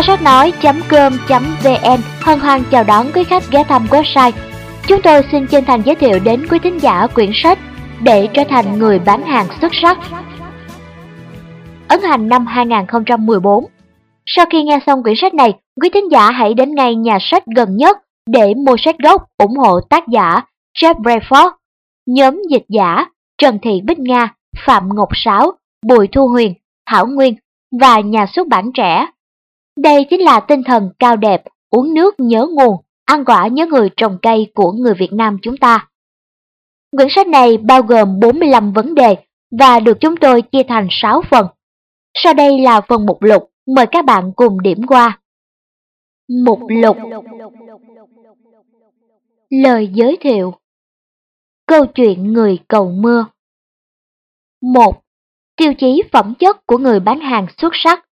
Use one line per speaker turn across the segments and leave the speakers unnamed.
Kho sách nói.com.vn hân hoan chào đón quý khách ghé thăm website. Chúng tôi xin chân thành giới thiệu đến quý thính giả quyển sách để trở thành người bán hàng xuất sắc. Ấn hành năm 2014 Sau khi nghe xong quyển sách này, quý thính giả hãy đến ngay nhà sách gần nhất để mua sách gốc ủng hộ tác giả Jeff Bradford, nhóm dịch giả Trần Thị Bích Nga, Phạm Ngọc Sáo, Bùi Thu Huyền, Thảo Nguyên và nhà xuất bản trẻ. Đây chính là tinh thần cao đẹp, uống nước nhớ nguồn, ăn quả nhớ người trồng cây của người Việt Nam chúng ta. Quyển sách này bao gồm 45 vấn đề và được chúng tôi chia thành 6 phần. Sau đây là phần mục lục, mời các bạn cùng điểm qua. Mục lục Lời giới thiệu Câu chuyện người cầu mưa 1. Tiêu chí phẩm chất của người bán hàng xuất sắc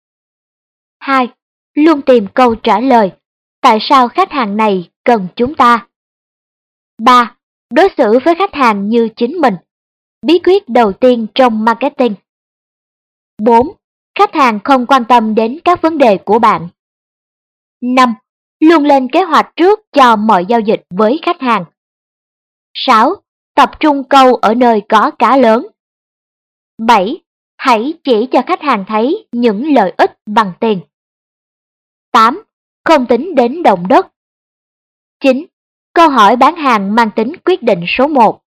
2. Luôn tìm câu trả lời, Tại sao khách hàng này cần chúng ta 3. Đối xử với khách hàng như chính mình Bí quyết đầu tiên trong marketing 4. Khách hàng không quan tâm đến các vấn đề của bạn 5. Luôn lên kế hoạch trước cho mọi giao dịch với khách hàng. 6. Tập trung câu ở nơi có cá lớn. 7. Hãy chỉ cho khách hàng thấy những lợi ích bằng tiền. 8. Không tính đến động đất. 9. Câu hỏi bán hàng mang tính quyết định số 1.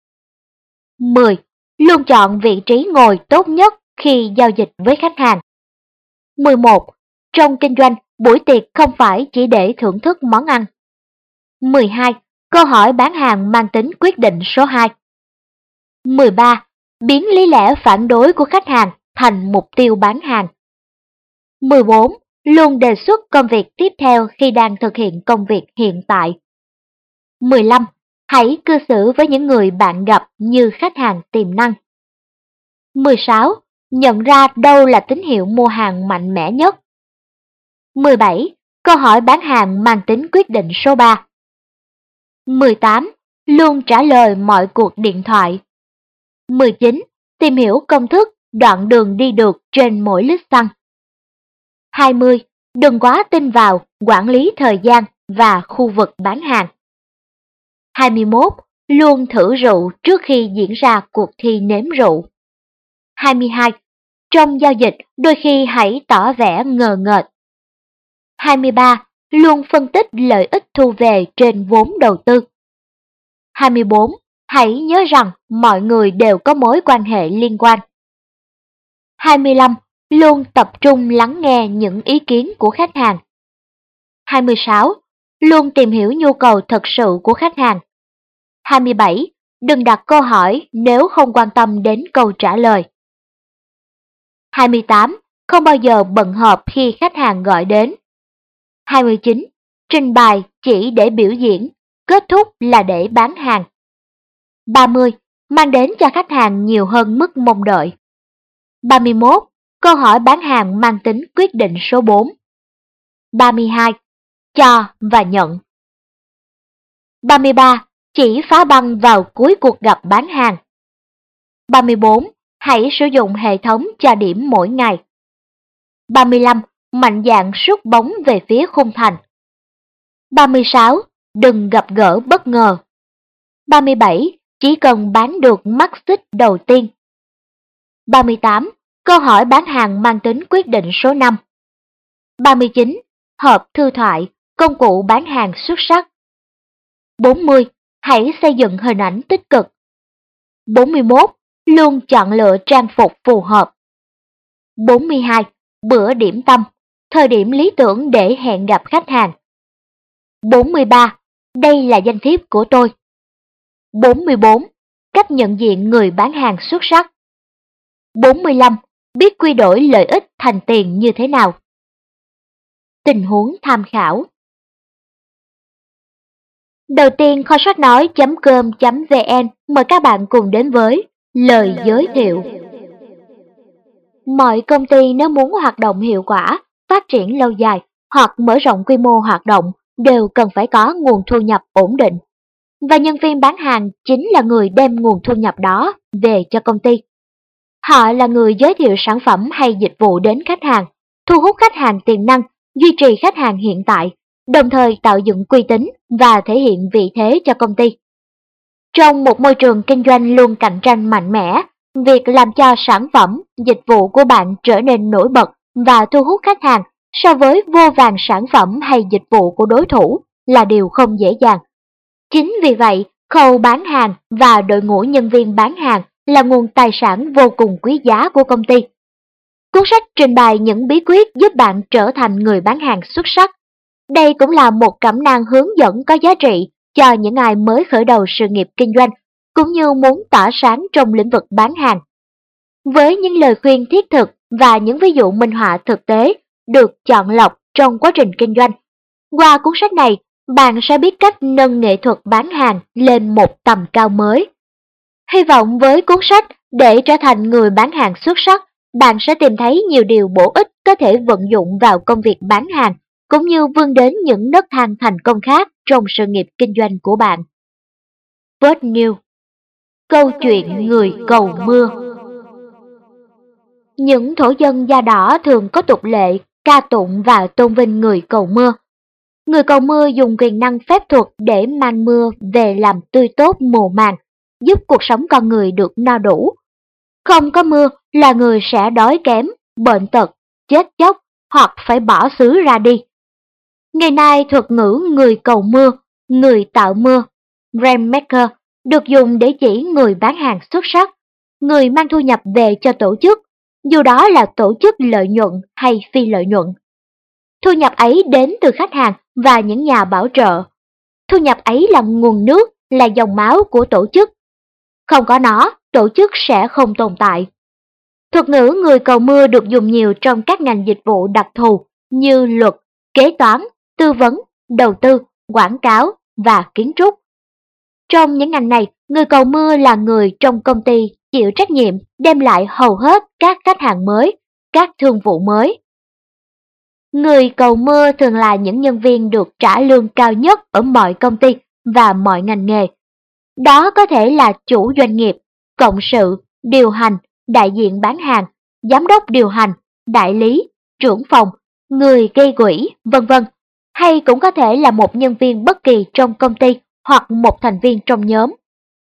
10. Luôn chọn vị trí ngồi tốt nhất khi giao dịch với khách hàng. 11. Trong kinh doanh, buổi tiệc không phải chỉ để thưởng thức món ăn. 12. Câu hỏi bán hàng mang tính quyết định số 2. 13. Biến lý lẽ phản đối của khách hàng thành mục tiêu bán hàng. 14. Luôn đề xuất công việc tiếp theo khi đang thực hiện công việc hiện tại. 15. Hãy cư xử với những người bạn gặp như khách hàng tiềm năng. 16. Nhận ra đâu là tín hiệu mua hàng mạnh mẽ nhất. 17. Câu hỏi bán hàng mang tính quyết định số 3. 18. Luôn trả lời mọi cuộc điện thoại. 19. Tìm hiểu công thức, đoạn đường đi được trên mỗi lít xăng. 20. Đừng quá tin vào quản lý thời gian và khu vực bán hàng. 21. Luôn thử rượu trước khi diễn ra cuộc thi nếm rượu. 22. Trong giao dịch, đôi khi hãy tỏ vẻ ngờ ngợt 23. Luôn phân tích lợi ích thu về trên vốn đầu tư. 24. Hãy nhớ rằng mọi người đều có mối quan hệ liên quan. 25. Luôn tập trung lắng nghe những ý kiến của khách hàng. 26. Luôn tìm hiểu nhu cầu thật sự của khách hàng. 27. Đừng đặt câu hỏi nếu không quan tâm đến câu trả lời. 28. Không bao giờ bận họp khi khách hàng gọi đến. 29. Trình bày chỉ để biểu diễn, kết thúc là để bán hàng. 30. Mang đến cho khách hàng nhiều hơn mức mong đợi. 31. Câu hỏi bán hàng mang tính quyết định số 4. 32. Cho và nhận. 33. Chỉ phá băng vào cuối cuộc gặp bán hàng. 34. Hãy sử dụng hệ thống cho điểm mỗi ngày. 35 mạnh dạn sút bóng về phía khung thành. 36. Đừng gặp gỡ bất ngờ. 37. Chỉ cần bán được mắt xích đầu tiên. 38. Câu hỏi bán hàng mang tính quyết định số 5. 39. Hợp thư thoại, công cụ bán hàng xuất sắc. 40. Hãy xây dựng hình ảnh tích cực. 41. Luôn chọn lựa trang phục phù hợp. 42. Bữa điểm tâm thời điểm lý tưởng để hẹn gặp khách hàng. 43. Đây là danh thiếp của tôi. 44. Cách nhận diện người bán hàng xuất sắc. 45. Biết quy đổi lợi ích thành tiền như thế nào. Tình huống tham khảo Đầu tiên, kho sách nói.com.vn mời các bạn cùng đến với lời giới thiệu. Mọi công ty nếu muốn hoạt động hiệu quả, phát triển lâu dài hoặc mở rộng quy mô hoạt động đều cần phải có nguồn thu nhập ổn định. Và nhân viên bán hàng chính là người đem nguồn thu nhập đó về cho công ty. Họ là người giới thiệu sản phẩm hay dịch vụ đến khách hàng, thu hút khách hàng tiềm năng duy trì khách hàng hiện tại, đồng thời tạo dựng uy tín và thể hiện vị thế cho công ty. Trong một môi trường kinh doanh luôn cạnh tranh mạnh mẽ, việc làm cho sản phẩm, dịch vụ của bạn trở nên nổi bật và thu hút khách hàng so với vô vàng sản phẩm hay dịch vụ của đối thủ là điều không dễ dàng. Chính vì vậy, khâu bán hàng và đội ngũ nhân viên bán hàng là nguồn tài sản vô cùng quý giá của công ty. Cuốn sách trình bày những bí quyết giúp bạn trở thành người bán hàng xuất sắc. Đây cũng là một cẩm nang hướng dẫn có giá trị cho những ai mới khởi đầu sự nghiệp kinh doanh, cũng như muốn tỏa sáng trong lĩnh vực bán hàng. Với những lời khuyên thiết thực và những ví dụ minh họa thực tế được chọn lọc trong quá trình kinh doanh, qua cuốn sách này, bạn sẽ biết cách nâng nghệ thuật bán hàng lên một tầm cao mới. Hy vọng với cuốn sách để trở thành người bán hàng xuất sắc, bạn sẽ tìm thấy nhiều điều bổ ích có thể vận dụng vào công việc bán hàng, cũng như vươn đến những nấc thang thành công khác trong sự nghiệp kinh doanh của bạn. First New Câu chuyện người cầu mưa Những thổ dân da đỏ thường có tục lệ ca tụng và tôn vinh người cầu mưa. Người cầu mưa dùng quyền năng phép thuật để mang mưa về làm tươi tốt mùa màng, giúp cuộc sống con người được no đủ. Không có mưa là người sẽ đói kém, bệnh tật, chết chóc hoặc phải bỏ xứ ra đi. Ngày nay thuật ngữ người cầu mưa, người tạo mưa, Rainmaker được dùng để chỉ người bán hàng xuất sắc, người mang thu nhập về cho tổ chức, dù đó là tổ chức lợi nhuận hay phi lợi nhuận. Thu nhập ấy đến từ khách hàng và những nhà bảo trợ. Thu nhập ấy là nguồn nước, là dòng máu của tổ chức. Không có nó, tổ chức sẽ không tồn tại. Thuật ngữ người cầu mưa được dùng nhiều trong các ngành dịch vụ đặc thù như luật, kế toán, tư vấn, đầu tư, quảng cáo và kiến trúc. Trong những ngành này, người cầu mưa là người trong công ty chịu trách nhiệm đem lại hầu hết các khách hàng mới, các thương vụ mới. Người cầu mưa thường là những nhân viên được trả lương cao nhất ở mọi công ty và mọi ngành nghề. Đó có thể là chủ doanh nghiệp, cộng sự, điều hành, đại diện bán hàng, giám đốc điều hành, đại lý, trưởng phòng, người gây quỹ, vân vân. Hay cũng có thể là một nhân viên bất kỳ trong công ty hoặc một thành viên trong nhóm.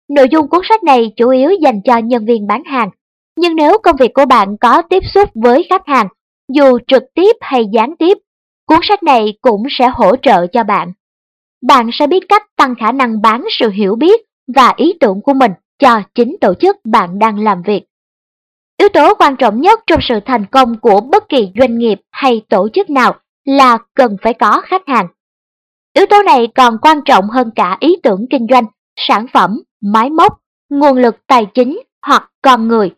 Nội dung cuốn sách này chủ yếu dành cho nhân viên bán hàng, nhưng nếu công việc của bạn có tiếp xúc với khách hàng, dù trực tiếp hay gián tiếp, cuốn sách này cũng sẽ hỗ trợ cho bạn. Bạn sẽ biết cách tăng khả năng bán sự hiểu biết và ý tưởng của mình cho chính tổ chức bạn đang làm việc. Yếu tố quan trọng nhất trong sự thành công của bất kỳ doanh nghiệp hay tổ chức nào là cần phải có khách hàng. Yếu tố này còn quan trọng hơn cả ý tưởng kinh doanh, sản phẩm, máy móc, nguồn lực tài chính hoặc con người.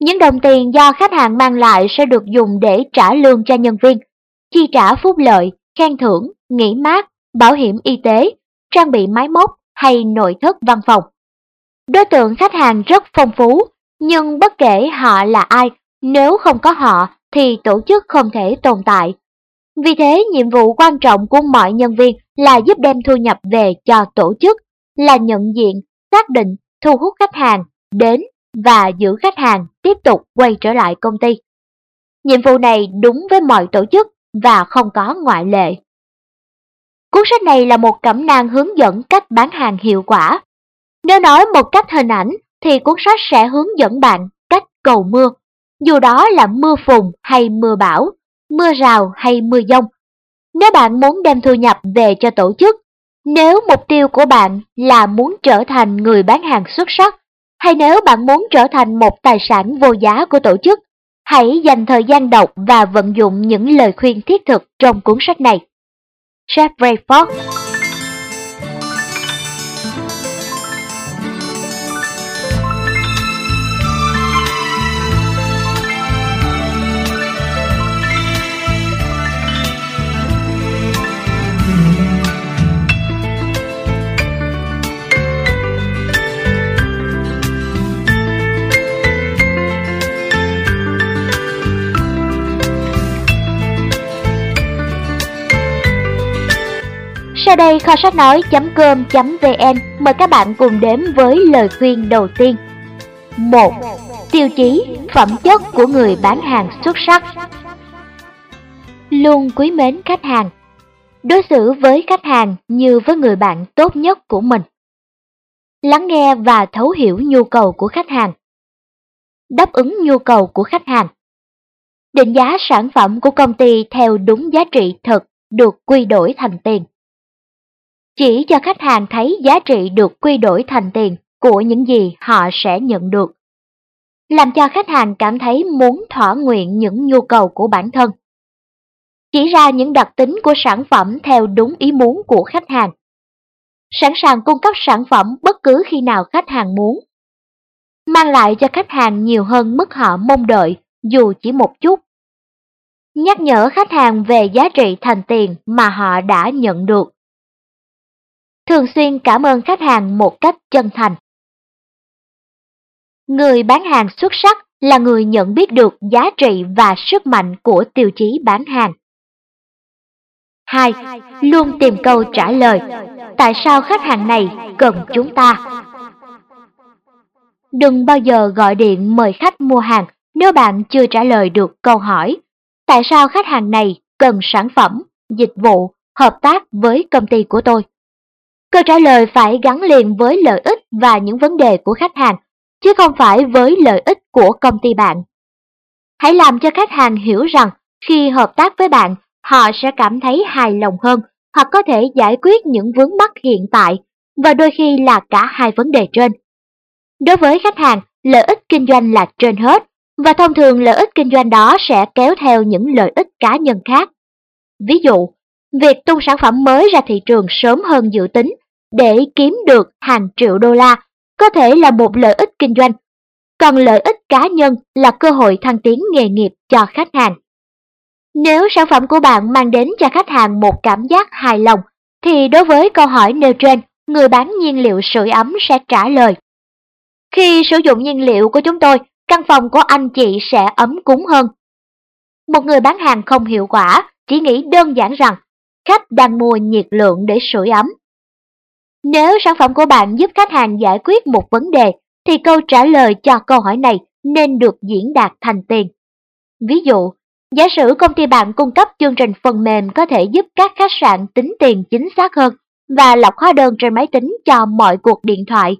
Những đồng tiền do khách hàng mang lại sẽ được dùng để trả lương cho nhân viên, chi trả phúc lợi, khen thưởng, nghỉ mát, bảo hiểm y tế, trang bị máy móc hay nội thất văn phòng. Đối tượng khách hàng rất phong phú, nhưng bất kể họ là ai, nếu không có họ thì tổ chức không thể tồn tại. Vì thế, nhiệm vụ quan trọng của mọi nhân viên là giúp đem thu nhập về cho tổ chức, là nhận diện, xác định, thu hút khách hàng, đến và giữ khách hàng tiếp tục quay trở lại công ty. Nhiệm vụ này đúng với mọi tổ chức và không có ngoại lệ. Cuốn sách này là một cẩm nang hướng dẫn cách bán hàng hiệu quả. Nếu nói một cách hình ảnh thì cuốn sách sẽ hướng dẫn bạn cách cầu mưa, dù đó là mưa phùn hay mưa bão, mưa rào hay mưa giông. Nếu bạn muốn đem thu nhập về cho tổ chức, nếu mục tiêu của bạn là muốn trở thành người bán hàng xuất sắc, hay nếu bạn muốn trở thành một tài sản vô giá của tổ chức, hãy dành thời gian đọc và vận dụng những lời khuyên thiết thực trong cuốn sách này. Jeff Rayford Sau đây kho sách nói.com.vn mời các bạn cùng đến với lời khuyên đầu tiên. 1. Tiêu chí, phẩm chất của người bán hàng xuất sắc luôn quý mến khách hàng. Đối xử với khách hàng như với người bạn tốt nhất của mình. Lắng nghe và thấu hiểu nhu cầu của khách hàng. Đáp ứng nhu cầu của khách hàng. Định giá sản phẩm của công ty theo đúng giá trị thật được quy đổi thành tiền. Chỉ cho khách hàng thấy giá trị được quy đổi thành tiền của những gì họ sẽ nhận được. Làm cho khách hàng cảm thấy muốn thỏa nguyện những nhu cầu của bản thân. Chỉ ra những đặc tính của sản phẩm theo đúng ý muốn của khách hàng. Sẵn sàng cung cấp sản phẩm bất cứ khi nào khách hàng muốn. Mang lại cho khách hàng nhiều hơn mức họ mong đợi, dù chỉ một chút. Nhắc nhở khách hàng về giá trị thành tiền mà họ đã nhận được. Thường xuyên cảm ơn khách hàng một cách chân thành. Người bán hàng xuất sắc là người nhận biết được giá trị và sức mạnh của tiêu chí bán hàng. 2. Luôn tìm câu trả lời. Tại sao khách hàng này cần chúng ta? Đừng bao giờ gọi điện mời khách mua hàng nếu bạn chưa trả lời được câu hỏi tại sao khách hàng này cần sản phẩm, dịch vụ, hợp tác với công ty của tôi. Câu trả lời phải gắn liền với lợi ích và những vấn đề của khách hàng, chứ không phải với lợi ích của công ty bạn. Hãy làm cho khách hàng hiểu rằng khi hợp tác với bạn, họ sẽ cảm thấy hài lòng hơn hoặc có thể giải quyết những vướng mắc hiện tại và đôi khi là cả hai vấn đề trên. Đối với khách hàng, lợi ích kinh doanh là trên hết và thông thường lợi ích kinh doanh đó sẽ kéo theo những lợi ích cá nhân khác. Ví dụ, việc tung sản phẩm mới ra thị trường sớm hơn dự tính để kiếm được hàng triệu đô la có thể là một lợi ích kinh doanh, còn lợi ích cá nhân là cơ hội thăng tiến nghề nghiệp cho khách hàng. Nếu sản phẩm của bạn mang đến cho khách hàng một cảm giác hài lòng, thì đối với câu hỏi nêu trên, người bán nhiên liệu sưởi ấm sẽ trả lời. Khi sử dụng nhiên liệu của chúng tôi, căn phòng của anh chị sẽ ấm cúng hơn. Một người bán hàng không hiệu quả chỉ nghĩ đơn giản rằng khách đang mua nhiệt lượng để sưởi ấm. Nếu sản phẩm của bạn giúp khách hàng giải quyết một vấn đề, thì câu trả lời cho câu hỏi này nên được diễn đạt thành tiền. Ví dụ, giả sử công ty bạn cung cấp chương trình phần mềm có thể giúp các khách sạn tính tiền chính xác hơn và lọc hóa đơn trên máy tính cho mọi cuộc điện thoại.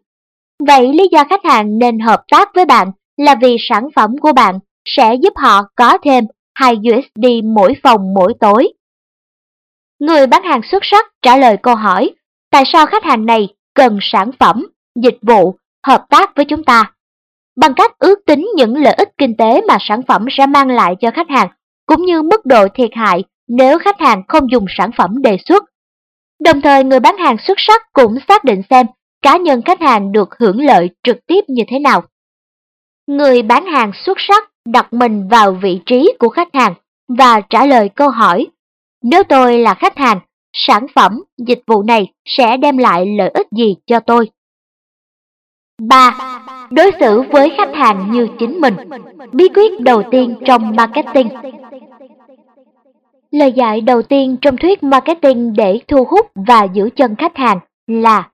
Vậy lý do khách hàng nên hợp tác với bạn là vì sản phẩm của bạn sẽ giúp họ có thêm 2 USD mỗi phòng mỗi tối. Người bán hàng xuất sắc trả lời câu hỏi tại sao khách hàng này cần sản phẩm, dịch vụ, hợp tác với chúng ta. Bằng cách ước tính những lợi ích kinh tế mà sản phẩm sẽ mang lại cho khách hàng, cũng như mức độ thiệt hại nếu khách hàng không dùng sản phẩm đề xuất. Đồng thời người bán hàng xuất sắc cũng xác định xem cá nhân khách hàng được hưởng lợi trực tiếp như thế nào. Người bán hàng xuất sắc đặt mình vào vị trí của khách hàng và trả lời câu hỏi Nếu tôi là khách hàng, sản phẩm, dịch vụ này sẽ đem lại lợi ích gì cho tôi? 3. Đối xử với khách hàng như chính mình Bí quyết đầu tiên trong marketing Lời dạy đầu tiên trong thuyết marketing để thu hút và giữ chân khách hàng là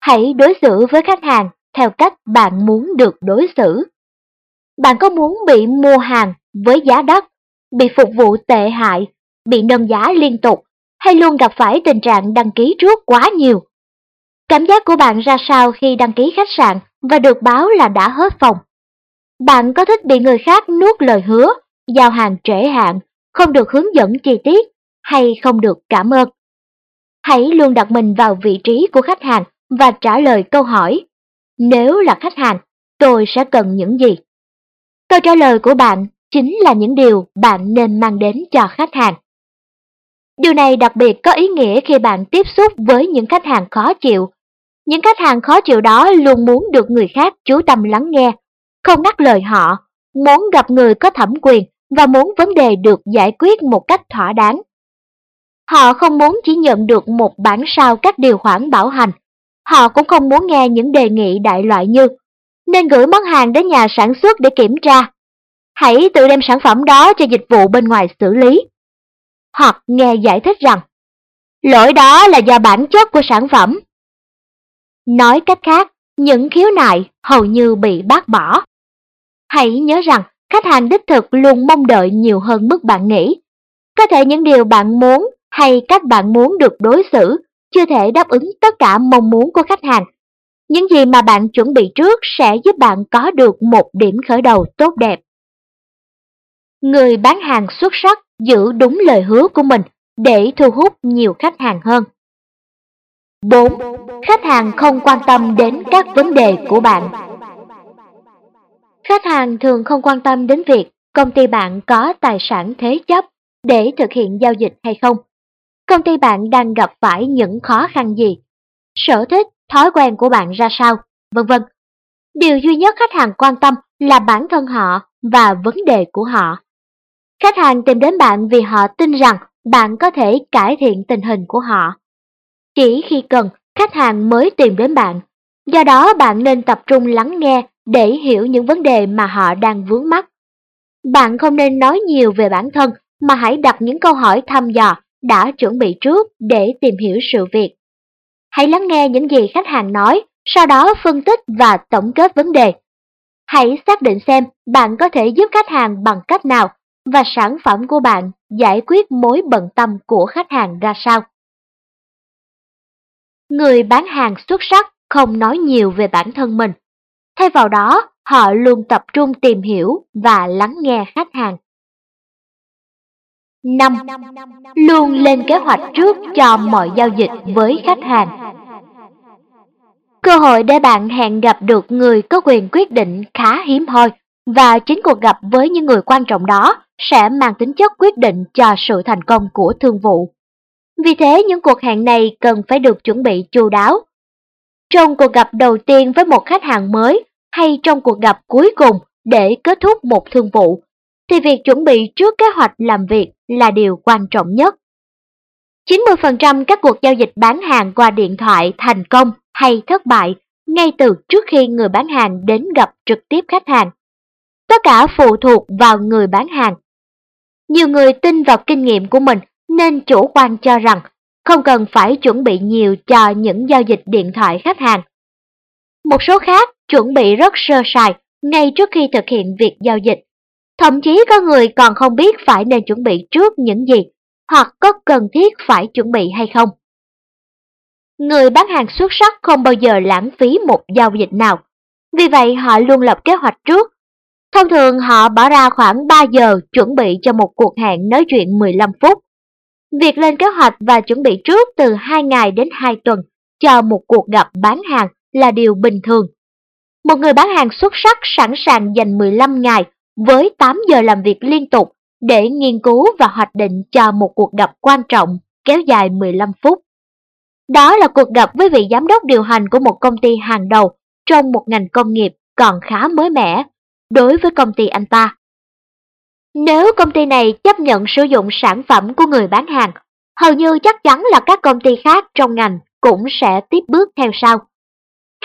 Hãy đối xử với khách hàng theo cách bạn muốn được đối xử. Bạn có muốn bị mua hàng với giá đắt, bị phục vụ tệ hại, bị nâng giá liên tục hay luôn gặp phải tình trạng đăng ký trước quá nhiều? Cảm giác của bạn ra sao khi đăng ký khách sạn và được báo là đã hết phòng? Bạn có thích bị người khác nuốt lời hứa, giao hàng trễ hạn, không được hướng dẫn chi tiết hay không được cảm ơn? Hãy luôn đặt mình vào vị trí của khách hàng và trả lời câu hỏi. Nếu là khách hàng, tôi sẽ cần những gì? Câu trả lời của bạn chính là những điều bạn nên mang đến cho khách hàng. Điều này đặc biệt có ý nghĩa khi bạn tiếp xúc với những khách hàng khó chịu. Những khách hàng khó chịu đó luôn muốn được người khác chú tâm lắng nghe, không ngắt lời họ, muốn gặp người có thẩm quyền và muốn vấn đề được giải quyết một cách thỏa đáng. Họ không muốn chỉ nhận được một bản sao các điều khoản bảo hành, họ cũng không muốn nghe những đề nghị đại loại như nên gửi món hàng đến nhà sản xuất để kiểm tra. Hãy tự đem sản phẩm đó cho dịch vụ bên ngoài xử lý. Hoặc nghe giải thích rằng, lỗi đó là do bản chất của sản phẩm. Nói cách khác, những khiếu nại hầu như bị bác bỏ. Hãy nhớ rằng, khách hàng đích thực luôn mong đợi nhiều hơn mức bạn nghĩ. Có thể những điều bạn muốn hay cách bạn muốn được đối xử chưa thể đáp ứng tất cả mong muốn của khách hàng. Những gì mà bạn chuẩn bị trước sẽ giúp bạn có được một điểm khởi đầu tốt đẹp. Người bán hàng xuất sắc giữ đúng lời hứa của mình để thu hút nhiều khách hàng hơn. 4. Khách hàng không quan tâm đến các vấn đề của bạn. Khách hàng thường không quan tâm đến việc công ty bạn có tài sản thế chấp để thực hiện giao dịch hay không. Công ty bạn đang gặp phải những khó khăn gì, sở thích, thói quen của bạn ra sao, vân vân. Điều duy nhất khách hàng quan tâm là bản thân họ và vấn đề của họ. Khách hàng tìm đến bạn vì họ tin rằng bạn có thể cải thiện tình hình của họ. Chỉ khi cần, khách hàng mới tìm đến bạn. Do đó bạn nên tập trung lắng nghe để hiểu những vấn đề mà họ đang vướng mắc. Bạn không nên nói nhiều về bản thân mà hãy đặt những câu hỏi thăm dò đã chuẩn bị trước để tìm hiểu sự việc. Hãy lắng nghe những gì khách hàng nói, sau đó phân tích và tổng kết vấn đề. Hãy xác định xem bạn có thể giúp khách hàng bằng cách nào và sản phẩm của bạn giải quyết mối bận tâm của khách hàng ra sao. Người bán hàng xuất sắc không nói nhiều về bản thân mình. Thay vào đó, họ luôn tập trung tìm hiểu và lắng nghe khách hàng. 5. Luôn lên kế hoạch trước cho mọi giao dịch với khách hàng. Cơ hội để bạn hẹn gặp được người có quyền quyết định khá hiếm hoi và chính cuộc gặp với những người quan trọng đó sẽ mang tính chất quyết định cho sự thành công của thương vụ. Vì thế những cuộc hẹn này cần phải được chuẩn bị chu đáo. Trong cuộc gặp đầu tiên với một khách hàng mới hay trong cuộc gặp cuối cùng để kết thúc một thương vụ, thì việc chuẩn bị trước kế hoạch làm việc là điều quan trọng nhất. 90% các cuộc giao dịch bán hàng qua điện thoại thành công hay thất bại ngay từ trước khi người bán hàng đến gặp trực tiếp khách hàng. Tất cả phụ thuộc vào người bán hàng. Nhiều người tin vào kinh nghiệm của mình nên chủ quan cho rằng không cần phải chuẩn bị nhiều cho những giao dịch điện thoại khách hàng. Một số khác chuẩn bị rất sơ sài ngay trước khi thực hiện việc giao dịch. Thậm chí có người còn không biết phải nên chuẩn bị trước những gì hoặc có cần thiết phải chuẩn bị hay không. Người bán hàng xuất sắc không bao giờ lãng phí một giao dịch nào. Vì vậy, họ luôn lập kế hoạch trước. Thông thường họ bỏ ra khoảng 3 giờ chuẩn bị cho một cuộc hẹn nói chuyện 15 phút. Việc lên kế hoạch và chuẩn bị trước từ 2 ngày đến 2 tuần cho một cuộc gặp bán hàng là điều bình thường. Một người bán hàng xuất sắc sẵn sàng dành 15 ngày với 8 giờ làm việc liên tục để nghiên cứu và hoạch định cho một cuộc gặp quan trọng kéo dài 15 phút. Đó là cuộc gặp với vị giám đốc điều hành của một công ty hàng đầu trong một ngành công nghiệp còn khá mới mẻ đối với công ty anh ta. Nếu công ty này chấp nhận sử dụng sản phẩm của người bán hàng, hầu như chắc chắn là các công ty khác trong ngành cũng sẽ tiếp bước theo sau.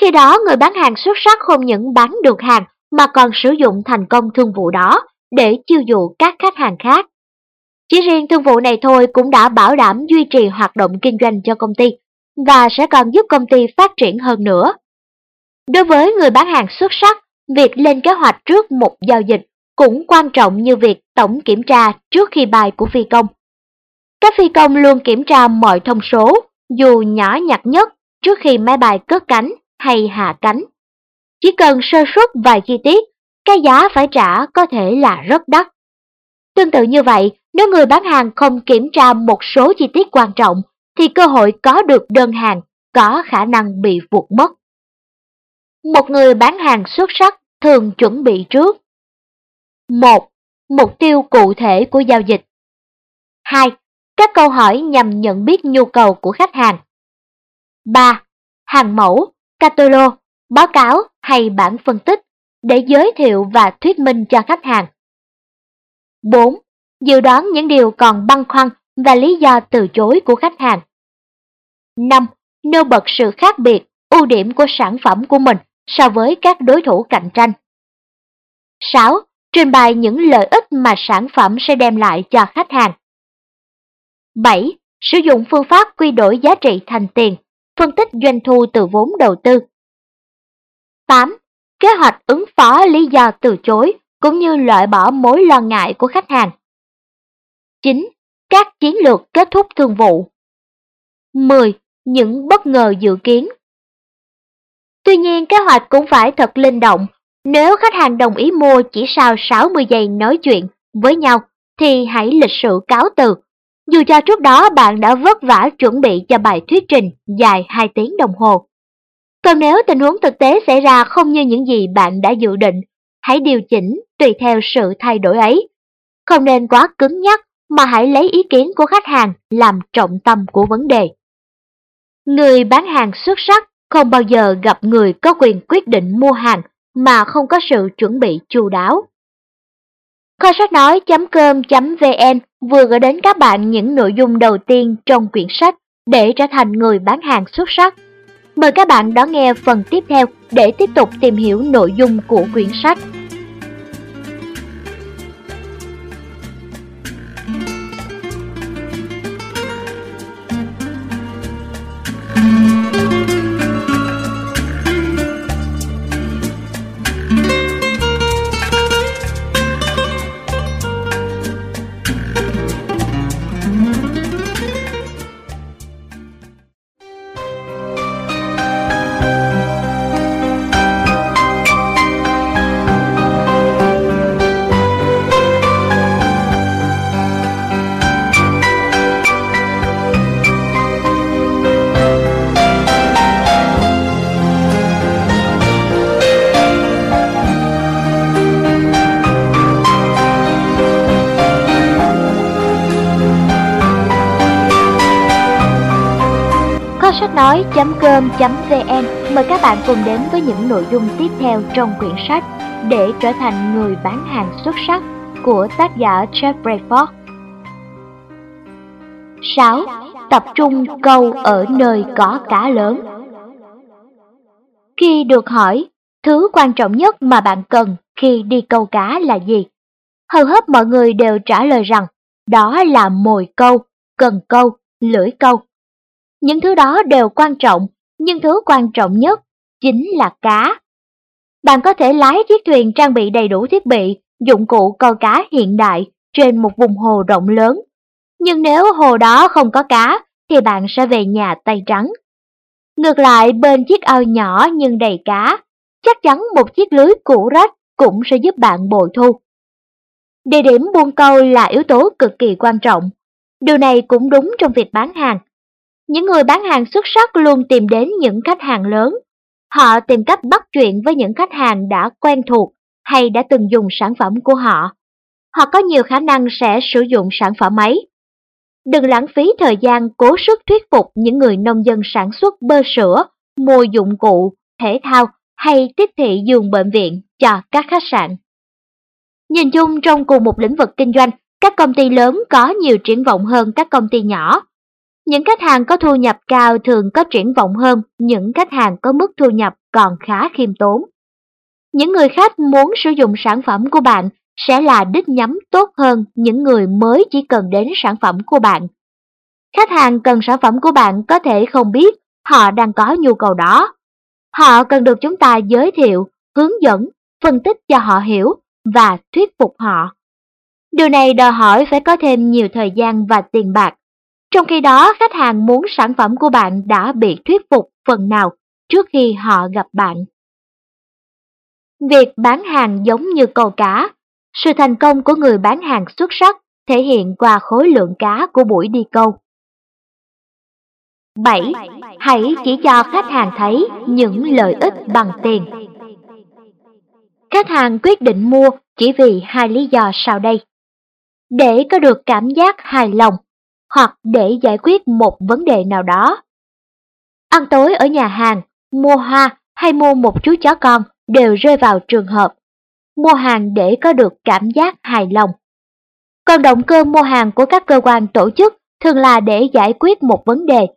Khi đó người bán hàng xuất sắc không những bán được hàng mà còn sử dụng thành công thương vụ đó để chiêu dụ các khách hàng khác. Chỉ riêng thương vụ này thôi cũng đã bảo đảm duy trì hoạt động kinh doanh cho công ty và sẽ còn giúp công ty phát triển hơn nữa. Đối với người bán hàng xuất sắc, việc lên kế hoạch trước một giao dịch cũng quan trọng như việc tổng kiểm tra trước khi bài của phi công. Các phi công luôn kiểm tra mọi thông số, dù nhỏ nhặt nhất, trước khi máy bay cất cánh hay hạ cánh. Chỉ cần sơ suất vài chi tiết, cái giá phải trả có thể là rất đắt. Tương tự như vậy, nếu người bán hàng không kiểm tra một số chi tiết quan trọng, thì cơ hội có được đơn hàng có khả năng bị vụt mất. Một người bán hàng xuất sắc thường chuẩn bị trước. 1. Mục tiêu cụ thể của giao dịch 2. Các câu hỏi nhằm nhận biết nhu cầu của khách hàng 3. Hàng mẫu, catalog, báo cáo hay bản phân tích để giới thiệu và thuyết minh cho khách hàng. 4. Dự đoán những điều còn băn khoăn và lý do từ chối của khách hàng. 5. Nêu bật sự khác biệt, ưu điểm của sản phẩm của mình so với các đối thủ cạnh tranh. 6. Trình bày những lợi ích mà sản phẩm sẽ đem lại cho khách hàng. 7. Sử dụng phương pháp quy đổi giá trị thành tiền, phân tích doanh thu từ vốn đầu tư. 8. Kế hoạch ứng phó lý do từ chối cũng như loại bỏ mối lo ngại của khách hàng. 9. các chiến lược kết thúc thương vụ. 10. Những bất ngờ dự kiến Tuy nhiên kế hoạch cũng phải thật linh động. Nếu khách hàng đồng ý mua chỉ sau 60 giây nói chuyện với nhau, thì hãy lịch sự cáo từ. Dù cho trước đó bạn đã vất vả chuẩn bị cho bài thuyết trình dài 2 tiếng đồng hồ. Còn nếu tình huống thực tế xảy ra không như những gì bạn đã dự định, hãy điều chỉnh tùy theo sự thay đổi ấy. Không nên quá cứng nhắc mà hãy lấy ý kiến của khách hàng làm trọng tâm của vấn đề. Người bán hàng xuất sắc không bao giờ gặp người có quyền quyết định mua hàng mà không có sự chuẩn bị chu đáo. Kho sách nói.com.vn vừa gửi đến các bạn những nội dung đầu tiên trong quyển sách để trở thành người bán hàng xuất sắc. Mời các bạn đón nghe phần tiếp theo để tiếp tục tìm hiểu nội dung của quyển sách. sách com.vn mời các bạn cùng đến với những nội dung tiếp theo trong quyển sách để trở thành người bán hàng xuất sắc của tác giả Jeffrey Ford. 6. Tập trung câu ở nơi có cá lớn Khi được hỏi, thứ quan trọng nhất mà bạn cần khi đi câu cá là gì? Hầu hết mọi người đều trả lời rằng đó là mồi câu, cần câu, lưỡi câu. Những thứ đó đều quan trọng, nhưng thứ quan trọng nhất chính là cá. Bạn có thể lái chiếc thuyền trang bị đầy đủ thiết bị, dụng cụ câu cá hiện đại trên một vùng hồ rộng lớn. Nhưng nếu hồ đó không có cá, thì bạn sẽ về nhà tay trắng. Ngược lại, bên chiếc ao nhỏ nhưng đầy cá, chắc chắn một chiếc lưới cũ rách cũng sẽ giúp bạn bội thu. Địa điểm buôn câu là yếu tố cực kỳ quan trọng. Điều này cũng đúng trong việc bán hàng. Những người bán hàng xuất sắc luôn tìm đến những khách hàng lớn. Họ tìm cách bắt chuyện với những khách hàng đã quen thuộc hay đã từng dùng sản phẩm của họ. Họ có nhiều khả năng sẽ sử dụng sản phẩm ấy. Đừng lãng phí thời gian cố sức thuyết phục những người nông dân sản xuất bơ sữa, mua dụng cụ, thể thao hay tiếp thị giường bệnh viện cho các khách sạn. Nhìn chung trong cùng một lĩnh vực kinh doanh, các công ty lớn có nhiều triển vọng hơn các công ty nhỏ. Những khách hàng có thu nhập cao thường có triển vọng hơn những khách hàng có mức thu nhập còn khá khiêm tốn. Những người khách muốn sử dụng sản phẩm của bạn sẽ là đích nhắm tốt hơn những người mới chỉ cần đến sản phẩm của bạn. Khách hàng cần sản phẩm của bạn có thể không biết họ đang có nhu cầu đó. Họ cần được chúng ta giới thiệu, hướng dẫn, phân tích cho họ hiểu và thuyết phục họ. Điều này đòi hỏi phải có thêm nhiều thời gian và tiền bạc trong khi đó, khách hàng muốn sản phẩm của bạn đã bị thuyết phục phần nào trước khi họ gặp bạn. Việc bán hàng giống như câu cá, sự thành công của người bán hàng xuất sắc thể hiện qua khối lượng cá của buổi đi câu. 7. Hãy chỉ cho khách hàng thấy những lợi ích bằng tiền. Khách hàng quyết định mua chỉ vì hai lý do sau đây. Để có được cảm giác hài lòng, hoặc để giải quyết một vấn đề nào đó. Ăn tối ở nhà hàng, mua hoa hay mua một chú chó con đều rơi vào trường hợp mua hàng để có được cảm giác hài lòng. Còn động cơ mua hàng của các cơ quan tổ chức thường là để giải quyết một vấn đề,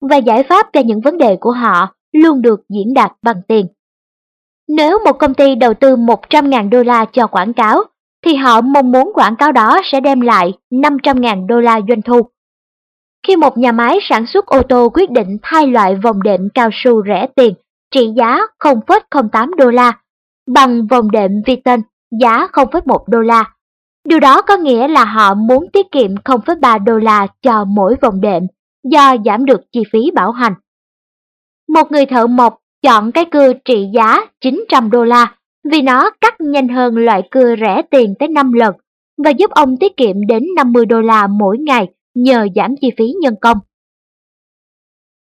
và giải pháp cho những vấn đề của họ luôn được diễn đạt bằng tiền. Nếu một công ty đầu tư 100.000 đô la cho quảng cáo, thì họ mong muốn quảng cáo đó sẽ đem lại 500.000 đô la doanh thu. Khi một nhà máy sản xuất ô tô quyết định thay loại vòng đệm cao su rẻ tiền trị giá 0,08 đô la bằng vòng đệm Viton giá 0,1 đô la, Điều đó có nghĩa là họ muốn tiết kiệm 0,3 đô la cho mỗi vòng đệm do giảm được chi phí bảo hành. Một người thợ mộc chọn cái cưa trị giá 900 đô la vì nó cắt nhanh hơn loại cưa rẻ tiền tới 5 lần và giúp ông tiết kiệm đến 50 đô la mỗi ngày nhờ giảm chi phí nhân công.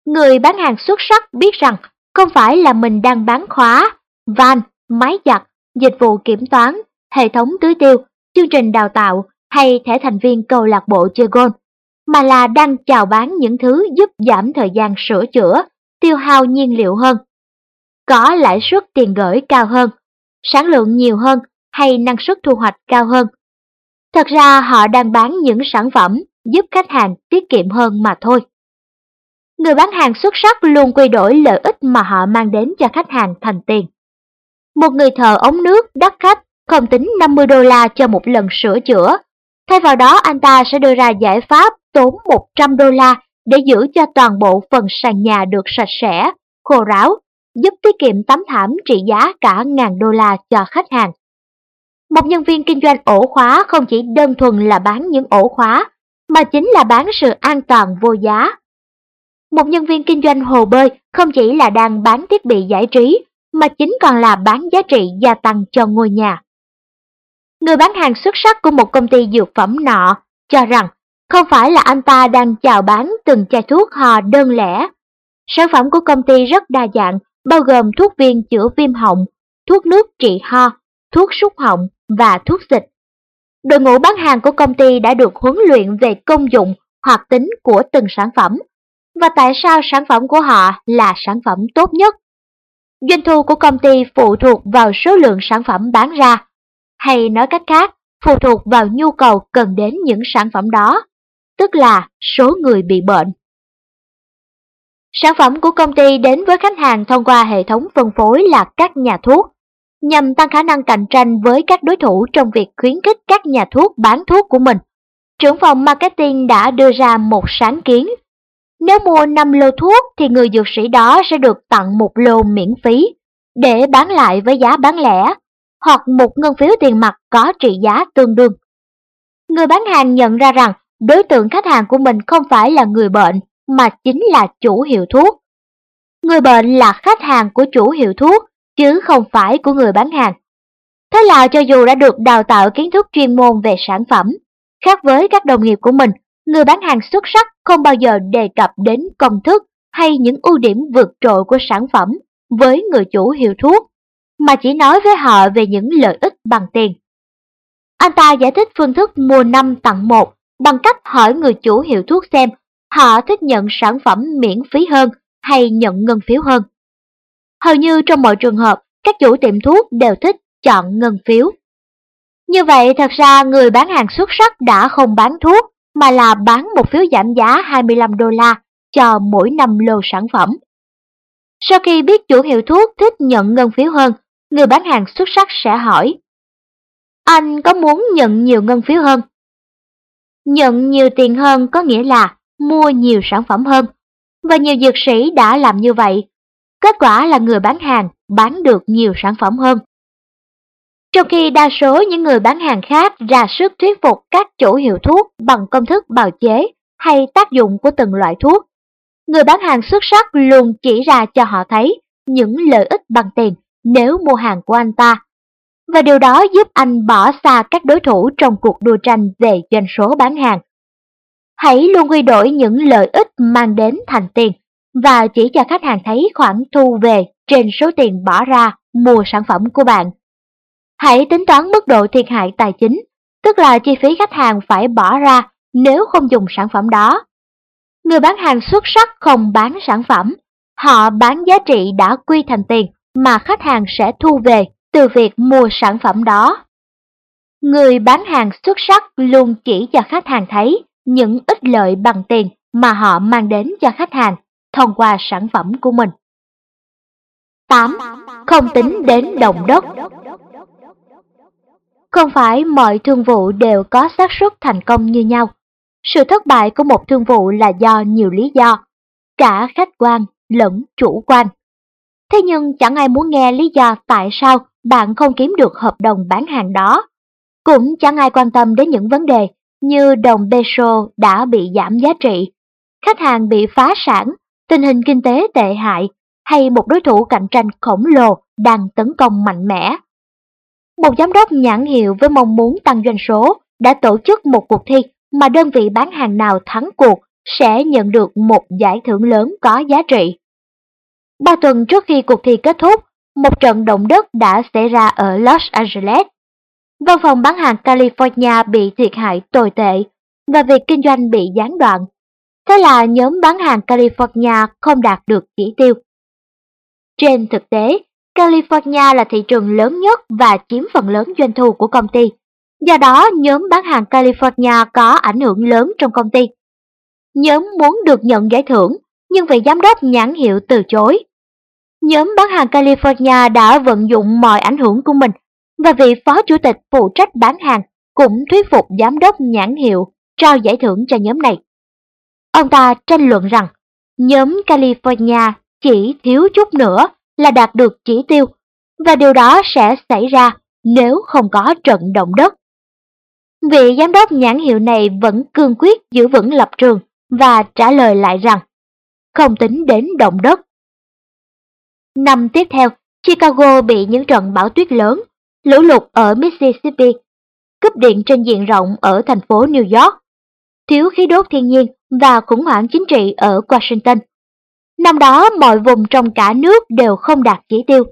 Người bán hàng xuất sắc biết rằng không phải là mình đang bán khóa, van, máy giặt, dịch vụ kiểm toán, hệ thống tưới tiêu, chương trình đào tạo hay thẻ thành viên câu lạc bộ chơi golf, mà là đang chào bán những thứ giúp giảm thời gian sửa chữa, tiêu hao nhiên liệu hơn. Có lãi suất tiền gửi cao hơn, sản lượng nhiều hơn hay năng suất thu hoạch cao hơn. Thật ra họ đang bán những sản phẩm giúp khách hàng tiết kiệm hơn mà thôi. Người bán hàng xuất sắc luôn quy đổi lợi ích mà họ mang đến cho khách hàng thành tiền. Một người thợ ống nước đắt khách không tính 50 đô la cho một lần sửa chữa. Thay vào đó anh ta sẽ đưa ra giải pháp tốn 100 đô la để giữ cho toàn bộ phần sàn nhà được sạch sẽ, khô ráo, giúp tiết kiệm tấm thảm trị giá cả ngàn đô la cho khách hàng. Một nhân viên kinh doanh ổ khóa không chỉ đơn thuần là bán những ổ khóa, mà chính là bán sự an toàn vô giá. Một nhân viên kinh doanh hồ bơi không chỉ là đang bán thiết bị giải trí, mà chính còn là bán giá trị gia tăng cho ngôi nhà. Người bán hàng xuất sắc của một công ty dược phẩm nọ cho rằng không phải là anh ta đang chào bán từng chai thuốc hò đơn lẻ. Sản phẩm của công ty rất đa dạng, bao gồm thuốc viên chữa viêm họng, thuốc nước trị ho, thuốc súc họng và thuốc dịch. Đội ngũ bán hàng của công ty đã được huấn luyện về công dụng hoạt tính của từng sản phẩm và tại sao sản phẩm của họ là sản phẩm tốt nhất. Doanh thu của công ty phụ thuộc vào số lượng sản phẩm bán ra, hay nói cách khác, phụ thuộc vào nhu cầu cần đến những sản phẩm đó, tức là số người bị bệnh. Sản phẩm của công ty đến với khách hàng thông qua hệ thống phân phối là các nhà thuốc, nhằm tăng khả năng cạnh tranh với các đối thủ trong việc khuyến khích các nhà thuốc bán thuốc của mình. Trưởng phòng marketing đã đưa ra một sáng kiến. Nếu mua 5 lô thuốc thì người dược sĩ đó sẽ được tặng một lô miễn phí để bán lại với giá bán lẻ hoặc một ngân phiếu tiền mặt có trị giá tương đương. Người bán hàng nhận ra rằng đối tượng khách hàng của mình không phải là người bệnh mà chính là chủ hiệu thuốc. Người bệnh là khách hàng của chủ hiệu thuốc chứ không phải của người bán hàng. Thế là cho dù đã được đào tạo kiến thức chuyên môn về sản phẩm, khác với các đồng nghiệp của mình, người bán hàng xuất sắc không bao giờ đề cập đến công thức hay những ưu điểm vượt trội của sản phẩm với người chủ hiệu thuốc, mà chỉ nói với họ về những lợi ích bằng tiền. Anh ta giải thích phương thức mua năm tặng một bằng cách hỏi người chủ hiệu thuốc xem họ thích nhận sản phẩm miễn phí hơn hay nhận ngân phiếu hơn. Hầu như trong mọi trường hợp, các chủ tiệm thuốc đều thích chọn ngân phiếu. Như vậy thật ra người bán hàng xuất sắc đã không bán thuốc mà là bán một phiếu giảm giá 25 đô la cho mỗi năm lô sản phẩm. Sau khi biết chủ hiệu thuốc thích nhận ngân phiếu hơn, người bán hàng xuất sắc sẽ hỏi Anh có muốn nhận nhiều ngân phiếu hơn? Nhận nhiều tiền hơn có nghĩa là mua nhiều sản phẩm hơn. Và nhiều dược sĩ đã làm như vậy. Kết quả là người bán hàng bán được nhiều sản phẩm hơn. Trong khi đa số những người bán hàng khác ra sức thuyết phục các chủ hiệu thuốc bằng công thức bào chế hay tác dụng của từng loại thuốc, người bán hàng xuất sắc luôn chỉ ra cho họ thấy những lợi ích bằng tiền nếu mua hàng của anh ta. Và điều đó giúp anh bỏ xa các đối thủ trong cuộc đua tranh về doanh số bán hàng. Hãy luôn quy đổi những lợi ích mang đến thành tiền và chỉ cho khách hàng thấy khoản thu về trên số tiền bỏ ra mua sản phẩm của bạn. Hãy tính toán mức độ thiệt hại tài chính, tức là chi phí khách hàng phải bỏ ra nếu không dùng sản phẩm đó. Người bán hàng xuất sắc không bán sản phẩm, họ bán giá trị đã quy thành tiền mà khách hàng sẽ thu về từ việc mua sản phẩm đó. Người bán hàng xuất sắc luôn chỉ cho khách hàng thấy những ích lợi bằng tiền mà họ mang đến cho khách hàng thông qua sản phẩm của mình. 8. Không tính đến động đất Không phải mọi thương vụ đều có xác suất thành công như nhau. Sự thất bại của một thương vụ là do nhiều lý do, cả khách quan lẫn chủ quan. Thế nhưng chẳng ai muốn nghe lý do tại sao bạn không kiếm được hợp đồng bán hàng đó. Cũng chẳng ai quan tâm đến những vấn đề như đồng peso đã bị giảm giá trị, khách hàng bị phá sản, tình hình kinh tế tệ hại hay một đối thủ cạnh tranh khổng lồ đang tấn công mạnh mẽ. Một giám đốc nhãn hiệu với mong muốn tăng doanh số đã tổ chức một cuộc thi mà đơn vị bán hàng nào thắng cuộc sẽ nhận được một giải thưởng lớn có giá trị. Ba tuần trước khi cuộc thi kết thúc, một trận động đất đã xảy ra ở Los Angeles. Văn phòng bán hàng California bị thiệt hại tồi tệ và việc kinh doanh bị gián đoạn. Thế là nhóm bán hàng California không đạt được chỉ tiêu. Trên thực tế, California là thị trường lớn nhất và chiếm phần lớn doanh thu của công ty. Do đó, nhóm bán hàng California có ảnh hưởng lớn trong công ty. Nhóm muốn được nhận giải thưởng, nhưng vị giám đốc nhãn hiệu từ chối. Nhóm bán hàng California đã vận dụng mọi ảnh hưởng của mình và vị phó chủ tịch phụ trách bán hàng cũng thuyết phục giám đốc nhãn hiệu trao giải thưởng cho nhóm này. Ông ta tranh luận rằng nhóm California chỉ thiếu chút nữa là đạt được chỉ tiêu và điều đó sẽ xảy ra nếu không có trận động đất. Vị giám đốc nhãn hiệu này vẫn cương quyết giữ vững lập trường và trả lời lại rằng không tính đến động đất. Năm tiếp theo, Chicago bị những trận bão tuyết lớn, lũ lụt ở Mississippi, cúp điện trên diện rộng ở thành phố New York, thiếu khí đốt thiên nhiên và khủng hoảng chính trị ở Washington. Năm đó, mọi vùng trong cả nước đều không đạt chỉ tiêu.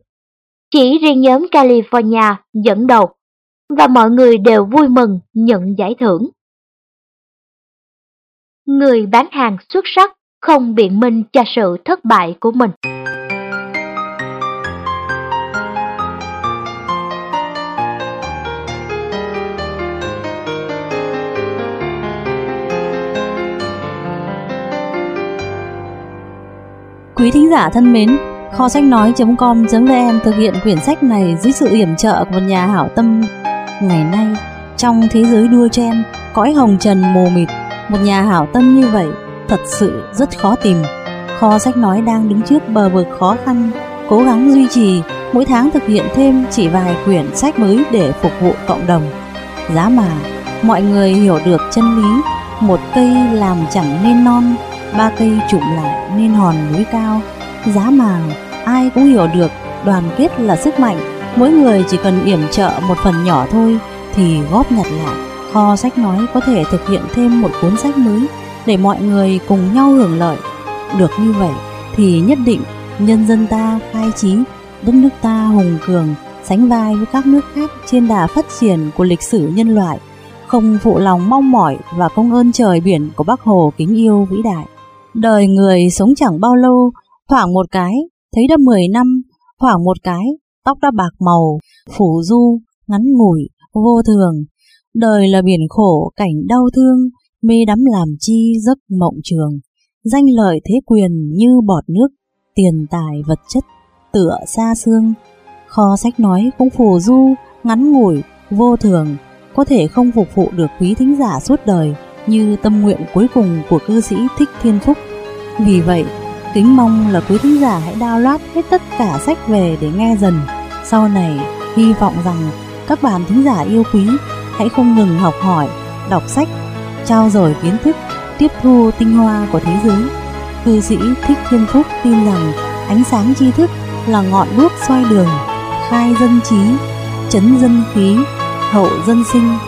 Chỉ riêng nhóm California dẫn đầu và mọi người đều vui mừng nhận giải thưởng. Người bán hàng xuất sắc không biện minh cho sự thất bại của mình.
Quý thính giả thân mến, kho sách nói.com.vn thực hiện quyển sách này dưới sự yểm trợ của một nhà hảo tâm. Ngày nay, trong thế giới đua chen, cõi hồng trần mồ mịt, một nhà hảo tâm như vậy thật sự rất khó tìm. Kho sách nói đang đứng trước bờ vực khó khăn, cố gắng duy trì, mỗi tháng thực hiện thêm chỉ vài quyển sách mới để phục vụ cộng đồng. Giá mà, mọi người hiểu được chân lý, một cây làm chẳng nên non, ba cây trụm lại nên hòn núi cao. Giá màng, ai cũng hiểu được, đoàn kết là sức mạnh. Mỗi người chỉ cần yểm trợ một phần nhỏ thôi thì góp nhặt lại. Kho sách nói có thể thực hiện thêm một cuốn sách mới để mọi người cùng nhau hưởng lợi. Được như vậy thì nhất định nhân dân ta khai trí, đất nước ta hùng cường, sánh vai với các nước khác trên đà phát triển của lịch sử nhân loại. Không phụ lòng mong mỏi và công ơn trời biển của bác Hồ kính yêu vĩ đại. Đời người sống chẳng bao lâu, thoảng một cái, thấy đã 10 năm, thoảng một cái, tóc đã bạc màu, phủ du, ngắn ngủi, vô thường. Đời là biển khổ, cảnh đau thương, mê đắm làm chi giấc mộng trường. Danh lợi thế quyền như bọt nước, tiền tài vật chất, tựa xa xương. Kho sách nói cũng phù du, ngắn ngủi, vô thường, có thể không phục vụ được quý thính giả suốt đời, như tâm nguyện cuối cùng của cư sĩ Thích Thiên Phúc. Vì vậy, kính mong là quý thính giả hãy download hết tất cả sách về để nghe dần. Sau này, hy vọng rằng các bạn thính giả yêu quý hãy không ngừng học hỏi, đọc sách, trao dồi kiến thức, tiếp thu tinh hoa của thế giới. Cư sĩ Thích Thiên Phúc tin rằng ánh sáng tri thức là ngọn đuốc soi đường, khai dân trí, chấn dân khí, hậu dân sinh.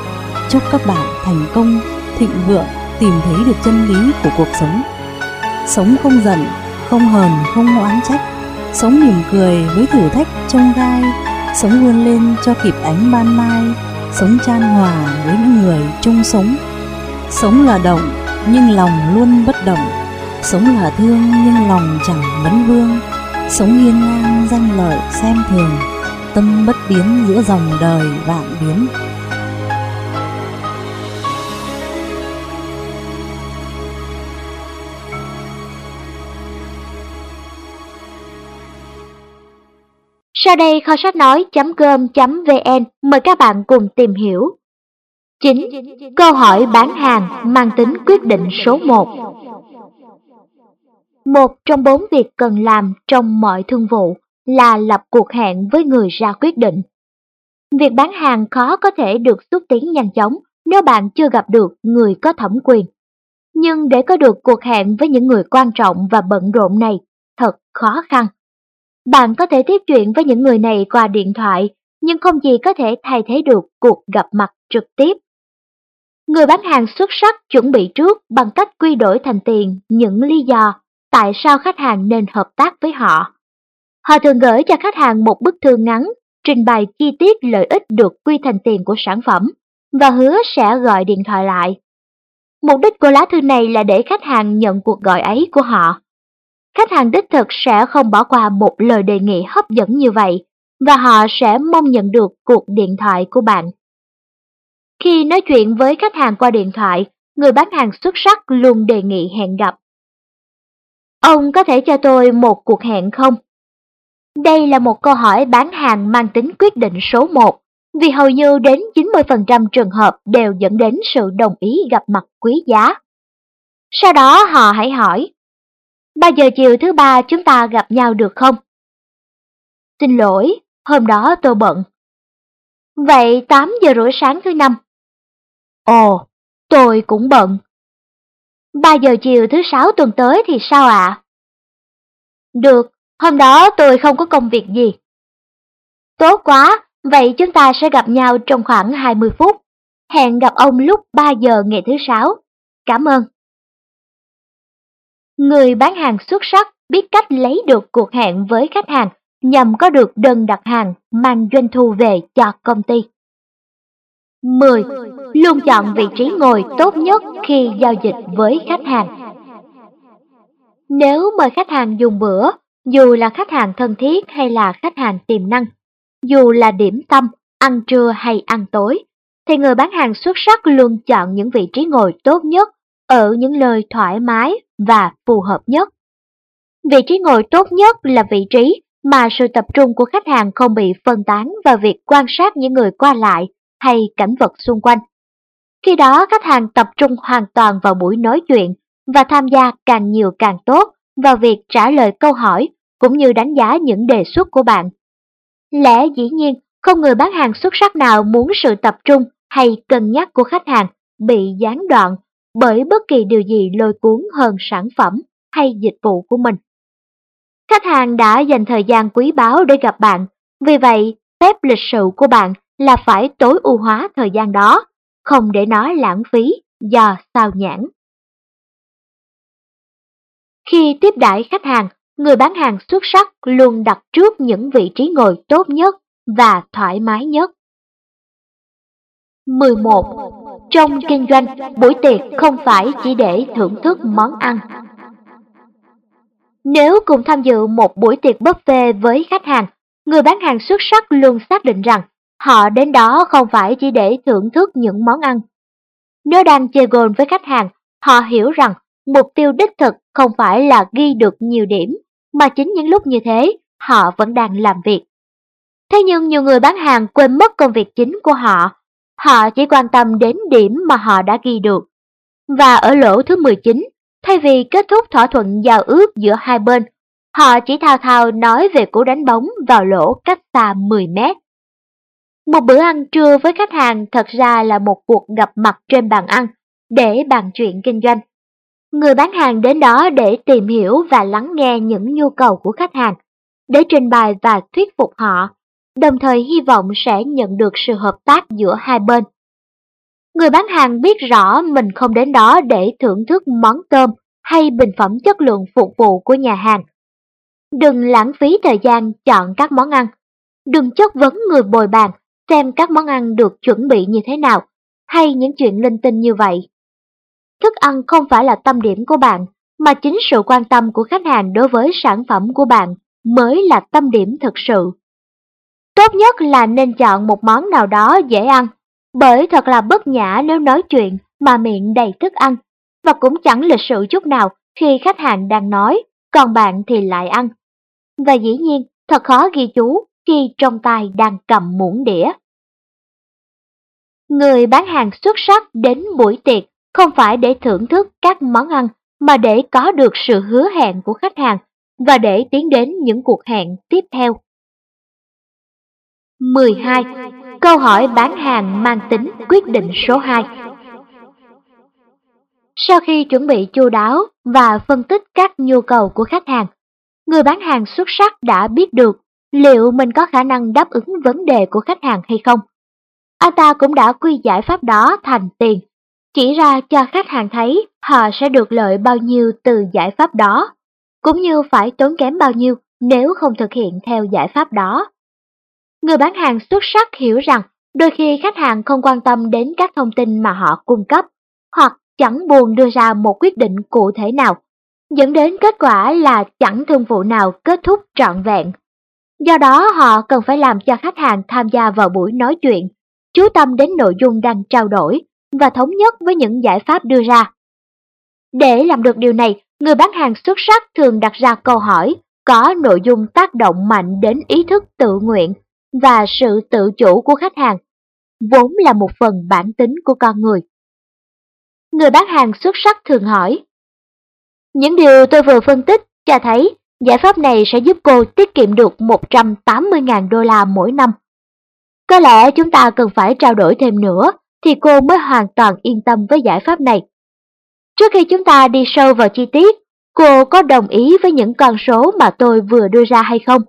Chúc các bạn thành công thịnh vượng tìm thấy được chân lý của cuộc sống. Sống không giận, không hờn, không oán trách. Sống mỉm cười với thử thách trong gai. Sống vươn lên cho kịp ánh ban mai. Sống chan hòa với những người chung sống. Sống là động, nhưng lòng luôn bất động. Sống là thương, nhưng lòng chẳng vấn vương. Sống hiên ngang danh lợi, xem thường. Tâm bất biến giữa dòng đời vạn biến.
Sau đây kho sách nói.com.vn mời các bạn cùng tìm hiểu. 9. Câu hỏi bán hàng mang tính quyết định số 1 Một trong bốn việc cần làm trong mọi thương vụ là lập cuộc hẹn với người ra quyết định. Việc bán hàng khó có thể được xúc tiến nhanh chóng nếu bạn chưa gặp được người có thẩm quyền. Nhưng để có được cuộc hẹn với những người quan trọng và bận rộn này, thật khó khăn. Bạn có thể tiếp chuyện với những người này qua điện thoại, nhưng không gì có thể thay thế được cuộc gặp mặt trực tiếp. Người bán hàng xuất sắc chuẩn bị trước bằng cách quy đổi thành tiền những lý do tại sao khách hàng nên hợp tác với họ. Họ thường gửi cho khách hàng một bức thư ngắn, trình bày chi tiết lợi ích được quy thành tiền của sản phẩm và hứa sẽ gọi điện thoại lại. Mục đích của lá thư này là để khách hàng nhận cuộc gọi ấy của họ. Khách hàng đích thực sẽ không bỏ qua một lời đề nghị hấp dẫn như vậy và họ sẽ mong nhận được cuộc điện thoại của bạn. Khi nói chuyện với khách hàng qua điện thoại, người bán hàng xuất sắc luôn đề nghị hẹn gặp. Ông có thể cho tôi một cuộc hẹn không? Đây là một câu hỏi bán hàng mang tính quyết định số 1, vì hầu như đến 90% trường hợp đều dẫn đến sự đồng ý gặp mặt quý giá. Sau đó họ hãy hỏi, 3 giờ chiều thứ ba chúng ta gặp nhau được không? Xin lỗi, hôm đó tôi bận. Vậy 8 giờ rưỡi sáng thứ năm. Ồ, tôi cũng bận. 3 giờ chiều thứ sáu tuần tới thì sao ạ? Được, hôm đó tôi không có công việc gì. Tốt quá, vậy chúng ta sẽ gặp nhau trong khoảng 20 phút. Hẹn gặp ông lúc 3 giờ ngày thứ sáu. Cảm ơn. Người bán hàng xuất sắc biết cách lấy được cuộc hẹn với khách hàng nhằm có được đơn đặt hàng mang doanh thu về cho công ty. 10. Luôn chọn vị trí ngồi tốt nhất khi giao dịch với khách hàng. Nếu mời khách hàng dùng bữa, dù là khách hàng thân thiết hay là khách hàng tiềm năng, dù là điểm tâm, ăn trưa hay ăn tối, thì người bán hàng xuất sắc luôn chọn những vị trí ngồi tốt nhất ở những nơi thoải mái và phù hợp nhất. Vị trí ngồi tốt nhất là vị trí mà sự tập trung của khách hàng không bị phân tán vào việc quan sát những người qua lại hay cảnh vật xung quanh. Khi đó khách hàng tập trung hoàn toàn vào buổi nói chuyện và tham gia càng nhiều càng tốt vào việc trả lời câu hỏi cũng như đánh giá những đề xuất của bạn. Lẽ dĩ nhiên, không người bán hàng xuất sắc nào muốn sự tập trung hay cân nhắc của khách hàng bị gián đoạn bởi bất kỳ điều gì lôi cuốn hơn sản phẩm hay dịch vụ của mình. Khách hàng đã dành thời gian quý báu để gặp bạn, vì vậy phép lịch sự của bạn là phải tối ưu hóa thời gian đó, không để nó lãng phí do sao nhãn. Khi tiếp đãi khách hàng, người bán hàng xuất sắc luôn đặt trước những vị trí ngồi tốt nhất và thoải mái nhất. 11. Trong kinh doanh, buổi tiệc không phải chỉ để thưởng thức món ăn. Nếu cùng tham dự một buổi tiệc buffet với khách hàng, người bán hàng xuất sắc luôn xác định rằng họ đến đó không phải chỉ để thưởng thức những món ăn. Nếu đang chơi gôn với khách hàng, họ hiểu rằng mục tiêu đích thực không phải là ghi được nhiều điểm, mà chính những lúc như thế, họ vẫn đang làm việc. Thế nhưng nhiều người bán hàng quên mất công việc chính của họ, họ chỉ quan tâm đến điểm mà họ đã ghi được. Và ở lỗ thứ 19, Thay vì kết thúc thỏa thuận giao ước giữa hai bên, họ chỉ thao thao nói về cú đánh bóng vào lỗ cách xa 10 mét. Một bữa ăn trưa với khách hàng thật ra là một cuộc gặp mặt trên bàn ăn để bàn chuyện kinh doanh. Người bán hàng đến đó để tìm hiểu và lắng nghe những nhu cầu của khách hàng, để trình bày và thuyết phục họ, đồng thời hy vọng sẽ nhận được sự hợp tác giữa hai bên. Người bán hàng biết rõ mình không đến đó để thưởng thức món cơm hay bình phẩm chất lượng phục vụ của nhà hàng. Đừng lãng phí thời gian chọn các món ăn. Đừng chất vấn người bồi bàn xem các món ăn được chuẩn bị như thế nào, hay những chuyện linh tinh như vậy. Thức ăn không phải là tâm điểm của bạn, mà chính sự quan tâm của khách hàng đối với sản phẩm của bạn mới là tâm điểm thực sự. Tốt nhất là nên chọn một món nào đó dễ ăn bởi thật là bất nhã nếu nói chuyện mà miệng đầy thức ăn, và cũng chẳng lịch sự chút nào khi khách hàng đang nói, còn bạn thì lại ăn. Và dĩ nhiên, thật khó ghi chú khi trong tay đang cầm muỗng đĩa. Người bán hàng xuất sắc đến buổi tiệc không phải để thưởng thức các món ăn mà để có được sự hứa hẹn của khách hàng và để tiến đến những cuộc hẹn tiếp theo. 12. Câu hỏi bán hàng mang tính quyết định số 2 Sau khi chuẩn bị chu đáo và phân tích các nhu cầu của khách hàng, người bán hàng xuất sắc đã biết được liệu mình có khả năng đáp ứng vấn đề của khách hàng hay không. Anh ta cũng đã quy giải pháp đó thành tiền, chỉ ra cho khách hàng thấy họ sẽ được lợi bao nhiêu từ giải pháp đó, cũng như phải tốn kém bao nhiêu nếu không thực hiện theo giải pháp đó. Người bán hàng xuất sắc hiểu rằng đôi khi khách hàng không quan tâm đến các thông tin mà họ cung cấp, hoặc chẳng buồn đưa ra một quyết định cụ thể nào, dẫn đến kết quả là chẳng thương vụ nào kết thúc trọn vẹn. Do đó họ cần phải làm cho khách hàng tham gia vào buổi nói chuyện, chú tâm đến nội dung đang trao đổi và thống nhất với những giải pháp đưa ra. Để làm được điều này, người bán hàng xuất sắc thường đặt ra câu hỏi có nội dung tác động mạnh đến ý thức tự nguyện và sự tự chủ của khách hàng, vốn là một phần bản tính của con người. Người bán hàng xuất sắc thường hỏi, Những điều tôi vừa phân tích cho thấy giải pháp này sẽ giúp cô tiết kiệm được 180.000 đô la mỗi năm. Có lẽ chúng ta cần phải trao đổi thêm nữa thì cô mới hoàn toàn yên tâm với giải pháp này. Trước khi chúng ta đi sâu vào chi tiết, cô có đồng ý với những con số mà tôi vừa đưa ra hay không?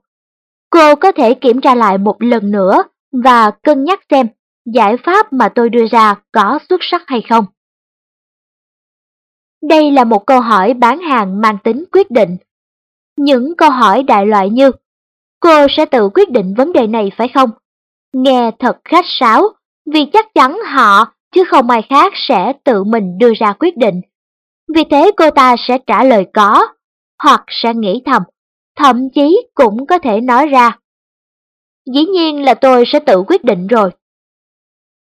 Cô có thể kiểm tra lại một lần nữa và cân nhắc xem giải pháp mà tôi đưa ra có xuất sắc hay không. Đây là một câu hỏi bán hàng mang tính quyết định. Những câu hỏi đại loại như Cô sẽ tự quyết định vấn đề này phải không? Nghe thật khách sáo, vì chắc chắn họ chứ không ai khác sẽ tự mình đưa ra quyết định. Vì thế cô ta sẽ trả lời có, hoặc sẽ nghĩ thầm thậm chí cũng có thể nói ra. Dĩ nhiên là tôi sẽ tự quyết định rồi.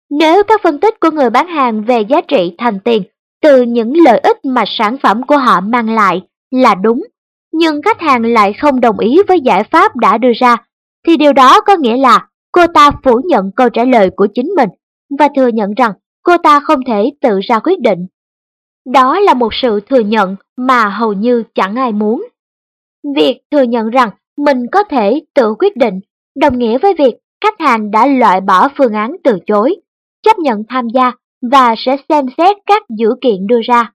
Nếu các phân tích của người bán hàng về giá trị thành tiền từ những lợi ích mà sản phẩm của họ mang lại là đúng, nhưng khách hàng lại không đồng ý với giải pháp đã đưa ra, thì điều đó có nghĩa là cô ta phủ nhận câu trả lời của chính mình và thừa nhận rằng cô ta không thể tự ra quyết định. Đó là một sự thừa nhận mà hầu như chẳng ai muốn. Việc thừa nhận rằng mình có thể tự quyết định đồng nghĩa với việc khách hàng đã loại bỏ phương án từ chối, chấp nhận tham gia và sẽ xem xét các dữ kiện đưa ra.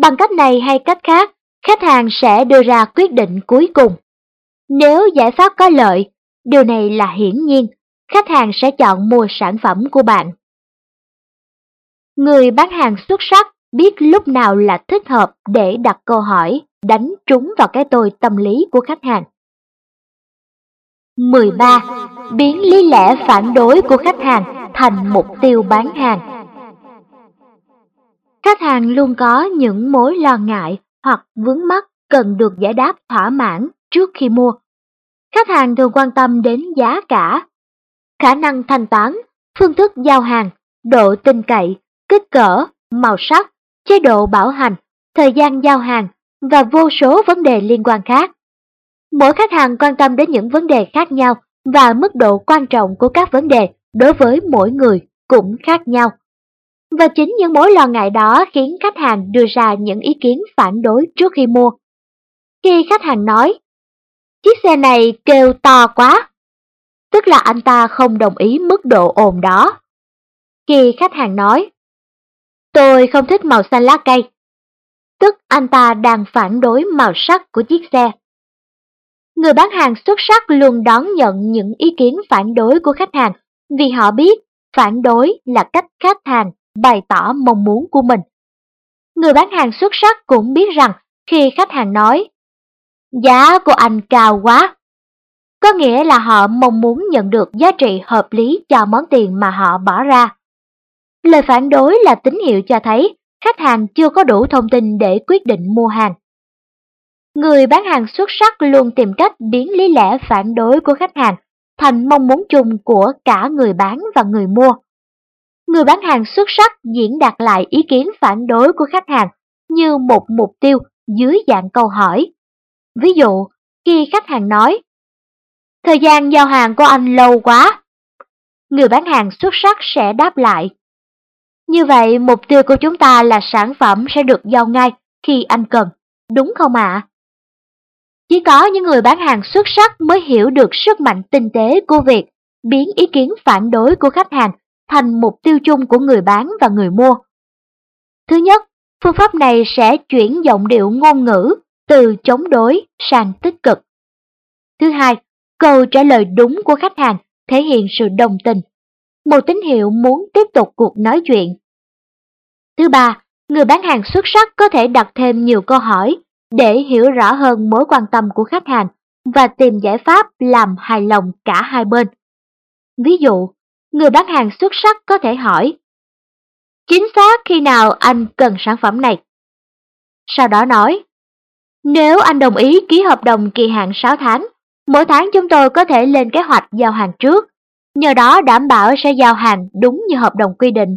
Bằng cách này hay cách khác, khách hàng sẽ đưa ra quyết định cuối cùng. Nếu giải pháp có lợi, điều này là hiển nhiên, khách hàng sẽ chọn mua sản phẩm của bạn. Người bán hàng xuất sắc biết lúc nào là thích hợp để đặt câu hỏi đánh trúng vào cái tôi tâm lý của khách hàng. 13. Biến lý lẽ phản đối của khách hàng thành mục tiêu bán hàng. Khách hàng luôn có những mối lo ngại hoặc vướng mắc cần được giải đáp thỏa mãn trước khi mua. Khách hàng thường quan tâm đến giá cả, khả năng thanh toán, phương thức giao hàng, độ tin cậy, kích cỡ, màu sắc, chế độ bảo hành, thời gian giao hàng, và vô số vấn đề liên quan khác. Mỗi khách hàng quan tâm đến những vấn đề khác nhau và mức độ quan trọng của các vấn đề đối với mỗi người cũng khác nhau. Và chính những mối lo ngại đó khiến khách hàng đưa ra những ý kiến phản đối trước khi mua. Khi khách hàng nói, chiếc xe này kêu to quá, tức là anh ta không đồng ý mức độ ồn đó. Khi khách hàng nói, tôi không thích màu xanh lá cây, tức anh ta đang phản đối màu sắc của chiếc xe. Người bán hàng xuất sắc luôn đón nhận những ý kiến phản đối của khách hàng vì họ biết phản đối là cách khách hàng bày tỏ mong muốn của mình. Người bán hàng xuất sắc cũng biết rằng khi khách hàng nói giá của anh cao quá, có nghĩa là họ mong muốn nhận được giá trị hợp lý cho món tiền mà họ bỏ ra. Lời phản đối là tín hiệu cho thấy khách hàng chưa có đủ thông tin để quyết định mua hàng. Người bán hàng xuất sắc luôn tìm cách biến lý lẽ phản đối của khách hàng thành mong muốn chung của cả người bán và người mua. Người bán hàng xuất sắc diễn đạt lại ý kiến phản đối của khách hàng như một mục tiêu dưới dạng câu hỏi. Ví dụ, khi khách hàng nói, Thời gian giao hàng của anh lâu quá. Người bán hàng xuất sắc sẽ đáp lại, như vậy mục tiêu của chúng ta là sản phẩm sẽ được giao ngay khi anh cần, đúng không ạ? Chỉ có những người bán hàng xuất sắc mới hiểu được sức mạnh tinh tế của việc biến ý kiến phản đối của khách hàng thành mục tiêu chung của người bán và người mua. Thứ nhất, phương pháp này sẽ chuyển giọng điệu ngôn ngữ từ chống đối sang tích cực. Thứ hai, câu trả lời đúng của khách hàng thể hiện sự đồng tình, một tín hiệu muốn tiếp tục cuộc nói chuyện. Thứ ba, người bán hàng xuất sắc có thể đặt thêm nhiều câu hỏi để hiểu rõ hơn mối quan tâm của khách hàng và tìm giải pháp làm hài lòng cả hai bên. Ví dụ, người bán hàng xuất sắc có thể hỏi Chính xác khi nào anh cần sản phẩm này? Sau đó nói Nếu anh đồng ý ký hợp đồng kỳ hạn 6 tháng, mỗi tháng chúng tôi có thể lên kế hoạch giao hàng trước, nhờ đó đảm bảo sẽ giao hàng đúng như hợp đồng quy định.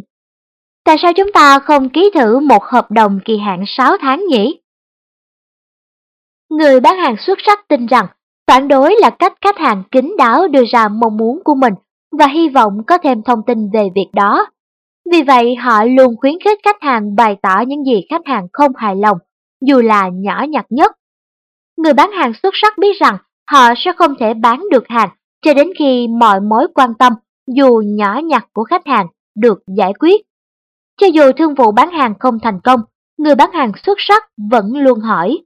Tại sao chúng ta không ký thử một hợp đồng kỳ hạn 6 tháng nhỉ? Người bán hàng xuất sắc tin rằng phản đối là cách khách hàng kín đáo đưa ra mong muốn của mình và hy vọng có thêm thông tin về việc đó. Vì vậy, họ luôn khuyến khích khách hàng bày tỏ những gì khách hàng không hài lòng, dù là nhỏ nhặt nhất. Người bán hàng xuất sắc biết rằng họ sẽ không thể bán được hàng cho đến khi mọi mối quan tâm, dù nhỏ nhặt của khách hàng, được giải quyết. Cho dù thương vụ bán hàng không thành công, người bán hàng xuất sắc vẫn luôn hỏi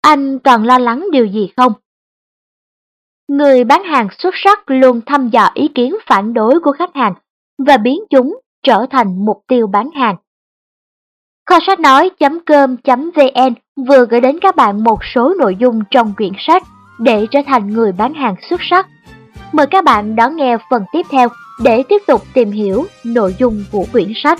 Anh còn lo lắng điều gì không? Người bán hàng xuất sắc luôn thăm dò ý kiến phản đối của khách hàng và biến chúng trở thành mục tiêu bán hàng. Kho sách nói.com.vn vừa gửi đến các bạn một số nội dung trong quyển sách để trở thành người bán hàng xuất sắc. Mời các bạn đón nghe phần tiếp theo để tiếp tục tìm hiểu nội dung của quyển sách.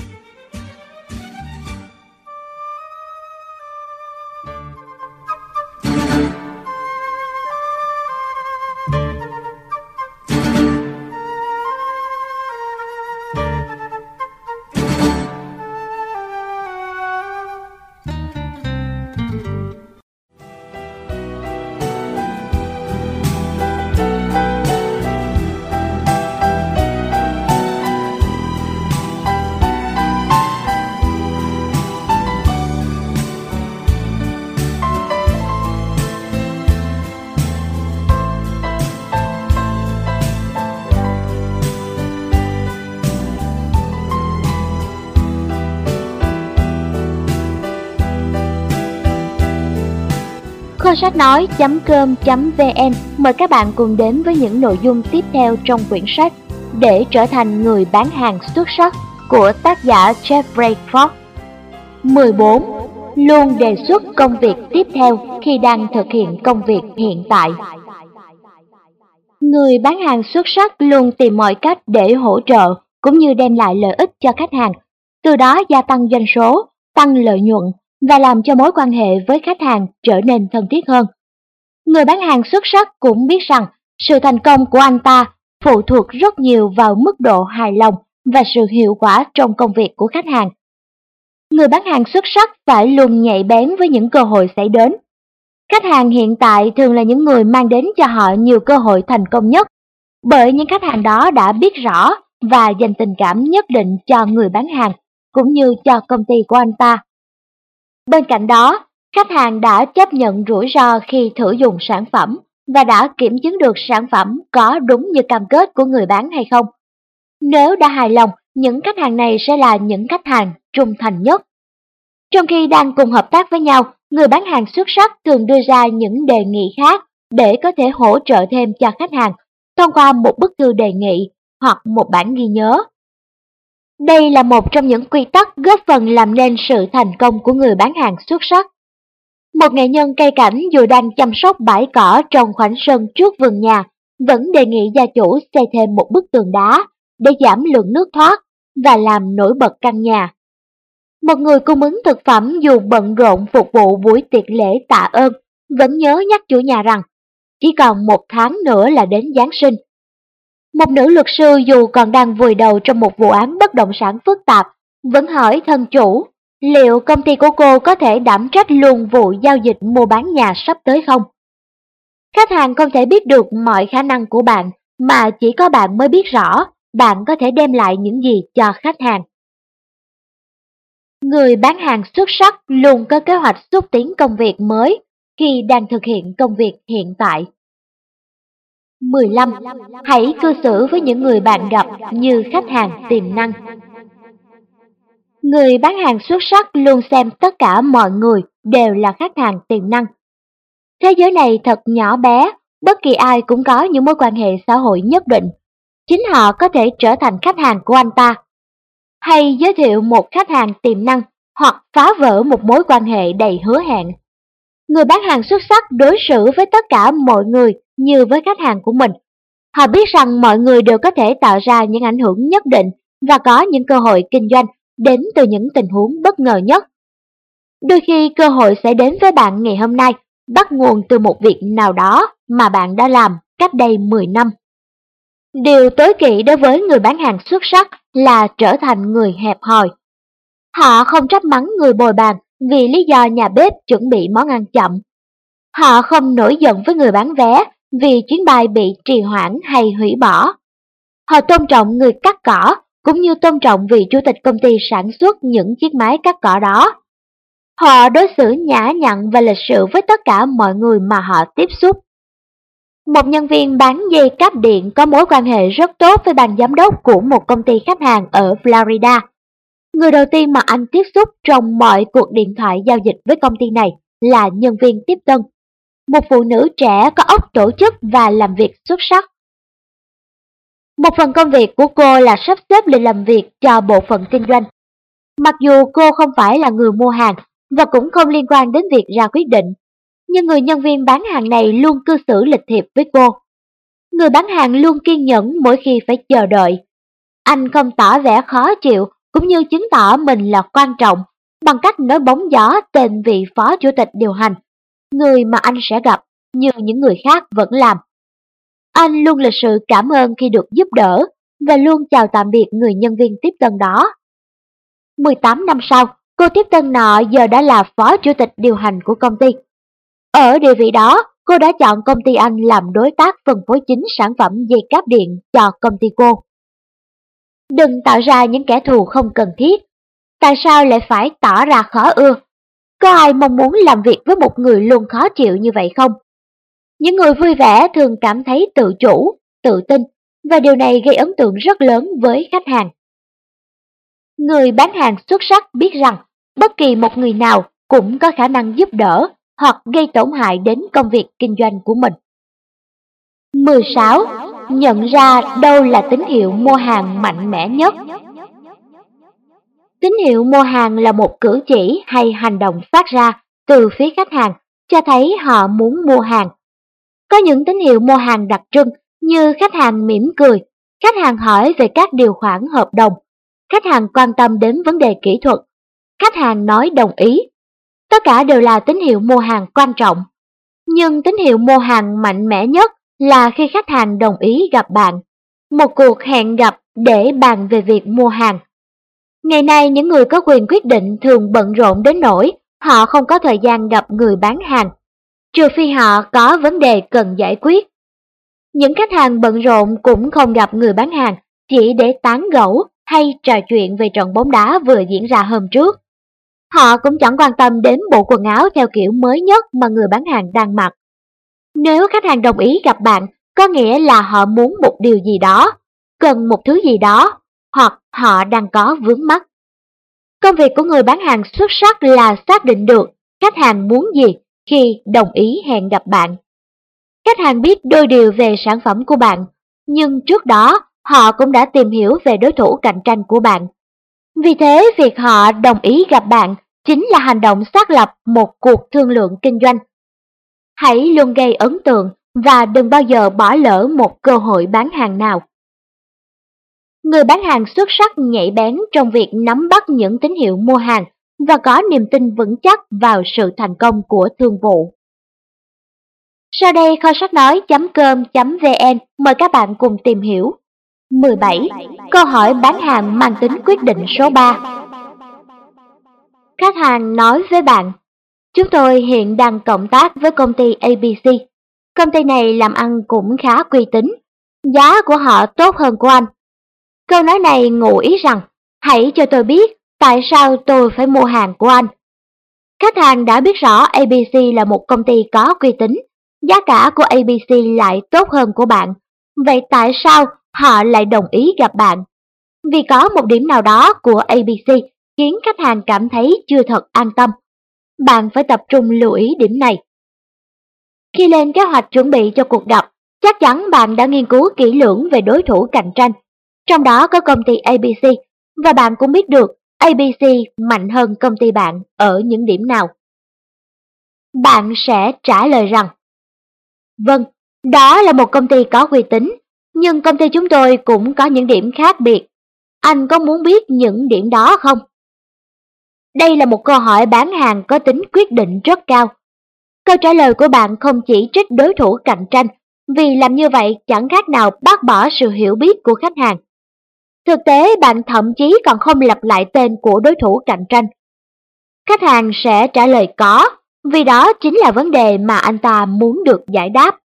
Sách nói.com.vn mời các bạn cùng đến với những nội dung tiếp theo trong quyển sách để trở thành người bán hàng xuất sắc của tác giả Jeffrey Ford. 14. Luôn đề xuất công việc tiếp theo khi đang thực hiện công việc hiện tại. Người bán hàng xuất sắc luôn tìm mọi cách để hỗ trợ cũng như đem lại lợi ích cho khách hàng, từ đó gia tăng doanh số, tăng lợi nhuận và làm cho mối quan hệ với khách hàng trở nên thân thiết hơn. Người bán hàng xuất sắc cũng biết rằng sự thành công của anh ta phụ thuộc rất nhiều vào mức độ hài lòng và sự hiệu quả trong công việc của khách hàng. Người bán hàng xuất sắc phải luôn nhạy bén với những cơ hội xảy đến. Khách hàng hiện tại thường là những người mang đến cho họ nhiều cơ hội thành công nhất, bởi những khách hàng đó đã biết rõ và dành tình cảm nhất định cho người bán hàng, cũng như cho công ty của anh ta. Bên cạnh đó, khách hàng đã chấp nhận rủi ro khi thử dùng sản phẩm và đã kiểm chứng được sản phẩm có đúng như cam kết của người bán hay không. Nếu đã hài lòng, những khách hàng này sẽ là những khách hàng trung thành nhất. Trong khi đang cùng hợp tác với nhau, người bán hàng xuất sắc thường đưa ra những đề nghị khác để có thể hỗ trợ thêm cho khách hàng thông qua một bức thư đề nghị hoặc một bản ghi nhớ. Đây là một trong những quy tắc góp phần làm nên sự thành công của người bán hàng xuất sắc. Một nghệ nhân cây cảnh dù đang chăm sóc bãi cỏ trong khoảnh sân trước vườn nhà, vẫn đề nghị gia chủ xây thêm một bức tường đá để giảm lượng nước thoát và làm nổi bật căn nhà. Một người cung ứng thực phẩm dù bận rộn phục vụ buổi tiệc lễ tạ ơn, vẫn nhớ nhắc chủ nhà rằng chỉ còn một tháng nữa là đến Giáng sinh một nữ luật sư dù còn đang vùi đầu trong một vụ án bất động sản phức tạp, vẫn hỏi thân chủ liệu công ty của cô có thể đảm trách luôn vụ giao dịch mua bán nhà sắp tới không? Khách hàng không thể biết được mọi khả năng của bạn, mà chỉ có bạn mới biết rõ bạn có thể đem lại những gì cho khách hàng. Người bán hàng xuất sắc luôn có kế hoạch xúc tiến công việc mới khi đang thực hiện công việc hiện tại. 15. Hãy cư xử với những người bạn gặp như khách hàng tiềm năng. Người bán hàng xuất sắc luôn xem tất cả mọi người đều là khách hàng tiềm năng. Thế giới này thật nhỏ bé, bất kỳ ai cũng có những mối quan hệ xã hội nhất định. Chính họ có thể trở thành khách hàng của anh ta. Hay giới thiệu một khách hàng tiềm năng hoặc phá vỡ một mối quan hệ đầy hứa hẹn. Người bán hàng xuất sắc đối xử với tất cả mọi người như với khách hàng của mình. Họ biết rằng mọi người đều có thể tạo ra những ảnh hưởng nhất định và có những cơ hội kinh doanh đến từ những tình huống bất ngờ nhất. Đôi khi cơ hội sẽ đến với bạn ngày hôm nay, bắt nguồn từ một việc nào đó mà bạn đã làm cách đây 10 năm. Điều tối kỵ đối với người bán hàng xuất sắc là trở thành người hẹp hòi. Họ không trách mắng người bồi bàn vì lý do nhà bếp chuẩn bị món ăn chậm. Họ không nổi giận với người bán vé vì chuyến bay bị trì hoãn hay hủy bỏ. Họ tôn trọng người cắt cỏ cũng như tôn trọng vị chủ tịch công ty sản xuất những chiếc máy cắt cỏ đó. Họ đối xử nhã nhặn và lịch sự với tất cả mọi người mà họ tiếp xúc. Một nhân viên bán dây cáp điện có mối quan hệ rất tốt với ban giám đốc của một công ty khách hàng ở Florida. Người đầu tiên mà anh tiếp xúc trong mọi cuộc điện thoại giao dịch với công ty này là nhân viên tiếp tân. Một phụ nữ trẻ có óc tổ chức và làm việc xuất sắc. Một phần công việc của cô là sắp xếp lịch làm việc cho bộ phận kinh doanh. Mặc dù cô không phải là người mua hàng và cũng không liên quan đến việc ra quyết định, nhưng người nhân viên bán hàng này luôn cư xử lịch thiệp với cô. Người bán hàng luôn kiên nhẫn mỗi khi phải chờ đợi. Anh không tỏ vẻ khó chịu cũng như chứng tỏ mình là quan trọng bằng cách nói bóng gió tên vị phó chủ tịch điều hành, người mà anh sẽ gặp như những người khác vẫn làm. Anh luôn lịch sự cảm ơn khi được giúp đỡ và luôn chào tạm biệt người nhân viên tiếp tân đó. 18 năm sau, cô tiếp tân nọ giờ đã là phó chủ tịch điều hành của công ty. Ở địa vị đó, cô đã chọn công ty anh làm đối tác phân phối chính sản phẩm dây cáp điện cho công ty cô. Đừng tạo ra những kẻ thù không cần thiết. Tại sao lại phải tỏ ra khó ưa? Có ai mong muốn làm việc với một người luôn khó chịu như vậy không? Những người vui vẻ thường cảm thấy tự chủ, tự tin và điều này gây ấn tượng rất lớn với khách hàng. Người bán hàng xuất sắc biết rằng bất kỳ một người nào cũng có khả năng giúp đỡ hoặc gây tổn hại đến công việc kinh doanh của mình. 16. Nhận ra đâu là tín hiệu mua hàng mạnh mẽ nhất. Tín hiệu mua hàng là một cử chỉ hay hành động phát ra từ phía khách hàng cho thấy họ muốn mua hàng. Có những tín hiệu mua hàng đặc trưng như khách hàng mỉm cười, khách hàng hỏi về các điều khoản hợp đồng, khách hàng quan tâm đến vấn đề kỹ thuật, khách hàng nói đồng ý. Tất cả đều là tín hiệu mua hàng quan trọng. Nhưng tín hiệu mua hàng mạnh mẽ nhất là khi khách hàng đồng ý gặp bạn. Một cuộc hẹn gặp để bàn về việc mua hàng. Ngày nay những người có quyền quyết định thường bận rộn đến nỗi họ không có thời gian gặp người bán hàng, trừ phi họ có vấn đề cần giải quyết. Những khách hàng bận rộn cũng không gặp người bán hàng chỉ để tán gẫu hay trò chuyện về trận bóng đá vừa diễn ra hôm trước. Họ cũng chẳng quan tâm đến bộ quần áo theo kiểu mới nhất mà người bán hàng đang mặc. Nếu khách hàng đồng ý gặp bạn, có nghĩa là họ muốn một điều gì đó, cần một thứ gì đó, hoặc họ đang có vướng mắt. Công việc của người bán hàng xuất sắc là xác định được khách hàng muốn gì khi đồng ý hẹn gặp bạn. Khách hàng biết đôi điều về sản phẩm của bạn, nhưng trước đó họ cũng đã tìm hiểu về đối thủ cạnh tranh của bạn. Vì thế, việc họ đồng ý gặp bạn chính là hành động xác lập một cuộc thương lượng kinh doanh Hãy luôn gây ấn tượng và đừng bao giờ bỏ lỡ một cơ hội bán hàng nào. Người bán hàng xuất sắc nhạy bén trong việc nắm bắt những tín hiệu mua hàng và có niềm tin vững chắc vào sự thành công của thương vụ. Sau đây, kho sách nói.com.vn mời các bạn cùng tìm hiểu. 17. Câu hỏi bán hàng mang tính quyết định số 3 Khách hàng nói với bạn Chúng tôi hiện đang cộng tác với công ty ABC. Công ty này làm ăn cũng khá uy tín, giá của họ tốt hơn của anh. Câu nói này ngụ ý rằng, hãy cho tôi biết tại sao tôi phải mua hàng của anh. Khách hàng đã biết rõ ABC là một công ty có uy tín giá cả của ABC lại tốt hơn của bạn. Vậy tại sao họ lại đồng ý gặp bạn? Vì có một điểm nào đó của ABC khiến khách hàng cảm thấy chưa thật an tâm. Bạn phải tập trung lưu ý điểm này. Khi lên kế hoạch chuẩn bị cho cuộc gặp, chắc chắn bạn đã nghiên cứu kỹ lưỡng về đối thủ cạnh tranh, trong đó có công ty ABC, và bạn cũng biết được ABC mạnh hơn công ty bạn ở những điểm nào. Bạn sẽ trả lời rằng, Vâng, đó là một công ty có uy tín, nhưng công ty chúng tôi cũng có những điểm khác biệt. Anh có muốn biết những điểm đó không? Đây là một câu hỏi bán hàng có tính quyết định rất cao. Câu trả lời của bạn không chỉ trích đối thủ cạnh tranh, vì làm như vậy chẳng khác nào bác bỏ sự hiểu biết của khách hàng. Thực tế bạn thậm chí còn không lặp lại tên của đối thủ cạnh tranh. Khách hàng sẽ trả lời có, vì đó chính là vấn đề mà anh ta muốn được giải đáp.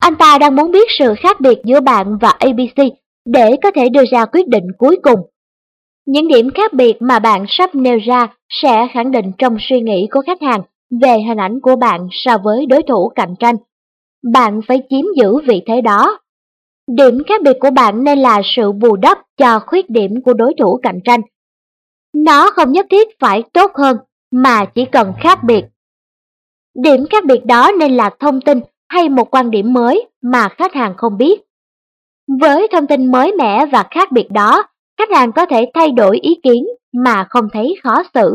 Anh ta đang muốn biết sự khác biệt giữa bạn và ABC để có thể đưa ra quyết định cuối cùng. Những điểm khác biệt mà bạn sắp nêu ra sẽ khẳng định trong suy nghĩ của khách hàng về hình ảnh của bạn so với đối thủ cạnh tranh. Bạn phải chiếm giữ vị thế đó. Điểm khác biệt của bạn nên là sự bù đắp cho khuyết điểm của đối thủ cạnh tranh. Nó không nhất thiết phải tốt hơn, mà chỉ cần khác biệt. Điểm khác biệt đó nên là thông tin hay một quan điểm mới mà khách hàng không biết. Với thông tin mới mẻ và khác biệt đó, khách hàng có thể thay đổi ý kiến mà không thấy khó xử.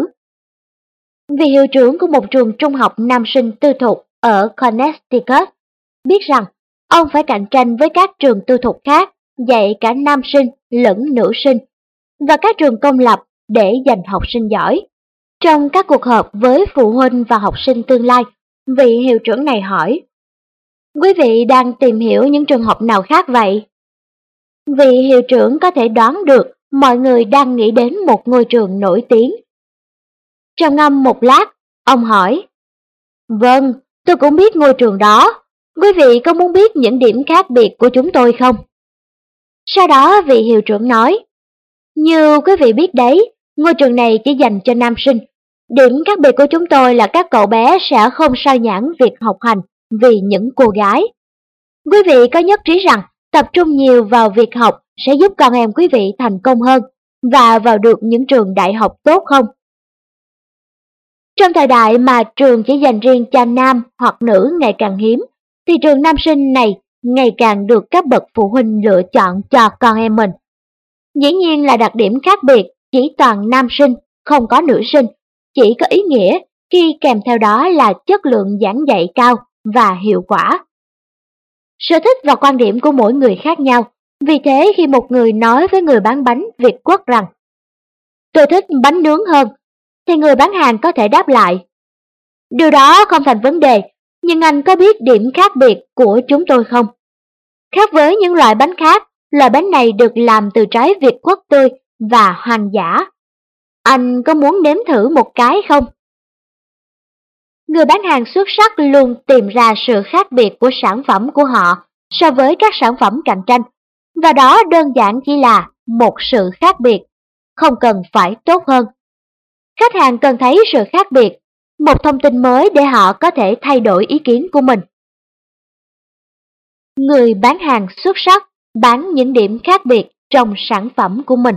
Vì hiệu trưởng của một trường trung học nam sinh tư thục ở Connecticut biết rằng ông phải cạnh tranh với các trường tư thục khác dạy cả nam sinh lẫn nữ sinh và các trường công lập để giành học sinh giỏi. Trong các cuộc họp với phụ huynh và học sinh tương lai, vị hiệu trưởng này hỏi Quý vị đang tìm hiểu những trường học nào khác vậy? Vị hiệu trưởng có thể đoán được mọi người đang nghĩ đến một ngôi trường nổi tiếng. Trầm ngâm một lát, ông hỏi. Vâng, tôi cũng biết ngôi trường đó. Quý vị có muốn biết những điểm khác biệt của chúng tôi không? Sau đó vị hiệu trưởng nói. Như quý vị biết đấy, ngôi trường này chỉ dành cho nam sinh. Điểm khác biệt của chúng tôi là các cậu bé sẽ không sao nhãn việc học hành vì những cô gái. Quý vị có nhất trí rằng tập trung nhiều vào việc học sẽ giúp con em quý vị thành công hơn và vào được những trường đại học tốt không? Trong thời đại mà trường chỉ dành riêng cho nam hoặc nữ ngày càng hiếm, thì trường nam sinh này ngày càng được các bậc phụ huynh lựa chọn cho con em mình. Dĩ nhiên là đặc điểm khác biệt chỉ toàn nam sinh, không có nữ sinh, chỉ có ý nghĩa khi kèm theo đó là chất lượng giảng dạy cao và hiệu quả. Sở thích và quan điểm của mỗi người khác nhau, vì thế khi một người nói với người bán bánh Việt Quốc rằng Tôi thích bánh nướng hơn, thì người bán hàng có thể đáp lại Điều đó không thành vấn đề, nhưng anh có biết điểm khác biệt của chúng tôi không? Khác với những loại bánh khác, loại bánh này được làm từ trái Việt Quốc tươi và hoang dã. Anh có muốn nếm thử một cái không? Người bán hàng xuất sắc luôn tìm ra sự khác biệt của sản phẩm của họ so với các sản phẩm cạnh tranh, và đó đơn giản chỉ là một sự khác biệt, không cần phải tốt hơn. Khách hàng cần thấy sự khác biệt, một thông tin mới để họ có thể thay đổi ý kiến của mình. Người bán hàng xuất sắc bán những điểm khác biệt trong sản phẩm của mình.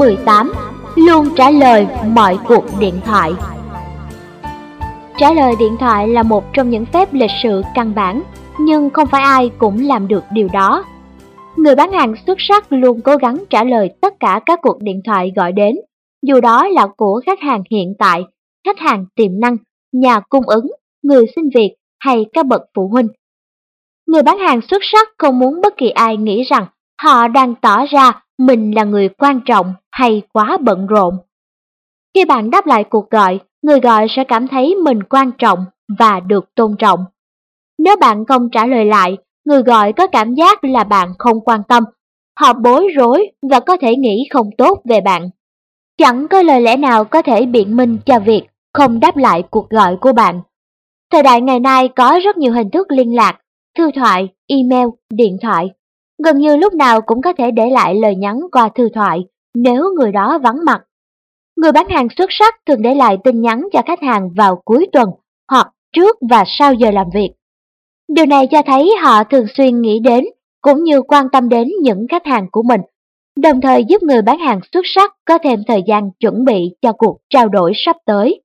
18. Luôn trả lời mọi cuộc điện thoại Trả lời điện thoại là một trong những phép lịch sự căn bản, nhưng không phải ai cũng làm được điều đó. Người bán hàng xuất sắc luôn cố gắng trả lời tất cả các cuộc điện thoại gọi đến, dù đó là của khách hàng hiện tại, khách hàng tiềm năng, nhà cung ứng, người xin việc hay các bậc phụ huynh. Người bán hàng xuất sắc không muốn bất kỳ ai nghĩ rằng họ đang tỏ ra mình là người quan trọng hay quá bận rộn. Khi bạn đáp lại cuộc gọi, người gọi sẽ cảm thấy mình quan trọng và được tôn trọng. Nếu bạn không trả lời lại, người gọi có cảm giác là bạn không quan tâm. Họ bối rối và có thể nghĩ không tốt về bạn. Chẳng có lời lẽ nào có thể biện minh cho việc không đáp lại cuộc gọi của bạn. Thời đại ngày nay có rất nhiều hình thức liên lạc, thư thoại, email, điện thoại. Gần như lúc nào cũng có thể để lại lời nhắn qua thư thoại nếu người đó vắng mặt. Người bán hàng xuất sắc thường để lại tin nhắn cho khách hàng vào cuối tuần hoặc trước và sau giờ làm việc. Điều này cho thấy họ thường xuyên nghĩ đến cũng như quan tâm đến những khách hàng của mình, đồng thời giúp người bán hàng xuất sắc có thêm thời gian chuẩn bị cho cuộc trao đổi sắp tới.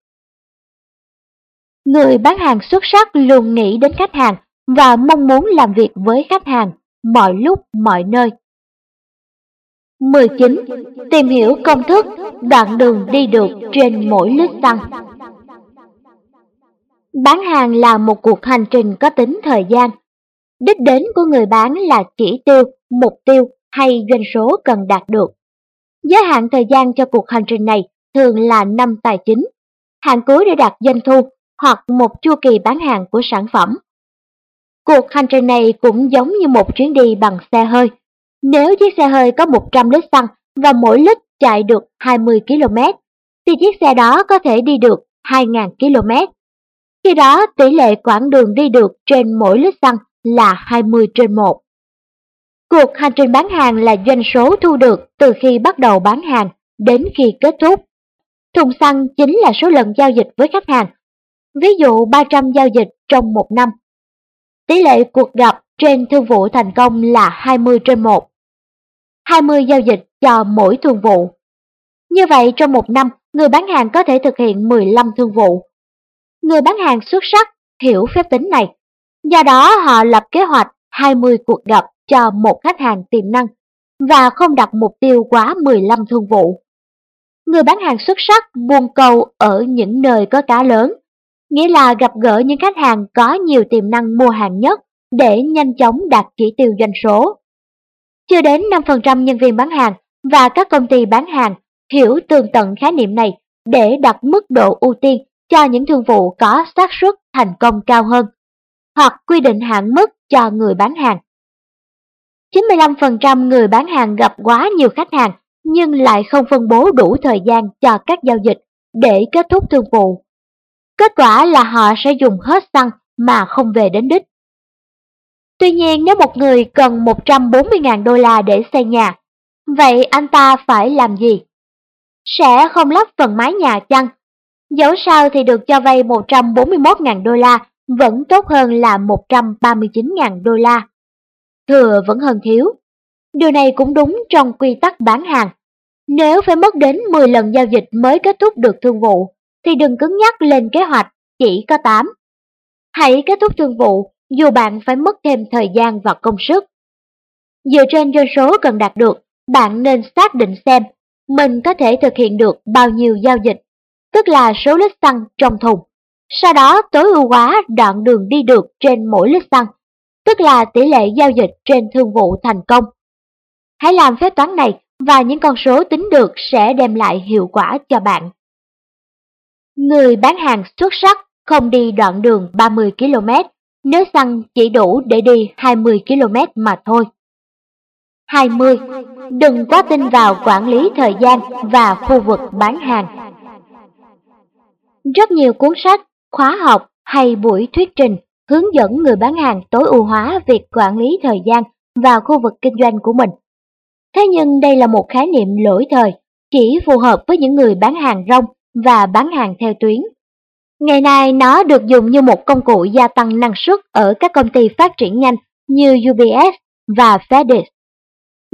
Người bán hàng xuất sắc luôn nghĩ đến khách hàng và mong muốn làm việc với khách hàng mọi lúc mọi nơi. 19. Tìm hiểu công thức đoạn đường đi được trên mỗi lít xăng. Bán hàng là một cuộc hành trình có tính thời gian. Đích đến của người bán là chỉ tiêu, mục tiêu hay doanh số cần đạt được. Giới hạn thời gian cho cuộc hành trình này thường là năm tài chính, hạn cuối để đạt doanh thu hoặc một chu kỳ bán hàng của sản phẩm. Cuộc hành trình này cũng giống như một chuyến đi bằng xe hơi. Nếu chiếc xe hơi có 100 lít xăng và mỗi lít chạy được 20 km, thì chiếc xe đó có thể đi được 2.000 km. Khi đó tỷ lệ quãng đường đi được trên mỗi lít xăng là 20 trên 1. Cuộc hành trình bán hàng là doanh số thu được từ khi bắt đầu bán hàng đến khi kết thúc. Thùng xăng chính là số lần giao dịch với khách hàng. Ví dụ 300 giao dịch trong một năm. Tỷ lệ cuộc gặp trên thương vụ thành công là 20 trên 1. 20 giao dịch cho mỗi thương vụ. Như vậy trong một năm, người bán hàng có thể thực hiện 15 thương vụ. Người bán hàng xuất sắc hiểu phép tính này. Do đó họ lập kế hoạch 20 cuộc gặp cho một khách hàng tiềm năng và không đặt mục tiêu quá 15 thương vụ. Người bán hàng xuất sắc buôn câu ở những nơi có cá lớn, nghĩa là gặp gỡ những khách hàng có nhiều tiềm năng mua hàng nhất để nhanh chóng đạt chỉ tiêu doanh số. Chưa đến 5% nhân viên bán hàng và các công ty bán hàng hiểu tường tận khái niệm này để đặt mức độ ưu tiên cho những thương vụ có xác suất thành công cao hơn, hoặc quy định hạn mức cho người bán hàng. 95% người bán hàng gặp quá nhiều khách hàng nhưng lại không phân bố đủ thời gian cho các giao dịch để kết thúc thương vụ. Kết quả là họ sẽ dùng hết xăng mà không về đến đích. Tuy nhiên nếu một người cần 140.000 đô la để xây nhà, vậy anh ta phải làm gì? Sẽ không lắp phần mái nhà chăng? Dẫu sao thì được cho vay 141.000 đô la vẫn tốt hơn là 139.000 đô la. Thừa vẫn hơn thiếu. Điều này cũng đúng trong quy tắc bán hàng. Nếu phải mất đến 10 lần giao dịch mới kết thúc được thương vụ, thì đừng cứng nhắc lên kế hoạch chỉ có 8. Hãy kết thúc thương vụ dù bạn phải mất thêm thời gian và công sức. Dựa trên doanh số cần đạt được, bạn nên xác định xem mình có thể thực hiện được bao nhiêu giao dịch, tức là số lít xăng trong thùng. Sau đó tối ưu hóa đoạn đường đi được trên mỗi lít xăng, tức là tỷ lệ giao dịch trên thương vụ thành công. Hãy làm phép toán này và những con số tính được sẽ đem lại hiệu quả cho bạn. Người bán hàng xuất sắc không đi đoạn đường 30 km nếu xăng chỉ đủ để đi 20 km mà thôi. 20. Đừng quá tin vào quản lý thời gian và khu vực bán hàng. Rất nhiều cuốn sách, khóa học hay buổi thuyết trình hướng dẫn người bán hàng tối ưu hóa việc quản lý thời gian và khu vực kinh doanh của mình. Thế nhưng đây là một khái niệm lỗi thời, chỉ phù hợp với những người bán hàng rong và bán hàng theo tuyến. Ngày nay nó được dùng như một công cụ gia tăng năng suất ở các công ty phát triển nhanh như UBS và FedEx.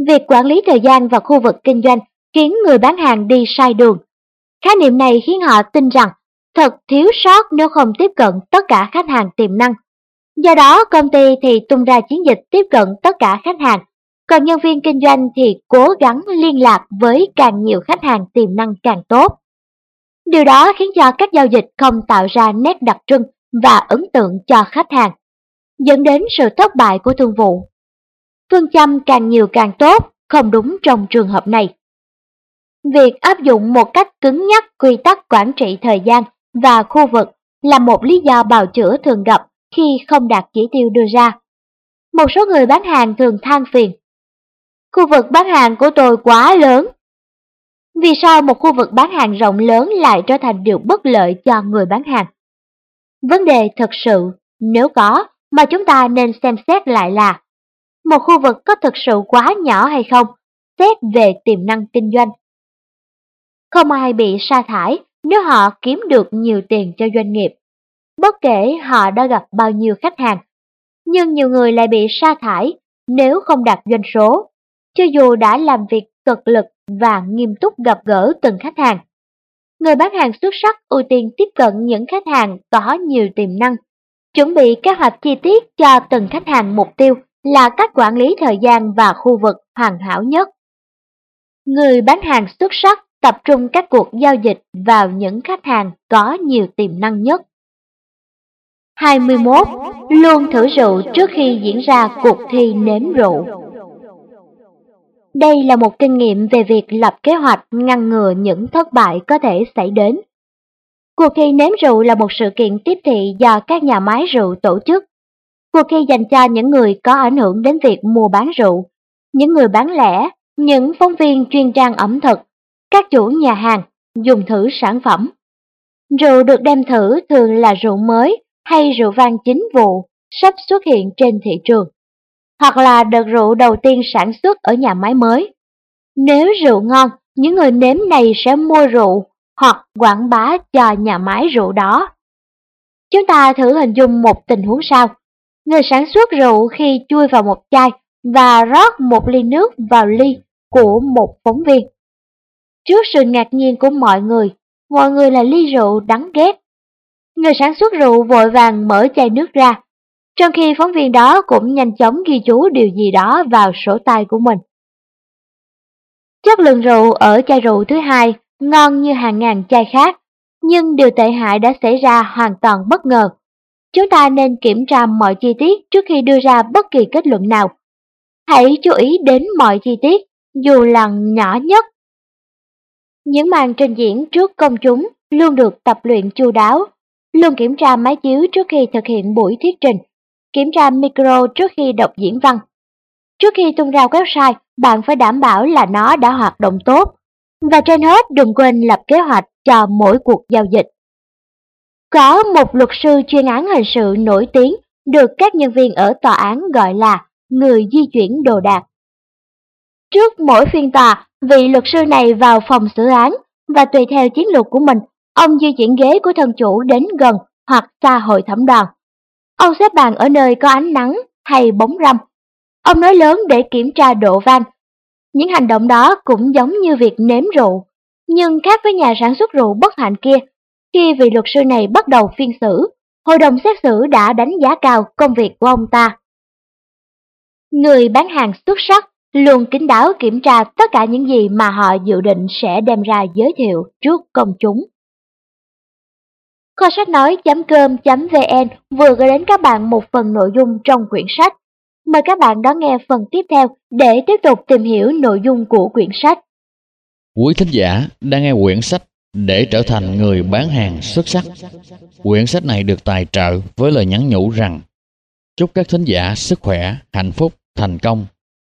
Việc quản lý thời gian và khu vực kinh doanh khiến người bán hàng đi sai đường. Khái niệm này khiến họ tin rằng thật thiếu sót nếu không tiếp cận tất cả khách hàng tiềm năng. Do đó, công ty thì tung ra chiến dịch tiếp cận tất cả khách hàng, còn nhân viên kinh doanh thì cố gắng liên lạc với càng nhiều khách hàng tiềm năng càng tốt. Điều đó khiến cho các giao dịch không tạo ra nét đặc trưng và ấn tượng cho khách hàng, dẫn đến sự thất bại của thương vụ. Phương châm càng nhiều càng tốt, không đúng trong trường hợp này. Việc áp dụng một cách cứng nhắc quy tắc quản trị thời gian và khu vực là một lý do bào chữa thường gặp khi không đạt chỉ tiêu đưa ra. Một số người bán hàng thường than phiền. Khu vực bán hàng của tôi quá lớn. Vì sao một khu vực bán hàng rộng lớn lại trở thành điều bất lợi cho người bán hàng? Vấn đề thật sự, nếu có, mà chúng ta nên xem xét lại là một khu vực có thực sự quá nhỏ hay không, xét về tiềm năng kinh doanh. Không ai bị sa thải nếu họ kiếm được nhiều tiền cho doanh nghiệp, bất kể họ đã gặp bao nhiêu khách hàng. Nhưng nhiều người lại bị sa thải nếu không đạt doanh số, cho dù đã làm việc cực lực và nghiêm túc gặp gỡ từng khách hàng. Người bán hàng xuất sắc ưu tiên tiếp cận những khách hàng có nhiều tiềm năng, chuẩn bị kế hoạch chi tiết cho từng khách hàng mục tiêu là cách quản lý thời gian và khu vực hoàn hảo nhất. Người bán hàng xuất sắc tập trung các cuộc giao dịch vào những khách hàng có nhiều tiềm năng nhất. 21. Luôn thử rượu trước khi diễn ra cuộc thi nếm rượu. Đây là một kinh nghiệm về việc lập kế hoạch ngăn ngừa những thất bại có thể xảy đến. Cuộc thi nếm rượu là một sự kiện tiếp thị do các nhà máy rượu tổ chức. Cuộc thi dành cho những người có ảnh hưởng đến việc mua bán rượu, những người bán lẻ, những phóng viên chuyên trang ẩm thực, các chủ nhà hàng dùng thử sản phẩm. Rượu được đem thử thường là rượu mới hay rượu vang chính vụ sắp xuất hiện trên thị trường, hoặc là đợt rượu đầu tiên sản xuất ở nhà máy mới. Nếu rượu ngon, những người nếm này sẽ mua rượu hoặc quảng bá cho nhà máy rượu đó. Chúng ta thử hình dung một tình huống sau. Người sản xuất rượu khi chui vào một chai và rót một ly nước vào ly của một phóng viên. Trước sự ngạc nhiên của mọi người, mọi người là ly rượu đắng ghét. Người sản xuất rượu vội vàng mở chai nước ra, trong khi phóng viên đó cũng nhanh chóng ghi chú điều gì đó vào sổ tay của mình. Chất lượng rượu ở chai rượu thứ hai ngon như hàng ngàn chai khác, nhưng điều tệ hại đã xảy ra hoàn toàn bất ngờ. Chúng ta nên kiểm tra mọi chi tiết trước khi đưa ra bất kỳ kết luận nào. Hãy chú ý đến mọi chi tiết, dù là nhỏ nhất những màn trình diễn trước công chúng luôn được tập luyện chu đáo, luôn kiểm tra máy chiếu trước khi thực hiện buổi thuyết trình, kiểm tra micro trước khi đọc diễn văn. Trước khi tung ra website, bạn phải đảm bảo là nó đã hoạt động tốt. Và trên hết đừng quên lập kế hoạch cho mỗi cuộc giao dịch. Có một luật sư chuyên án hình sự nổi tiếng được các nhân viên ở tòa án gọi là người di chuyển đồ đạc. Trước mỗi phiên tòa, vị luật sư này vào phòng xử án và tùy theo chiến lược của mình, ông di chuyển ghế của thân chủ đến gần hoặc xa hội thẩm đoàn. Ông xếp bàn ở nơi có ánh nắng hay bóng râm. Ông nói lớn để kiểm tra độ van. Những hành động đó cũng giống như việc nếm rượu, nhưng khác với nhà sản xuất rượu bất hạnh kia. Khi vị luật sư này bắt đầu phiên xử, hội đồng xét xử đã đánh giá cao công việc của ông ta. Người bán hàng xuất sắc luôn kín đáo kiểm tra tất cả những gì mà họ dự định sẽ đem ra giới thiệu trước công chúng. Kho sách nói.com.vn vừa gửi đến các bạn một phần nội dung trong quyển sách. Mời các bạn đón nghe phần tiếp theo để tiếp tục tìm hiểu nội dung của quyển sách.
Quý thính giả đang nghe quyển sách để trở thành người bán hàng xuất sắc. Quyển sách này được tài trợ với lời nhắn nhủ rằng chúc các thính giả sức khỏe, hạnh phúc, thành công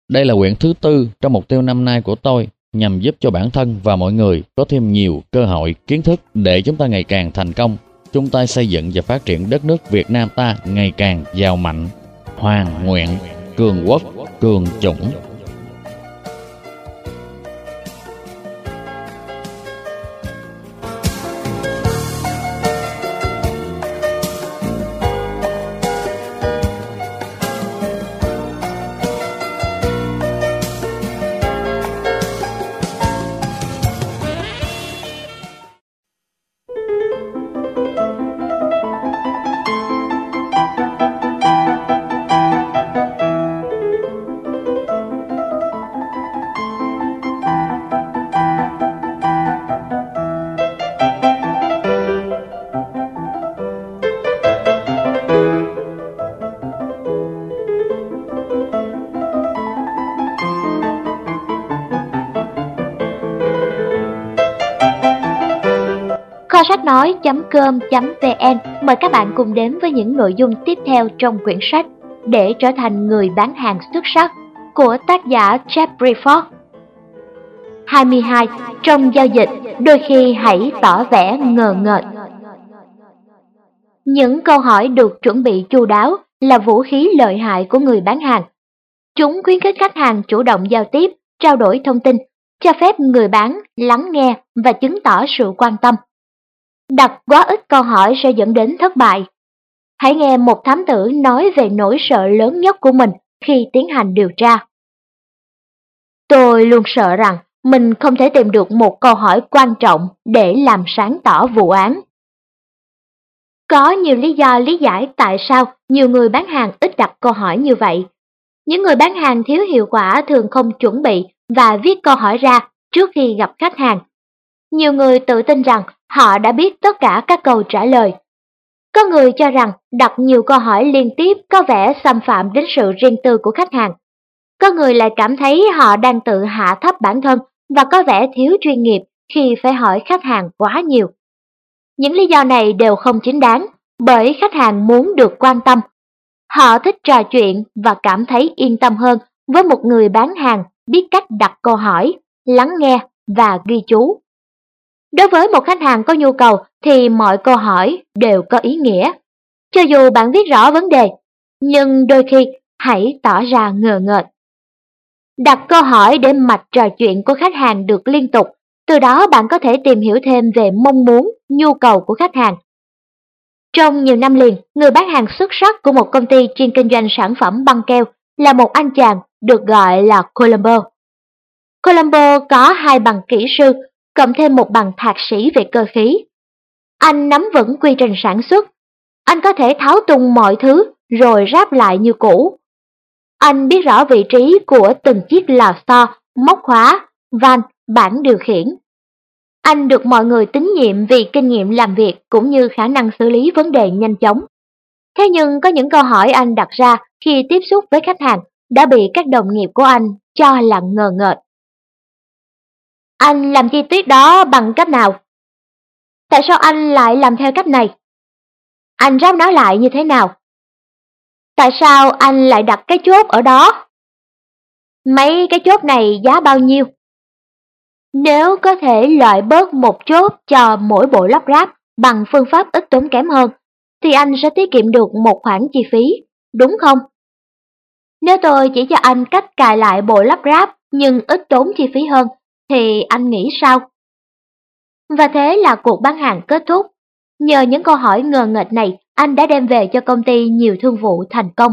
đây là quyển thứ tư trong mục tiêu năm nay của tôi nhằm giúp cho bản thân và mọi người có thêm nhiều cơ hội kiến thức để chúng ta ngày càng thành công, chung tay xây dựng và phát triển đất nước Việt Nam ta ngày càng giàu mạnh, hoàn nguyện, cường quốc, cường chủng.
Vn. mời các bạn cùng đến với những nội dung tiếp theo trong quyển sách để trở thành người bán hàng xuất sắc của tác giả Jeffrey Ford. 22. Trong giao dịch, đôi khi hãy tỏ vẻ ngờ ngợt. Những câu hỏi được chuẩn bị chu đáo là vũ khí lợi hại của người bán hàng. Chúng khuyến khích khách hàng chủ động giao tiếp, trao đổi thông tin, cho phép người bán lắng nghe và chứng tỏ sự quan tâm. Đặt quá ít câu hỏi sẽ dẫn đến thất bại. Hãy nghe một thám tử nói về nỗi sợ lớn nhất của mình khi tiến hành điều tra. Tôi luôn sợ rằng mình không thể tìm được một câu hỏi quan trọng để làm sáng tỏ vụ án. Có nhiều lý do lý giải tại sao nhiều người bán hàng ít đặt câu hỏi như vậy. Những người bán hàng thiếu hiệu quả thường không chuẩn bị và viết câu hỏi ra trước khi gặp khách hàng. Nhiều người tự tin rằng họ đã biết tất cả các câu trả lời. Có người cho rằng đặt nhiều câu hỏi liên tiếp có vẻ xâm phạm đến sự riêng tư của khách hàng. Có người lại cảm thấy họ đang tự hạ thấp bản thân và có vẻ thiếu chuyên nghiệp khi phải hỏi khách hàng quá nhiều. Những lý do này đều không chính đáng, bởi khách hàng muốn được quan tâm. Họ thích trò chuyện và cảm thấy yên tâm hơn với một người bán hàng biết cách đặt câu hỏi, lắng nghe và ghi chú. Đối với một khách hàng có nhu cầu thì mọi câu hỏi đều có ý nghĩa. Cho dù bạn viết rõ vấn đề, nhưng đôi khi hãy tỏ ra ngờ ngợt. Đặt câu hỏi để mạch trò chuyện của khách hàng được liên tục, từ đó bạn có thể tìm hiểu thêm về mong muốn, nhu cầu của khách hàng. Trong nhiều năm liền, người bán hàng xuất sắc của một công ty chuyên kinh doanh sản phẩm băng keo là một anh chàng được gọi là Colombo. Colombo có hai bằng kỹ sư, cộng thêm một bằng thạc sĩ về cơ khí. Anh nắm vững quy trình sản xuất. Anh có thể tháo tung mọi thứ rồi ráp lại như cũ. Anh biết rõ vị trí của từng chiếc lò xo, móc khóa, van, bảng điều khiển. Anh được mọi người tín nhiệm vì kinh nghiệm làm việc cũng như khả năng xử lý vấn đề nhanh chóng. Thế nhưng có những câu hỏi anh đặt ra khi tiếp xúc với khách hàng đã bị các đồng nghiệp của anh cho là ngờ ngợt. Anh làm chi tiết đó bằng cách nào? Tại sao anh lại làm theo cách này? Anh ráp nó lại như thế nào? Tại sao anh lại đặt cái chốt ở đó? Mấy cái chốt này giá bao nhiêu? Nếu có thể loại bớt một chốt cho mỗi bộ lắp ráp bằng phương pháp ít tốn kém hơn, thì anh sẽ tiết kiệm được một khoản chi phí, đúng không? Nếu tôi chỉ cho anh cách cài lại bộ lắp ráp nhưng ít tốn chi phí hơn, thì anh nghĩ sao? Và thế là cuộc bán hàng kết thúc. Nhờ những câu hỏi ngờ nghệch này, anh đã đem về cho công ty nhiều thương vụ thành công.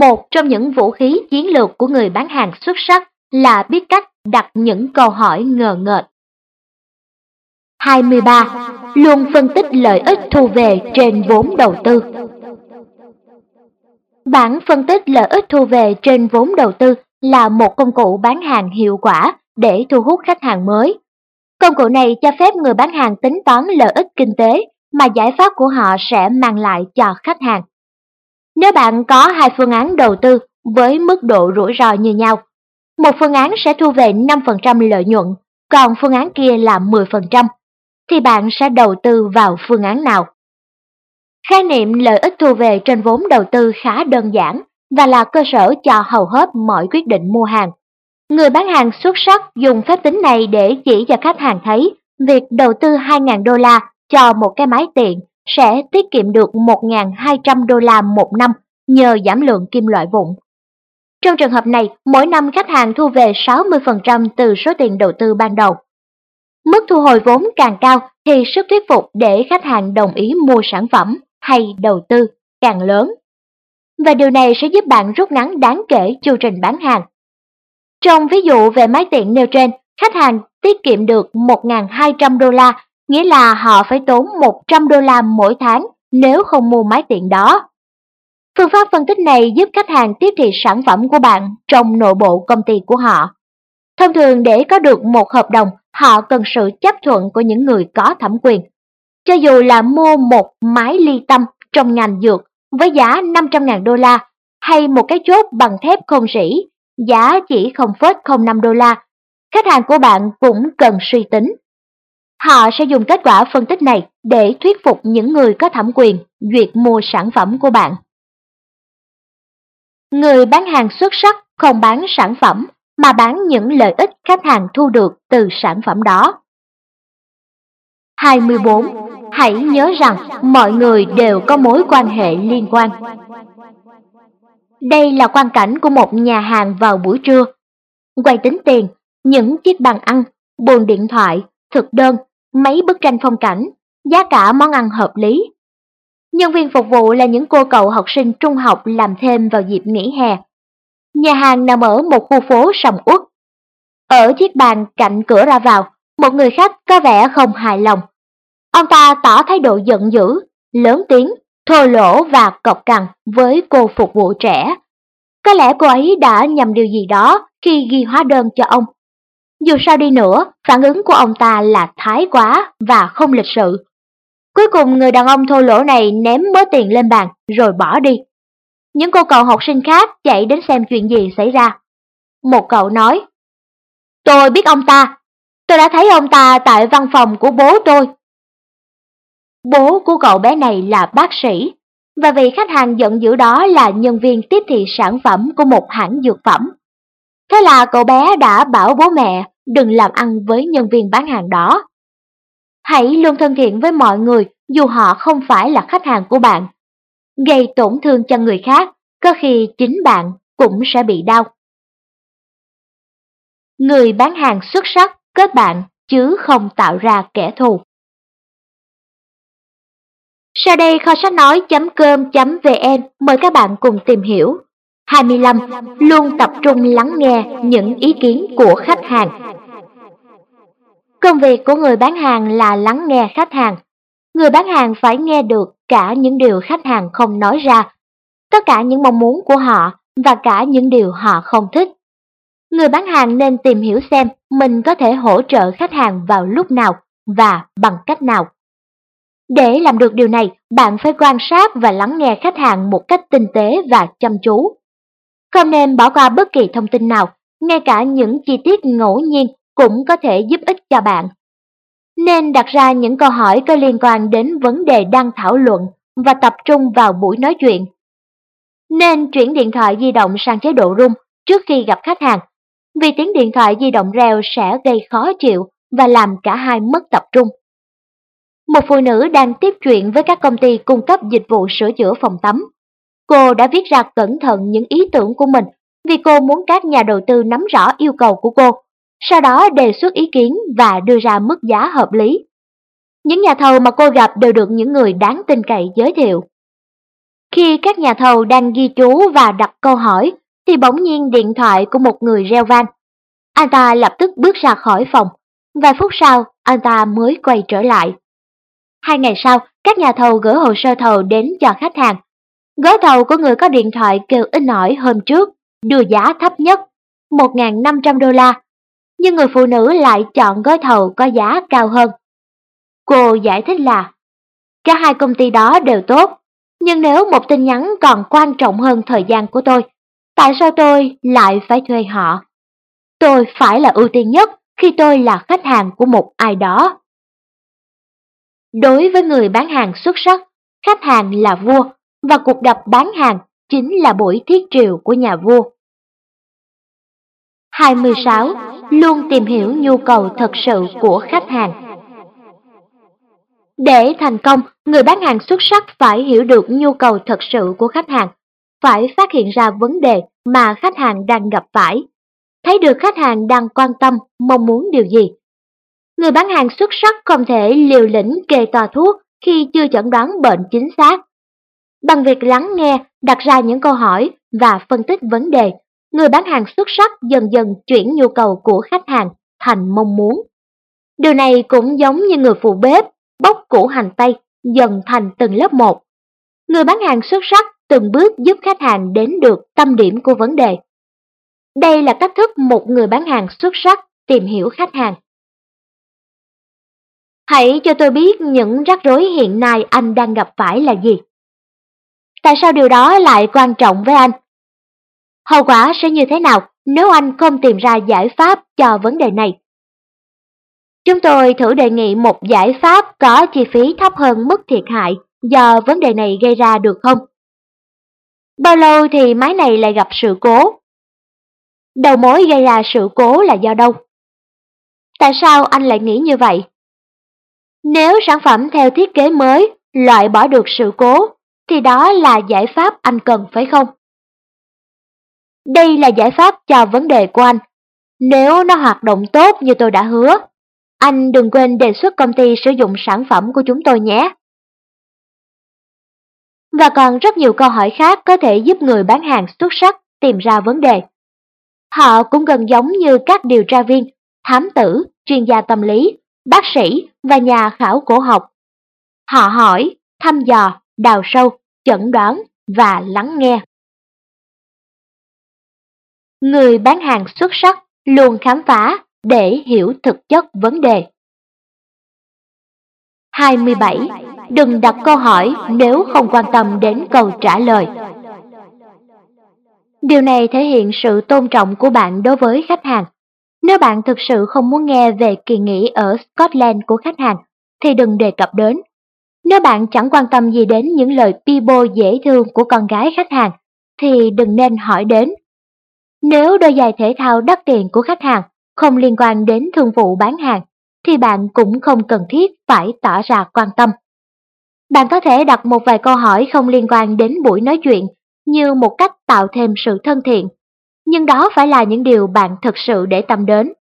Một trong những vũ khí chiến lược của người bán hàng xuất sắc là biết cách đặt những câu hỏi ngờ nghệch. 23. Luôn phân tích lợi ích thu về trên vốn đầu tư. Bản phân tích lợi ích thu về trên vốn đầu tư là một công cụ bán hàng hiệu quả để thu hút khách hàng mới. Công cụ này cho phép người bán hàng tính toán lợi ích kinh tế mà giải pháp của họ sẽ mang lại cho khách hàng. Nếu bạn có hai phương án đầu tư với mức độ rủi ro như nhau, một phương án sẽ thu về 5% lợi nhuận, còn phương án kia là 10%, thì bạn sẽ đầu tư vào phương án nào? Khái niệm lợi ích thu về trên vốn đầu tư khá đơn giản và là cơ sở cho hầu hết mọi quyết định mua hàng. Người bán hàng xuất sắc dùng phép tính này để chỉ cho khách hàng thấy việc đầu tư 2.000 đô la cho một cái máy tiện sẽ tiết kiệm được 1.200 đô la một năm nhờ giảm lượng kim loại vụn. Trong trường hợp này, mỗi năm khách hàng thu về 60% từ số tiền đầu tư ban đầu. Mức thu hồi vốn càng cao thì sức thuyết phục để khách hàng đồng ý mua sản phẩm hay đầu tư càng lớn. Và điều này sẽ giúp bạn rút ngắn đáng kể chu trình bán hàng. Trong ví dụ về máy tiện nêu trên, khách hàng tiết kiệm được 1.200 đô la, nghĩa là họ phải tốn 100 đô la mỗi tháng nếu không mua máy tiện đó. Phương pháp phân tích này giúp khách hàng tiếp thị sản phẩm của bạn trong nội bộ công ty của họ. Thông thường để có được một hợp đồng, họ cần sự chấp thuận của những người có thẩm quyền. Cho dù là mua một máy ly tâm trong ngành dược với giá 500.000 đô la hay một cái chốt bằng thép không rỉ, giá chỉ 0,05 đô la, khách hàng của bạn cũng cần suy tính. Họ sẽ dùng kết quả phân tích này để thuyết phục những người có thẩm quyền duyệt mua sản phẩm của bạn. Người bán hàng xuất sắc không bán sản phẩm mà bán những lợi ích khách hàng thu được từ sản phẩm đó. 24. Hãy nhớ rằng mọi người đều có mối quan hệ liên quan. Đây là quan cảnh của một nhà hàng vào buổi trưa. Quay tính tiền, những chiếc bàn ăn, bồn điện thoại, thực đơn, mấy bức tranh phong cảnh, giá cả món ăn hợp lý. Nhân viên phục vụ là những cô cậu học sinh trung học làm thêm vào dịp nghỉ hè. Nhà hàng nằm ở một khu phố sầm uất. Ở chiếc bàn cạnh cửa ra vào, một người khách có vẻ không hài lòng. Ông ta tỏ thái độ giận dữ, lớn tiếng, thô lỗ và cọc cằn với cô phục vụ trẻ. Có lẽ cô ấy đã nhầm điều gì đó khi ghi hóa đơn cho ông. Dù sao đi nữa, phản ứng của ông ta là thái quá và không lịch sự. Cuối cùng người đàn ông thô lỗ này ném mớ tiền lên bàn rồi bỏ đi. Những cô cậu học sinh khác chạy đến xem chuyện gì xảy ra. Một cậu nói, Tôi biết ông ta, tôi đã thấy ông ta tại văn phòng của bố tôi. Bố của cậu bé này là bác sĩ, và vị khách hàng giận dữ đó là nhân viên tiếp thị sản phẩm của một hãng dược phẩm. Thế là cậu bé đã bảo bố mẹ đừng làm ăn với nhân viên bán hàng đó. Hãy luôn thân thiện với mọi người dù họ không phải là khách hàng của bạn. Gây tổn thương cho người khác, có khi chính bạn cũng sẽ bị đau. Người bán hàng xuất sắc kết bạn chứ không tạo ra kẻ thù. Sau đây kho sách nói.com.vn mời các bạn cùng tìm hiểu. 25. Luôn tập trung lắng nghe những ý kiến của khách hàng. Công việc của người bán hàng là lắng nghe khách hàng. Người bán hàng phải nghe được cả những điều khách hàng không nói ra, tất cả những mong muốn của họ và cả những điều họ không thích. Người bán hàng nên tìm hiểu xem mình có thể hỗ trợ khách hàng vào lúc nào và bằng cách nào. Để làm được điều này, bạn phải quan sát và lắng nghe khách hàng một cách tinh tế và chăm chú. Không nên bỏ qua bất kỳ thông tin nào, ngay cả những chi tiết ngẫu nhiên cũng có thể giúp ích cho bạn. Nên đặt ra những câu hỏi có liên quan đến vấn đề đang thảo luận và tập trung vào buổi nói chuyện. Nên chuyển điện thoại di động sang chế độ rung trước khi gặp khách hàng, vì tiếng điện thoại di động reo sẽ gây khó chịu và làm cả hai mất tập trung. Một phụ nữ đang tiếp chuyện với các công ty cung cấp dịch vụ sửa chữa phòng tắm. Cô đã viết ra cẩn thận những ý tưởng của mình vì cô muốn các nhà đầu tư nắm rõ yêu cầu của cô, sau đó đề xuất ý kiến và đưa ra mức giá hợp lý. Những nhà thầu mà cô gặp đều được những người đáng tin cậy giới thiệu. Khi các nhà thầu đang ghi chú và đặt câu hỏi, thì bỗng nhiên điện thoại của một người reo vang. Anh ta lập tức bước ra khỏi phòng. Vài phút sau, anh ta mới quay trở lại. Hai ngày sau, các nhà thầu gửi hồ sơ thầu đến cho khách hàng. Gói thầu của người có điện thoại kêu in ỏi hôm trước, đưa giá thấp nhất, 1.500 đô la. Nhưng người phụ nữ lại chọn gói thầu có giá cao hơn. Cô giải thích là, cả hai công ty đó đều tốt, nhưng nếu một tin nhắn còn quan trọng hơn thời gian của tôi, tại sao tôi lại phải thuê họ? Tôi phải là ưu tiên nhất khi tôi là khách hàng của một ai đó. Đối với người bán hàng xuất sắc, khách hàng là vua và cuộc gặp bán hàng chính là buổi thiết triều của nhà vua. 26. Luôn tìm hiểu nhu cầu thật sự của khách hàng. Để thành công, người bán hàng xuất sắc phải hiểu được nhu cầu thật sự của khách hàng, phải phát hiện ra vấn đề mà khách hàng đang gặp phải, thấy được khách hàng đang quan tâm, mong muốn điều gì Người bán hàng xuất sắc không thể liều lĩnh kê toa thuốc khi chưa chẩn đoán bệnh chính xác. Bằng việc lắng nghe, đặt ra những câu hỏi và phân tích vấn đề, người bán hàng xuất sắc dần dần chuyển nhu cầu của khách hàng thành mong muốn. Điều này cũng giống như người phụ bếp bóc củ hành tây dần thành từng lớp một. Người bán hàng xuất sắc từng bước giúp khách hàng đến được tâm điểm của vấn đề. Đây là cách thức một người bán hàng xuất sắc tìm hiểu khách hàng. Hãy cho tôi biết những rắc rối hiện nay anh đang gặp phải là gì. Tại sao điều đó lại quan trọng với anh? Hậu quả sẽ như thế nào nếu anh không tìm ra giải pháp cho vấn đề này? Chúng tôi thử đề nghị một giải pháp có chi phí thấp hơn mức thiệt hại do vấn đề này gây ra được không? Bao lâu thì máy này lại gặp sự cố? Đầu mối gây ra sự cố là do đâu? Tại sao anh lại nghĩ như vậy? Nếu sản phẩm theo thiết kế mới loại bỏ được sự cố, thì đó là giải pháp anh cần phải không? Đây là giải pháp cho vấn đề của anh. Nếu nó hoạt động tốt như tôi đã hứa, anh đừng quên đề xuất công ty sử dụng sản phẩm của chúng tôi nhé. Và còn rất nhiều câu hỏi khác có thể giúp người bán hàng xuất sắc tìm ra vấn đề. Họ cũng gần giống như các điều tra viên, thám tử, chuyên gia tâm lý, bác sĩ và nhà khảo cổ học. Họ hỏi, thăm dò, đào sâu, chẩn đoán và lắng nghe. Người bán hàng xuất sắc luôn khám phá để hiểu thực chất vấn đề. 27. Đừng đặt câu hỏi nếu không quan tâm đến câu trả lời. Điều này thể hiện sự tôn trọng của bạn đối với khách hàng. Nếu bạn thực sự không muốn nghe về kỳ nghỉ ở Scotland của khách hàng, thì đừng đề cập đến. Nếu bạn chẳng quan tâm gì đến những lời pi bô dễ thương của con gái khách hàng, thì đừng nên hỏi đến. Nếu đôi giày thể thao đắt tiền của khách hàng không liên quan đến thương vụ bán hàng, thì bạn cũng không cần thiết phải tỏ ra quan tâm. Bạn có thể đặt một vài câu hỏi không liên quan đến buổi nói chuyện như một cách tạo thêm sự thân thiện, nhưng đó phải là những điều bạn thực sự để tâm đến.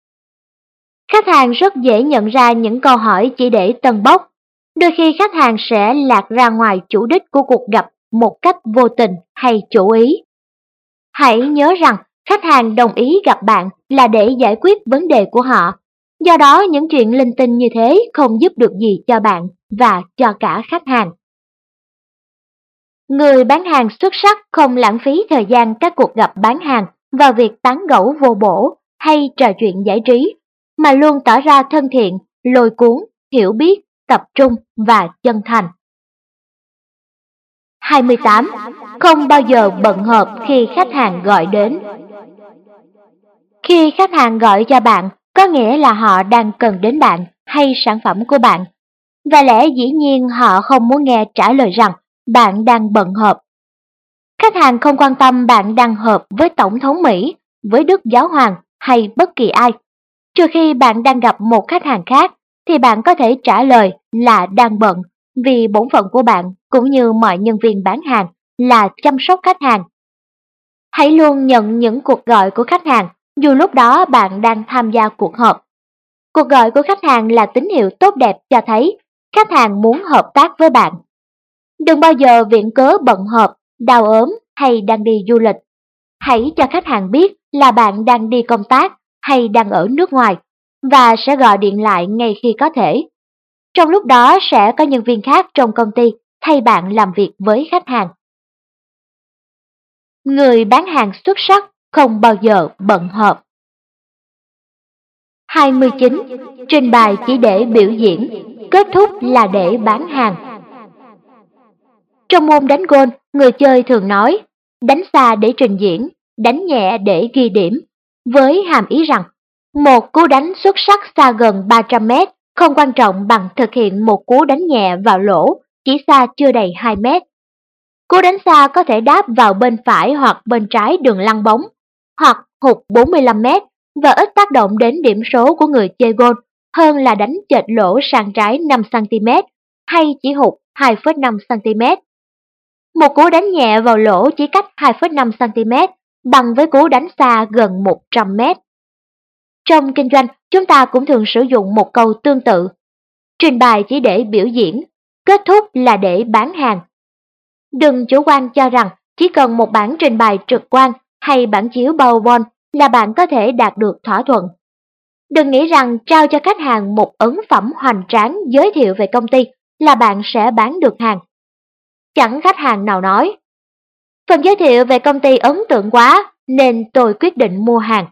Khách hàng rất dễ nhận ra những câu hỏi chỉ để tân bốc. Đôi khi khách hàng sẽ lạc ra ngoài chủ đích của cuộc gặp một cách vô tình hay chủ ý. Hãy nhớ rằng, khách hàng đồng ý gặp bạn là để giải quyết vấn đề của họ. Do đó, những chuyện linh tinh như thế không giúp được gì cho bạn và cho cả khách hàng. Người bán hàng xuất sắc không lãng phí thời gian các cuộc gặp bán hàng vào việc tán gẫu vô bổ hay trò chuyện giải trí, mà luôn tỏ ra thân thiện, lôi cuốn, hiểu biết, tập trung và chân thành. 28. Không bao giờ bận hợp khi khách hàng gọi đến. Khi khách hàng gọi cho bạn, có nghĩa là họ đang cần đến bạn hay sản phẩm của bạn. Và lẽ dĩ nhiên họ không muốn nghe trả lời rằng bạn đang bận họp. Khách hàng không quan tâm bạn đang hợp với Tổng thống Mỹ, với Đức Giáo Hoàng hay bất kỳ ai. Trừ khi bạn đang gặp một khách hàng khác, thì bạn có thể trả lời là đang bận vì bổn phận của bạn cũng như mọi nhân viên bán hàng là chăm sóc khách hàng. Hãy luôn nhận những cuộc gọi của khách hàng dù lúc đó bạn đang tham gia cuộc họp. Cuộc gọi của khách hàng là tín hiệu tốt đẹp cho thấy khách hàng muốn hợp tác với bạn. Đừng bao giờ viện cớ bận họp, đau ốm hay đang đi du lịch. Hãy cho khách hàng biết là bạn đang đi công tác hay đang ở nước ngoài và sẽ gọi điện lại ngay khi có thể. Trong lúc đó sẽ có nhân viên khác trong công ty thay bạn làm việc với khách hàng. Người bán hàng xuất sắc không bao giờ bận họp. 29. Trình bày chỉ để biểu diễn, kết thúc là để bán hàng. Trong môn đánh gôn, người chơi thường nói đánh xa để trình diễn, đánh nhẹ để ghi điểm, với hàm ý rằng một cú đánh xuất sắc xa gần 300 mét không quan trọng bằng thực hiện một cú đánh nhẹ vào lỗ chỉ xa chưa đầy 2 mét. Cú đánh xa có thể đáp vào bên phải hoặc bên trái đường lăn bóng, hoặc hụt 45 mét và ít tác động đến điểm số của người chơi gôn hơn là đánh chệch lỗ sang trái 5cm hay chỉ hụt 2,5cm. Một cú đánh nhẹ vào lỗ chỉ cách 2,5cm bằng với cú đánh xa gần 100m. Trong kinh doanh, chúng ta cũng thường sử dụng một câu tương tự. Trình bày chỉ để biểu diễn, kết thúc là để bán hàng. Đừng chủ quan cho rằng chỉ cần một bản trình bày trực quan hay bản chiếu PowerPoint là bạn có thể đạt được thỏa thuận. Đừng nghĩ rằng trao cho khách hàng một ấn phẩm hoành tráng giới thiệu về công ty là bạn sẽ bán được hàng. Chẳng khách hàng nào nói. Phần giới thiệu về công ty ấn tượng quá nên tôi quyết định mua hàng.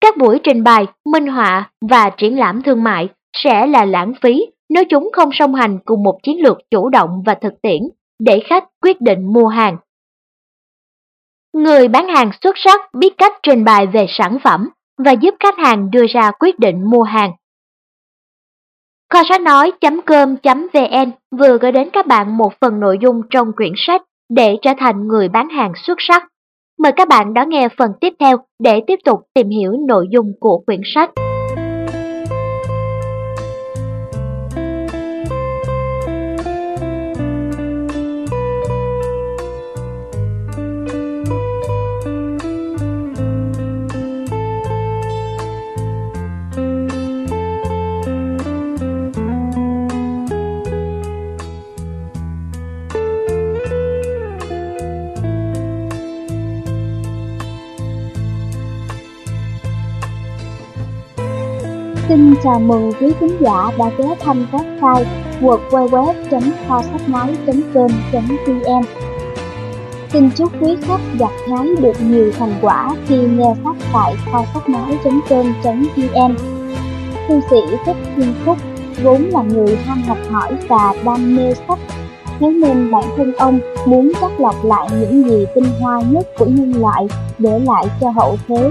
Các buổi trình bày, minh họa và triển lãm thương mại sẽ là lãng phí nếu chúng không song hành cùng một chiến lược chủ động và thực tiễn để khách quyết định mua hàng. Người bán hàng xuất sắc biết cách trình bày về sản phẩm và giúp khách hàng đưa ra quyết định mua hàng. Kho sách nói.com.vn vừa gửi đến các bạn một phần nội dung trong quyển sách để trở thành người bán hàng xuất sắc. Mời các bạn đón nghe phần tiếp theo để tiếp tục tìm hiểu nội dung của quyển sách.
Chào mừng quý khán giả đã ghé thăm website www.kho sách nói.com.vn Xin chúc quý khách gặt hái được nhiều thành quả khi nghe sách tại kho sách nói.com.vn Thư sĩ Thích Thiên Phúc, vốn là người ham học hỏi và đam mê sách, Thế nên bản thân ông muốn chắc lọc lại những gì tinh hoa nhất của nhân loại để lại cho hậu thế.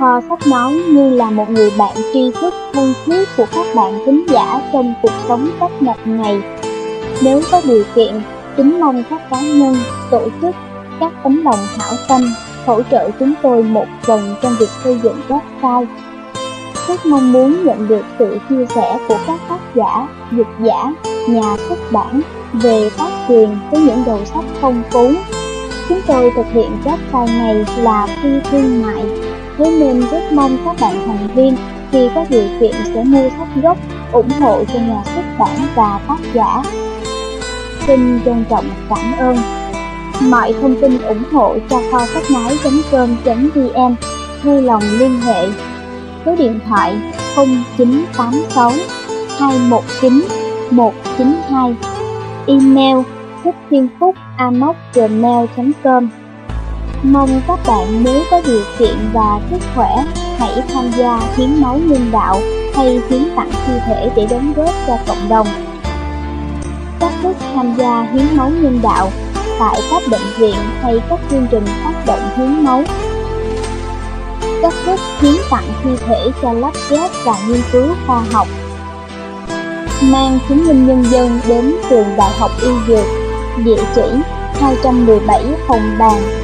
Kho sách nói như là một người bạn tri thức thân thiết của các bạn thính giả trong cuộc sống cách nhật này. Nếu có điều kiện, kính mong các cá nhân, tổ chức, các tấm lòng hảo tâm hỗ trợ chúng tôi một phần trong việc xây dựng website. Rất mong muốn nhận được sự chia sẻ của các tác giả, dịch giả, nhà xuất bản về tác quyền với những đầu sách phong phú. Chúng tôi thực hiện website này là phi thương mại Thế nên rất mong các bạn thành viên khi có điều kiện sẽ mua sách gốc ủng hộ cho nhà xuất bản và tác giả. Xin trân trọng cảm ơn. Mọi thông tin ủng hộ cho kho sách nói.com.vn vui lòng liên hệ số điện thoại 0986 219 192 email thích thiên phúc gmail.com Mong các bạn nếu có điều kiện và sức khỏe, hãy tham gia hiến máu nhân đạo hay hiến tặng thi thể để đóng góp cho cộng đồng. Các thức tham gia hiến máu nhân đạo tại các bệnh viện hay các chương trình phát động hiến máu. Các thức hiến tặng thi thể cho lắp ghép và nghiên cứu khoa học. Mang chứng minh nhân dân đến trường Đại học Y Dược, địa chỉ 217 Hồng Bàng,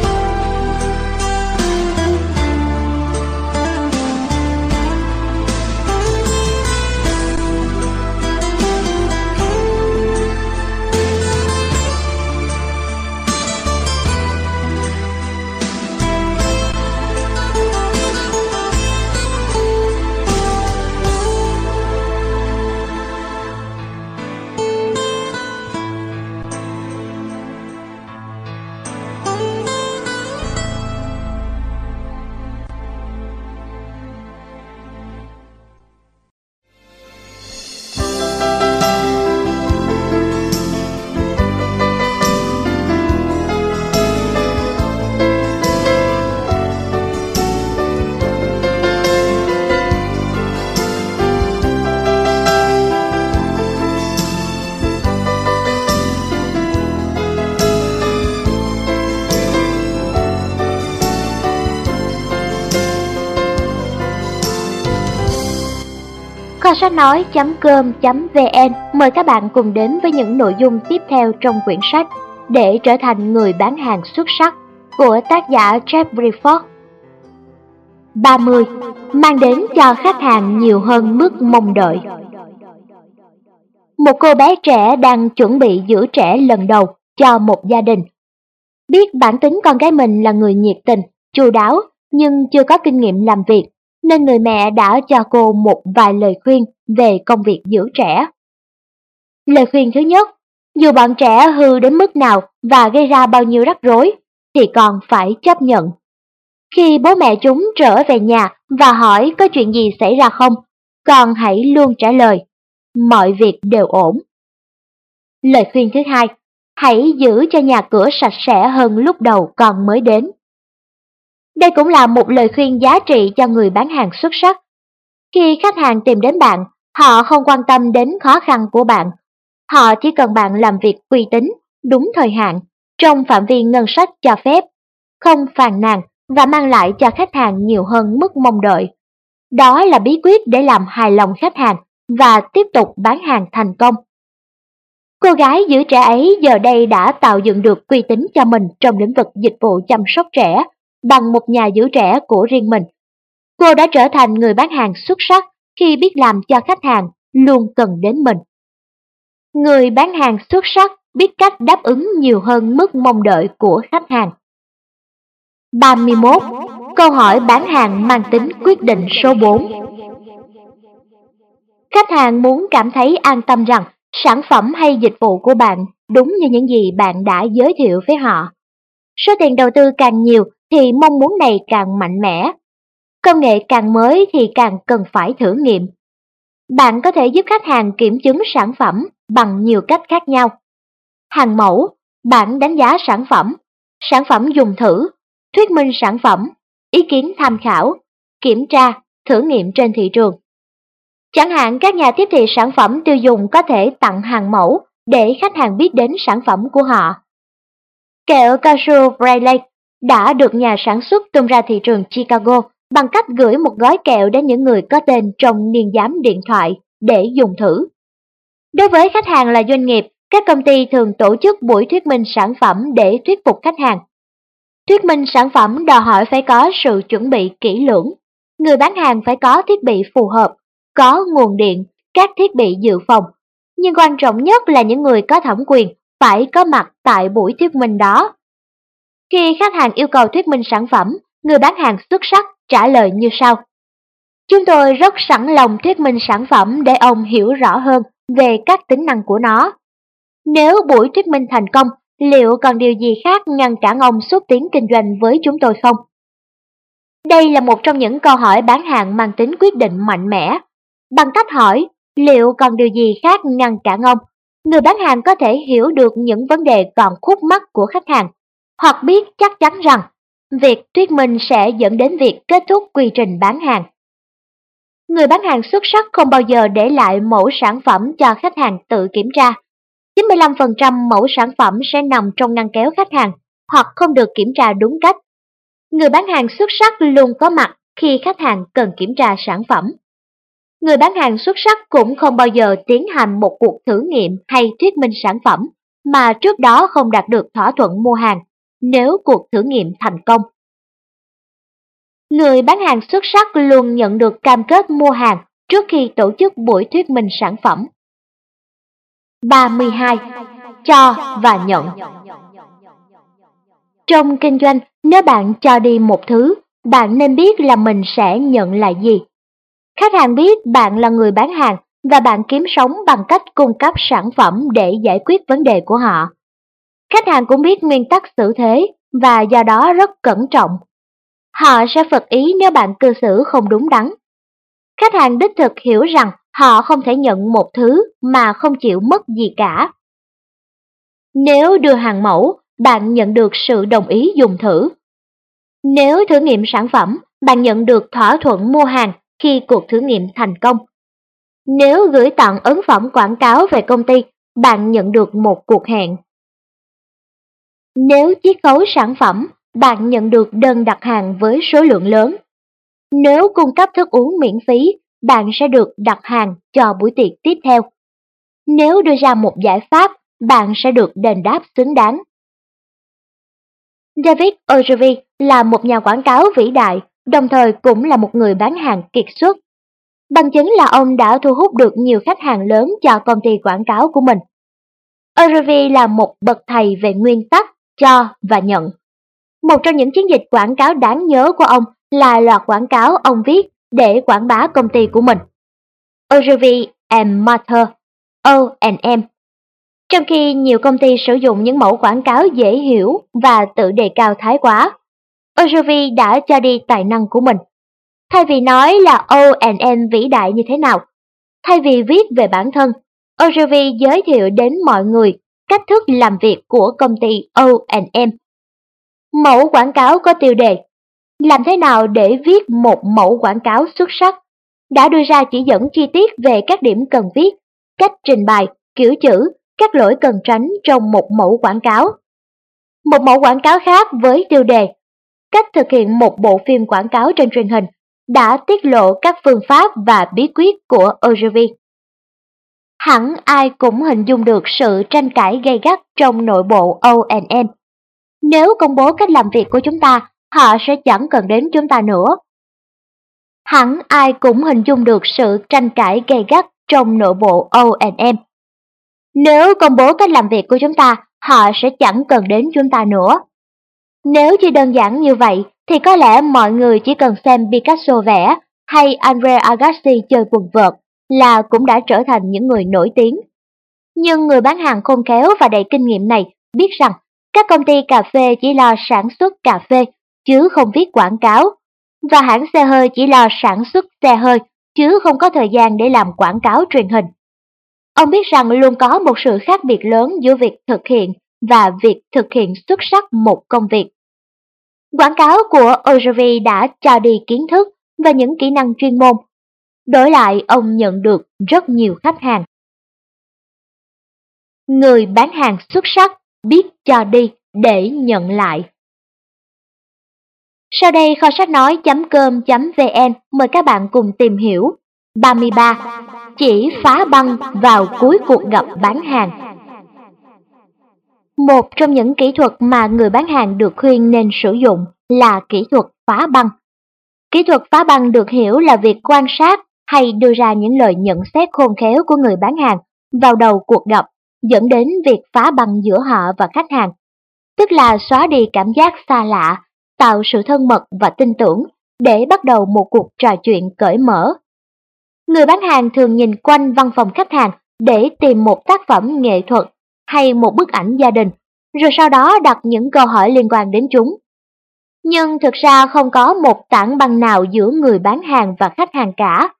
sách nói.com.vn mời các bạn cùng đến với những nội dung tiếp theo trong quyển sách để trở thành người bán hàng xuất sắc của tác giả Jeffrey Ford. 30. Mang đến cho khách hàng nhiều hơn mức mong đợi. Một cô bé trẻ đang chuẩn bị giữ trẻ lần đầu cho một gia đình. Biết bản tính con gái mình là người nhiệt tình, chu đáo nhưng chưa có kinh nghiệm làm việc, nên người mẹ đã cho cô một vài lời khuyên về công việc giữ trẻ. Lời khuyên thứ nhất, dù bọn trẻ hư đến mức nào và gây ra bao nhiêu rắc rối, thì còn phải chấp nhận. Khi bố mẹ chúng trở về nhà và hỏi có chuyện gì xảy ra không, con hãy luôn trả lời, mọi việc đều ổn. Lời khuyên thứ hai, hãy giữ cho nhà cửa sạch sẽ hơn lúc đầu con mới đến. Đây cũng là một lời khuyên giá trị cho người bán hàng xuất sắc. Khi khách hàng tìm đến bạn, họ không quan tâm đến khó khăn của bạn. Họ chỉ cần bạn làm việc uy tín, đúng thời hạn, trong phạm vi ngân sách cho phép, không phàn nàn và mang lại cho khách hàng nhiều hơn mức mong đợi. Đó là bí quyết để làm hài lòng khách hàng và tiếp tục bán hàng thành công. Cô gái giữ trẻ ấy giờ đây đã tạo dựng được uy tín cho mình trong lĩnh vực dịch vụ chăm sóc trẻ bằng một nhà giữ trẻ của riêng mình. Cô đã trở thành người bán hàng xuất sắc khi biết làm cho khách hàng luôn cần đến mình. Người bán hàng xuất sắc biết cách đáp ứng nhiều hơn mức mong đợi của khách hàng. 31. Câu hỏi bán hàng mang tính quyết định số 4 Khách hàng muốn cảm thấy an tâm rằng sản phẩm hay dịch vụ của bạn đúng như những gì bạn đã giới thiệu với họ. Số tiền đầu tư càng nhiều thì mong muốn này càng mạnh mẽ. Công nghệ càng mới thì càng cần phải thử nghiệm. Bạn có thể giúp khách hàng kiểm chứng sản phẩm bằng nhiều cách khác nhau. Hàng mẫu, bạn đánh giá sản phẩm, sản phẩm dùng thử, thuyết minh sản phẩm, ý kiến tham khảo, kiểm tra, thử nghiệm trên thị trường. Chẳng hạn các nhà tiếp thị sản phẩm tiêu dùng có thể tặng hàng mẫu để khách hàng biết đến sản phẩm của họ. Kẹo cao su Braille đã được nhà sản xuất tung ra thị trường Chicago bằng cách gửi một gói kẹo đến những người có tên trong niên giám điện thoại để dùng thử. Đối với khách hàng là doanh nghiệp, các công ty thường tổ chức buổi thuyết minh sản phẩm để thuyết phục khách hàng. Thuyết minh sản phẩm đòi hỏi phải có sự chuẩn bị kỹ lưỡng. Người bán hàng phải có thiết bị phù hợp, có nguồn điện, các thiết bị dự phòng. Nhưng quan trọng nhất là những người có thẩm quyền phải có mặt tại buổi thuyết minh đó. Khi khách hàng yêu cầu thuyết minh sản phẩm, người bán hàng xuất sắc trả lời như sau. Chúng tôi rất sẵn lòng thuyết minh sản phẩm để ông hiểu rõ hơn về các tính năng của nó. Nếu buổi thuyết minh thành công, liệu còn điều gì khác ngăn cản ông xúc tiến kinh doanh với chúng tôi không? Đây là một trong những câu hỏi bán hàng mang tính quyết định mạnh mẽ. Bằng cách hỏi, liệu còn điều gì khác ngăn cản ông, người bán hàng có thể hiểu được những vấn đề còn khúc mắc của khách hàng, hoặc biết chắc chắn rằng việc thuyết minh sẽ dẫn đến việc kết thúc quy trình bán hàng. Người bán hàng xuất sắc không bao giờ để lại mẫu sản phẩm cho khách hàng tự kiểm tra. 95% mẫu sản phẩm sẽ nằm trong ngăn kéo khách hàng hoặc không được kiểm tra đúng cách. Người bán hàng xuất sắc luôn có mặt khi khách hàng cần kiểm tra sản phẩm. Người bán hàng xuất sắc cũng không bao giờ tiến hành một cuộc thử nghiệm hay thuyết minh sản phẩm mà trước đó không đạt được thỏa thuận mua hàng nếu cuộc thử nghiệm thành công. Người bán hàng xuất sắc luôn nhận được cam kết mua hàng trước khi tổ chức buổi thuyết minh sản phẩm. 32. Cho và nhận Trong kinh doanh, nếu bạn cho đi một thứ, bạn nên biết là mình sẽ nhận lại gì. Khách hàng biết bạn là người bán hàng và bạn kiếm sống bằng cách cung cấp sản phẩm để giải quyết vấn đề của họ. Khách hàng cũng biết nguyên tắc xử thế và do đó rất cẩn trọng. Họ sẽ phật ý nếu bạn cư xử không đúng đắn. Khách hàng đích thực hiểu rằng họ không thể nhận một thứ mà không chịu mất gì cả. Nếu đưa hàng mẫu, bạn nhận được sự đồng ý dùng thử. Nếu thử nghiệm sản phẩm, bạn nhận được thỏa thuận mua hàng khi cuộc thử nghiệm thành công. Nếu gửi tặng ấn phẩm quảng cáo về công ty, bạn nhận được một cuộc hẹn. Nếu chiết khấu sản phẩm, bạn nhận được đơn đặt hàng với số lượng lớn. Nếu cung cấp thức uống miễn phí, bạn sẽ được đặt hàng cho buổi tiệc tiếp theo. Nếu đưa ra một giải pháp, bạn sẽ được đền đáp xứng đáng. David Ogilvy là một nhà quảng cáo vĩ đại, đồng thời cũng là một người bán hàng kiệt xuất. Bằng chứng là ông đã thu hút được nhiều khách hàng lớn cho công ty quảng cáo của mình. Ogilvy là một bậc thầy về nguyên tắc cho và nhận. Một trong những chiến dịch quảng cáo đáng nhớ của ông là loạt quảng cáo ông viết để quảng bá công ty của mình. Ogilvy and Mather, O&M. Trong khi nhiều công ty sử dụng những mẫu quảng cáo dễ hiểu và tự đề cao thái quá, Ogilvy đã cho đi tài năng của mình. Thay vì nói là O&M vĩ đại như thế nào, thay vì viết về bản thân, Ogilvy giới thiệu đến mọi người cách thức làm việc của công ty O&M. Mẫu quảng cáo có tiêu đề Làm thế nào để viết một mẫu quảng cáo xuất sắc? Đã đưa ra chỉ dẫn chi tiết về các điểm cần viết, cách trình bày, kiểu chữ, các lỗi cần tránh trong một mẫu quảng cáo. Một mẫu quảng cáo khác với tiêu đề Cách thực hiện một bộ phim quảng cáo trên truyền hình đã tiết lộ các phương pháp và bí quyết của Ogilvy. Hẳn ai cũng hình dung được sự tranh cãi gay gắt trong nội bộ O&M. Nếu công bố cách làm việc của chúng ta, họ sẽ chẳng cần đến chúng ta nữa. Hẳn ai cũng hình dung được sự tranh cãi gay gắt trong nội bộ O&M. Nếu công bố cách làm việc của chúng ta, họ sẽ chẳng cần đến chúng ta nữa. Nếu chỉ đơn giản như vậy, thì có lẽ mọi người chỉ cần xem Picasso vẽ hay Andre Agassi chơi quần vợt là cũng đã trở thành những người nổi tiếng. Nhưng người bán hàng khôn khéo và đầy kinh nghiệm này biết rằng các công ty cà phê chỉ lo sản xuất cà phê chứ không viết quảng cáo, và hãng xe hơi chỉ lo sản xuất xe hơi chứ không có thời gian để làm quảng cáo truyền hình. Ông biết rằng luôn có một sự khác biệt lớn giữa việc thực hiện và việc thực hiện xuất sắc một công việc. Quảng cáo của Ogilvy đã cho đi kiến thức và những kỹ năng chuyên môn Đổi lại, ông nhận được rất nhiều khách hàng. Người bán hàng xuất sắc biết cho đi để nhận lại. Sau đây, kho sách nói.com.vn mời các bạn cùng tìm hiểu 33. Chỉ phá băng vào cuối cuộc gặp bán hàng. Một trong những kỹ thuật mà người bán hàng được khuyên nên sử dụng là kỹ thuật phá băng. Kỹ thuật phá băng được hiểu là việc quan sát hay đưa ra những lời nhận xét khôn khéo của người bán hàng vào đầu cuộc gặp dẫn đến việc phá băng giữa họ và khách hàng, tức là xóa đi cảm giác xa lạ, tạo sự thân mật và tin tưởng để bắt đầu một cuộc trò chuyện cởi mở. Người bán hàng thường nhìn quanh văn phòng khách hàng để tìm một tác phẩm nghệ thuật hay một bức ảnh gia đình, rồi sau đó đặt những câu hỏi liên quan đến chúng. Nhưng thực ra không có một tảng băng nào giữa người bán hàng và khách hàng cả.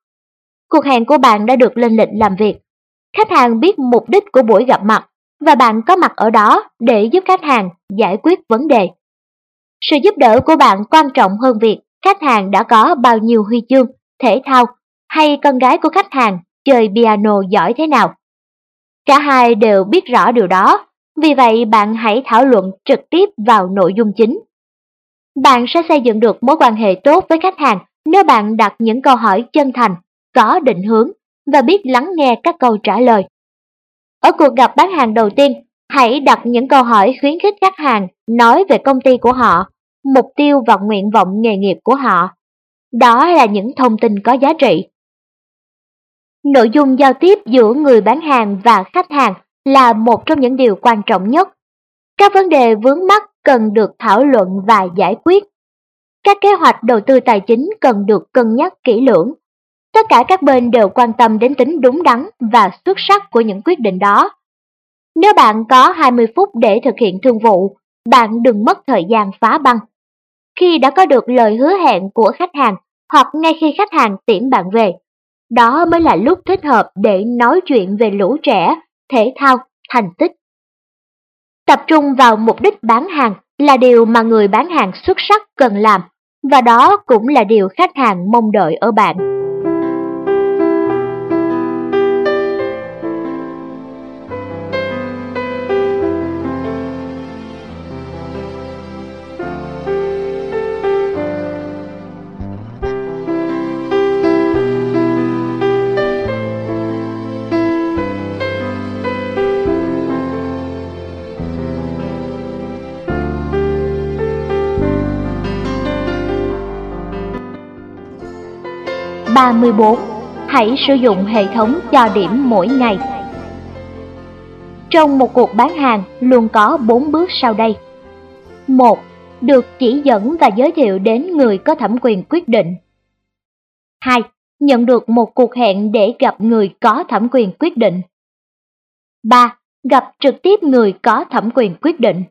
Cuộc hẹn của bạn đã được lên lịch làm việc. Khách hàng biết mục đích của buổi gặp mặt và bạn có mặt ở đó để giúp khách hàng giải quyết vấn đề. Sự giúp đỡ của bạn quan trọng hơn việc khách hàng đã có bao nhiêu huy chương, thể thao hay con gái của khách hàng chơi piano giỏi thế nào. Cả hai đều biết rõ điều đó, vì vậy bạn hãy thảo luận trực tiếp vào nội dung chính. Bạn sẽ xây dựng được mối quan hệ tốt với khách hàng nếu bạn đặt những câu hỏi chân thành có định hướng và biết lắng nghe các câu trả lời. Ở cuộc gặp bán hàng đầu tiên, hãy đặt những câu hỏi khuyến khích khách hàng nói về công ty của họ, mục tiêu và nguyện vọng nghề nghiệp của họ. Đó là những thông tin có giá trị. Nội dung giao tiếp giữa người bán hàng và khách hàng là một trong những điều quan trọng nhất. Các vấn đề vướng mắc cần được thảo luận và giải quyết. Các kế hoạch đầu tư tài chính cần được cân nhắc kỹ lưỡng Tất cả các bên đều quan tâm đến tính đúng đắn và xuất sắc của những quyết định đó. Nếu bạn có 20 phút để thực hiện thương vụ, bạn đừng mất thời gian phá băng. Khi đã có được lời hứa hẹn của khách hàng hoặc ngay khi khách hàng tiễn bạn về, đó mới là lúc thích hợp để nói chuyện về lũ trẻ, thể thao, thành tích. Tập trung vào mục đích bán hàng là điều mà người bán hàng xuất sắc cần làm, và đó cũng là điều khách hàng mong đợi ở bạn. 34. Hãy sử dụng hệ thống cho điểm mỗi ngày. Trong một cuộc bán hàng luôn có 4 bước sau đây. 1. Được chỉ dẫn và giới thiệu đến người có thẩm quyền quyết định. 2. Nhận được một cuộc hẹn để gặp người có thẩm quyền quyết định. 3. Gặp trực tiếp người có thẩm quyền quyết định.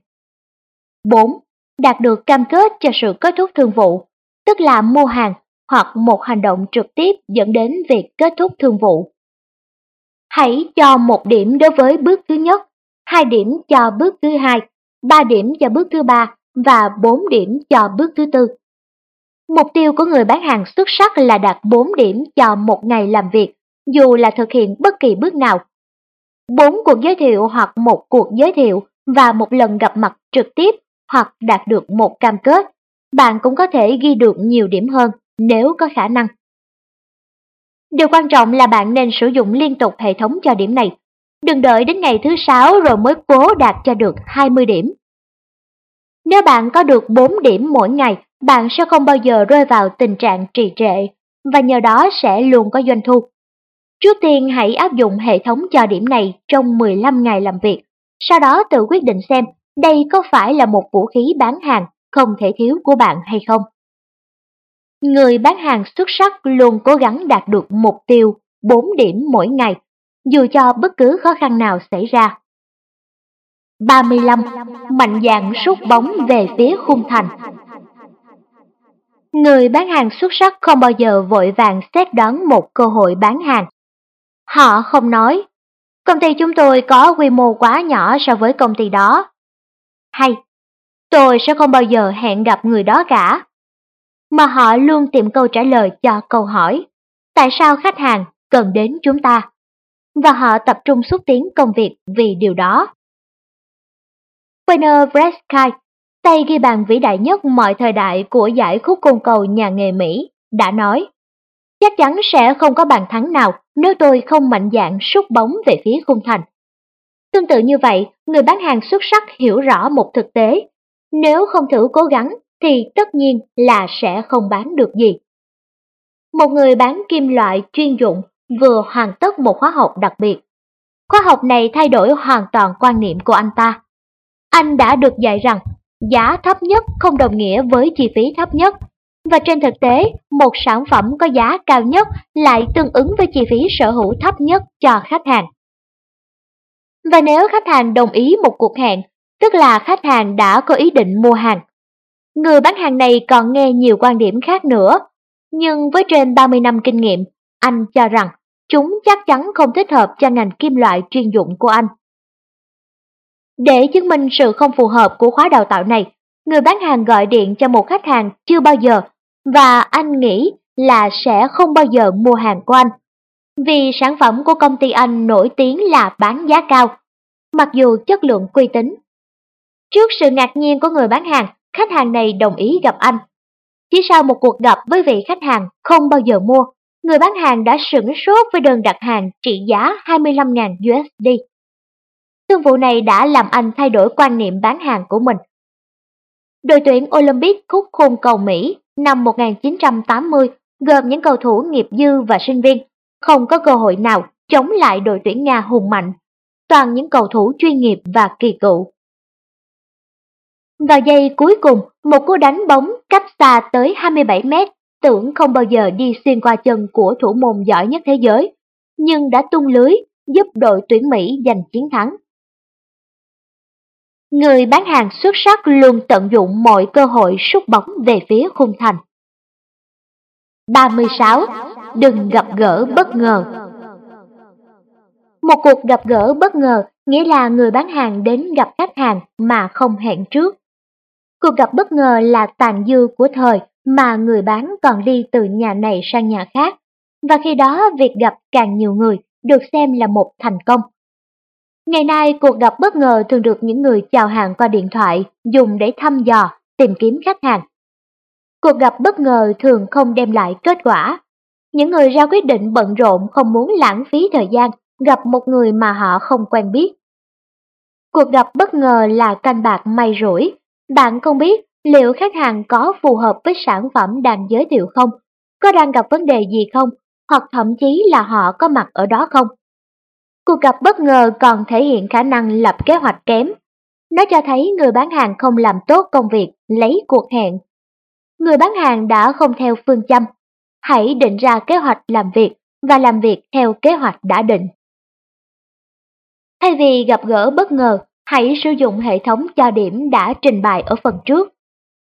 4. Đạt được cam kết cho sự kết thúc thương vụ, tức là mua hàng hoặc một hành động trực tiếp dẫn đến việc kết thúc thương vụ. Hãy cho một điểm đối với bước thứ nhất, hai điểm cho bước thứ hai, ba điểm cho bước thứ ba và bốn điểm cho bước thứ tư. Mục tiêu của người bán hàng xuất sắc là đạt 4 điểm cho một ngày làm việc, dù là thực hiện bất kỳ bước nào. 4 cuộc giới thiệu hoặc một cuộc giới thiệu và một lần gặp mặt trực tiếp hoặc đạt được một cam kết, bạn cũng có thể ghi được nhiều điểm hơn nếu có khả năng. Điều quan trọng là bạn nên sử dụng liên tục hệ thống cho điểm này. Đừng đợi đến ngày thứ sáu rồi mới cố đạt cho được 20 điểm. Nếu bạn có được 4 điểm mỗi ngày, bạn sẽ không bao giờ rơi vào tình trạng trì trệ và nhờ đó sẽ luôn có doanh thu. Trước tiên hãy áp dụng hệ thống cho điểm này trong 15 ngày làm việc, sau đó tự quyết định xem đây có phải là một vũ khí bán hàng không thể thiếu của bạn hay không. Người bán hàng xuất sắc luôn cố gắng đạt được mục tiêu 4 điểm mỗi ngày, dù cho bất cứ khó khăn nào xảy ra. 35. Mạnh dạn sút bóng về phía khung thành Người bán hàng xuất sắc không bao giờ vội vàng xét đón một cơ hội bán hàng. Họ không nói, công ty chúng tôi có quy mô quá nhỏ so với công ty đó. Hay, tôi sẽ không bao giờ hẹn gặp người đó cả. Mà họ luôn tìm câu trả lời cho câu hỏi, tại sao khách hàng cần đến chúng ta? Và họ tập trung xúc tiến công việc vì điều đó. Werner Breskai, tay ghi bàn vĩ đại nhất mọi thời đại của giải khúc côn cầu nhà nghề Mỹ, đã nói Chắc chắn sẽ không có bàn thắng nào nếu tôi không mạnh dạn sút bóng về phía khung thành. Tương tự như vậy, người bán hàng xuất sắc hiểu rõ một thực tế. Nếu không thử cố gắng thì tất nhiên là sẽ không bán được gì. Một người bán kim loại chuyên dụng vừa hoàn tất một khóa học đặc biệt. Khóa học này thay đổi hoàn toàn quan niệm của anh ta. Anh đã được dạy rằng giá thấp nhất không đồng nghĩa với chi phí thấp nhất. Và trên thực tế, một sản phẩm có giá cao nhất lại tương ứng với chi phí sở hữu thấp nhất cho khách hàng. Và nếu khách hàng đồng ý một cuộc hẹn, tức là khách hàng đã có ý định mua hàng. Người bán hàng này còn nghe nhiều quan điểm khác nữa, nhưng với trên 30 năm kinh nghiệm, anh cho rằng chúng chắc chắn không thích hợp cho ngành kim loại chuyên dụng của anh. Để chứng minh sự không phù hợp của khóa đào tạo này, người bán hàng gọi điện cho một khách hàng chưa bao giờ và anh nghĩ là sẽ không bao giờ mua hàng của anh. Vì sản phẩm của công ty anh nổi tiếng là bán giá cao, mặc dù chất lượng uy tín. Trước sự ngạc nhiên của người bán hàng, khách hàng này đồng ý gặp anh. Chỉ sau một cuộc gặp với vị khách hàng không bao giờ mua, người bán hàng đã sửng sốt với đơn đặt hàng trị giá 25.000 USD. Thương vụ này đã làm anh thay đổi quan niệm bán hàng của mình. Đội tuyển Olympic khúc khôn cầu Mỹ năm 1980 gồm những cầu thủ nghiệp dư và sinh viên, không có cơ hội nào chống lại đội tuyển Nga hùng mạnh, toàn những cầu thủ chuyên nghiệp và kỳ cựu. Vào giây cuối cùng, một cú đánh bóng cách xa tới 27 mét, tưởng không bao giờ đi xuyên qua chân của thủ môn giỏi nhất thế giới, nhưng đã tung lưới giúp đội tuyển Mỹ giành chiến thắng. Người bán hàng xuất sắc luôn tận dụng mọi cơ hội sút bóng về phía khung thành. 36. Đừng gặp gỡ bất ngờ Một cuộc gặp gỡ bất ngờ nghĩa là người bán hàng đến gặp khách hàng mà không hẹn trước. Cuộc gặp bất ngờ là tàn dư của thời mà người bán còn đi từ nhà này sang nhà khác, và khi đó việc gặp càng nhiều người được xem là một thành công. Ngày nay, cuộc gặp bất ngờ thường được những người chào hàng qua điện thoại dùng để thăm dò, tìm kiếm khách hàng. Cuộc gặp bất ngờ thường không đem lại kết quả. Những người ra quyết định bận rộn không muốn lãng phí thời gian gặp một người mà họ không quen biết. Cuộc gặp bất ngờ là canh bạc may rủi. Bạn không biết liệu khách hàng có phù hợp với sản phẩm đang giới thiệu không, có đang gặp vấn đề gì không, hoặc thậm chí là họ có mặt ở đó không. Cuộc gặp bất ngờ còn thể hiện khả năng lập kế hoạch kém. Nó cho thấy người bán hàng không làm tốt công việc, lấy cuộc hẹn. Người bán hàng đã không theo phương châm. Hãy định ra kế hoạch làm việc và làm việc theo kế hoạch đã định. Thay vì gặp gỡ bất ngờ, hãy sử dụng hệ thống cho điểm đã trình bày ở phần trước.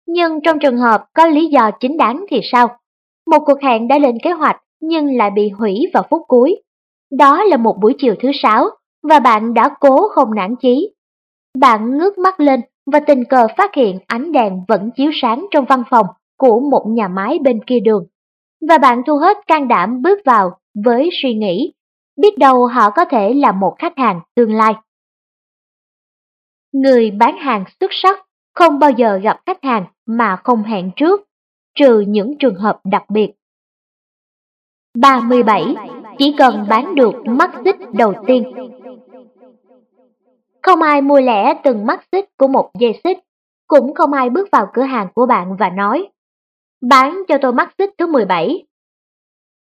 Nhưng trong trường hợp có lý do chính đáng thì sao? Một cuộc hẹn đã lên kế hoạch nhưng lại bị hủy vào phút cuối. Đó là một buổi chiều thứ sáu và bạn đã cố không nản chí. Bạn ngước mắt lên và tình cờ phát hiện ánh đèn vẫn chiếu sáng trong văn phòng của một nhà máy bên kia đường. Và bạn thu hết can đảm bước vào với suy nghĩ, biết đâu họ có thể là một khách hàng tương lai. Người bán hàng xuất sắc không bao giờ gặp khách hàng mà không hẹn trước, trừ những trường hợp đặc biệt. 37. Chỉ cần bán được mắt xích đầu tiên. Không ai mua lẻ từng mắt xích của một dây xích, cũng không ai bước vào cửa hàng của bạn và nói Bán cho tôi mắt xích thứ 17.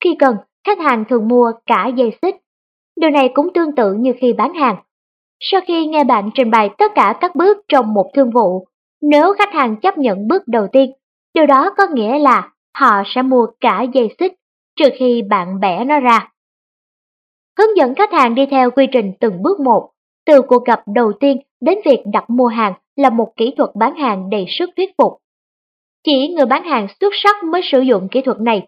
Khi cần, khách hàng thường mua cả dây xích. Điều này cũng tương tự như khi bán hàng. Sau khi nghe bạn trình bày tất cả các bước trong một thương vụ, nếu khách hàng chấp nhận bước đầu tiên, điều đó có nghĩa là họ sẽ mua cả dây xích trừ khi bạn bẻ nó ra. Hướng dẫn khách hàng đi theo quy trình từng bước một, từ cuộc gặp đầu tiên đến việc đặt mua hàng là một kỹ thuật bán hàng đầy sức thuyết phục. Chỉ người bán hàng xuất sắc mới sử dụng kỹ thuật này.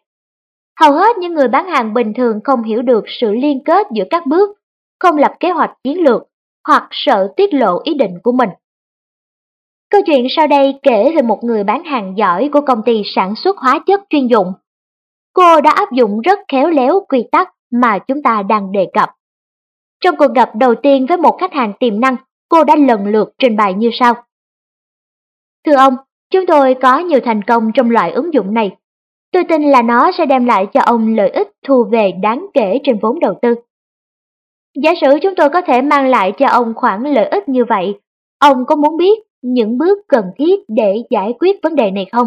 Hầu hết những người bán hàng bình thường không hiểu được sự liên kết giữa các bước, không lập kế hoạch chiến lược hoặc sợ tiết lộ ý định của mình. Câu chuyện sau đây kể về một người bán hàng giỏi của công ty sản xuất hóa chất chuyên dụng. Cô đã áp dụng rất khéo léo quy tắc mà chúng ta đang đề cập. Trong cuộc gặp đầu tiên với một khách hàng tiềm năng, cô đã lần lượt trình bày như sau. Thưa ông, chúng tôi có nhiều thành công trong loại ứng dụng này. Tôi tin là nó sẽ đem lại cho ông lợi ích thu về đáng kể trên vốn đầu tư. Giả sử chúng tôi có thể mang lại cho ông khoản lợi ích như vậy, ông có muốn biết những bước cần thiết để giải quyết vấn đề này không?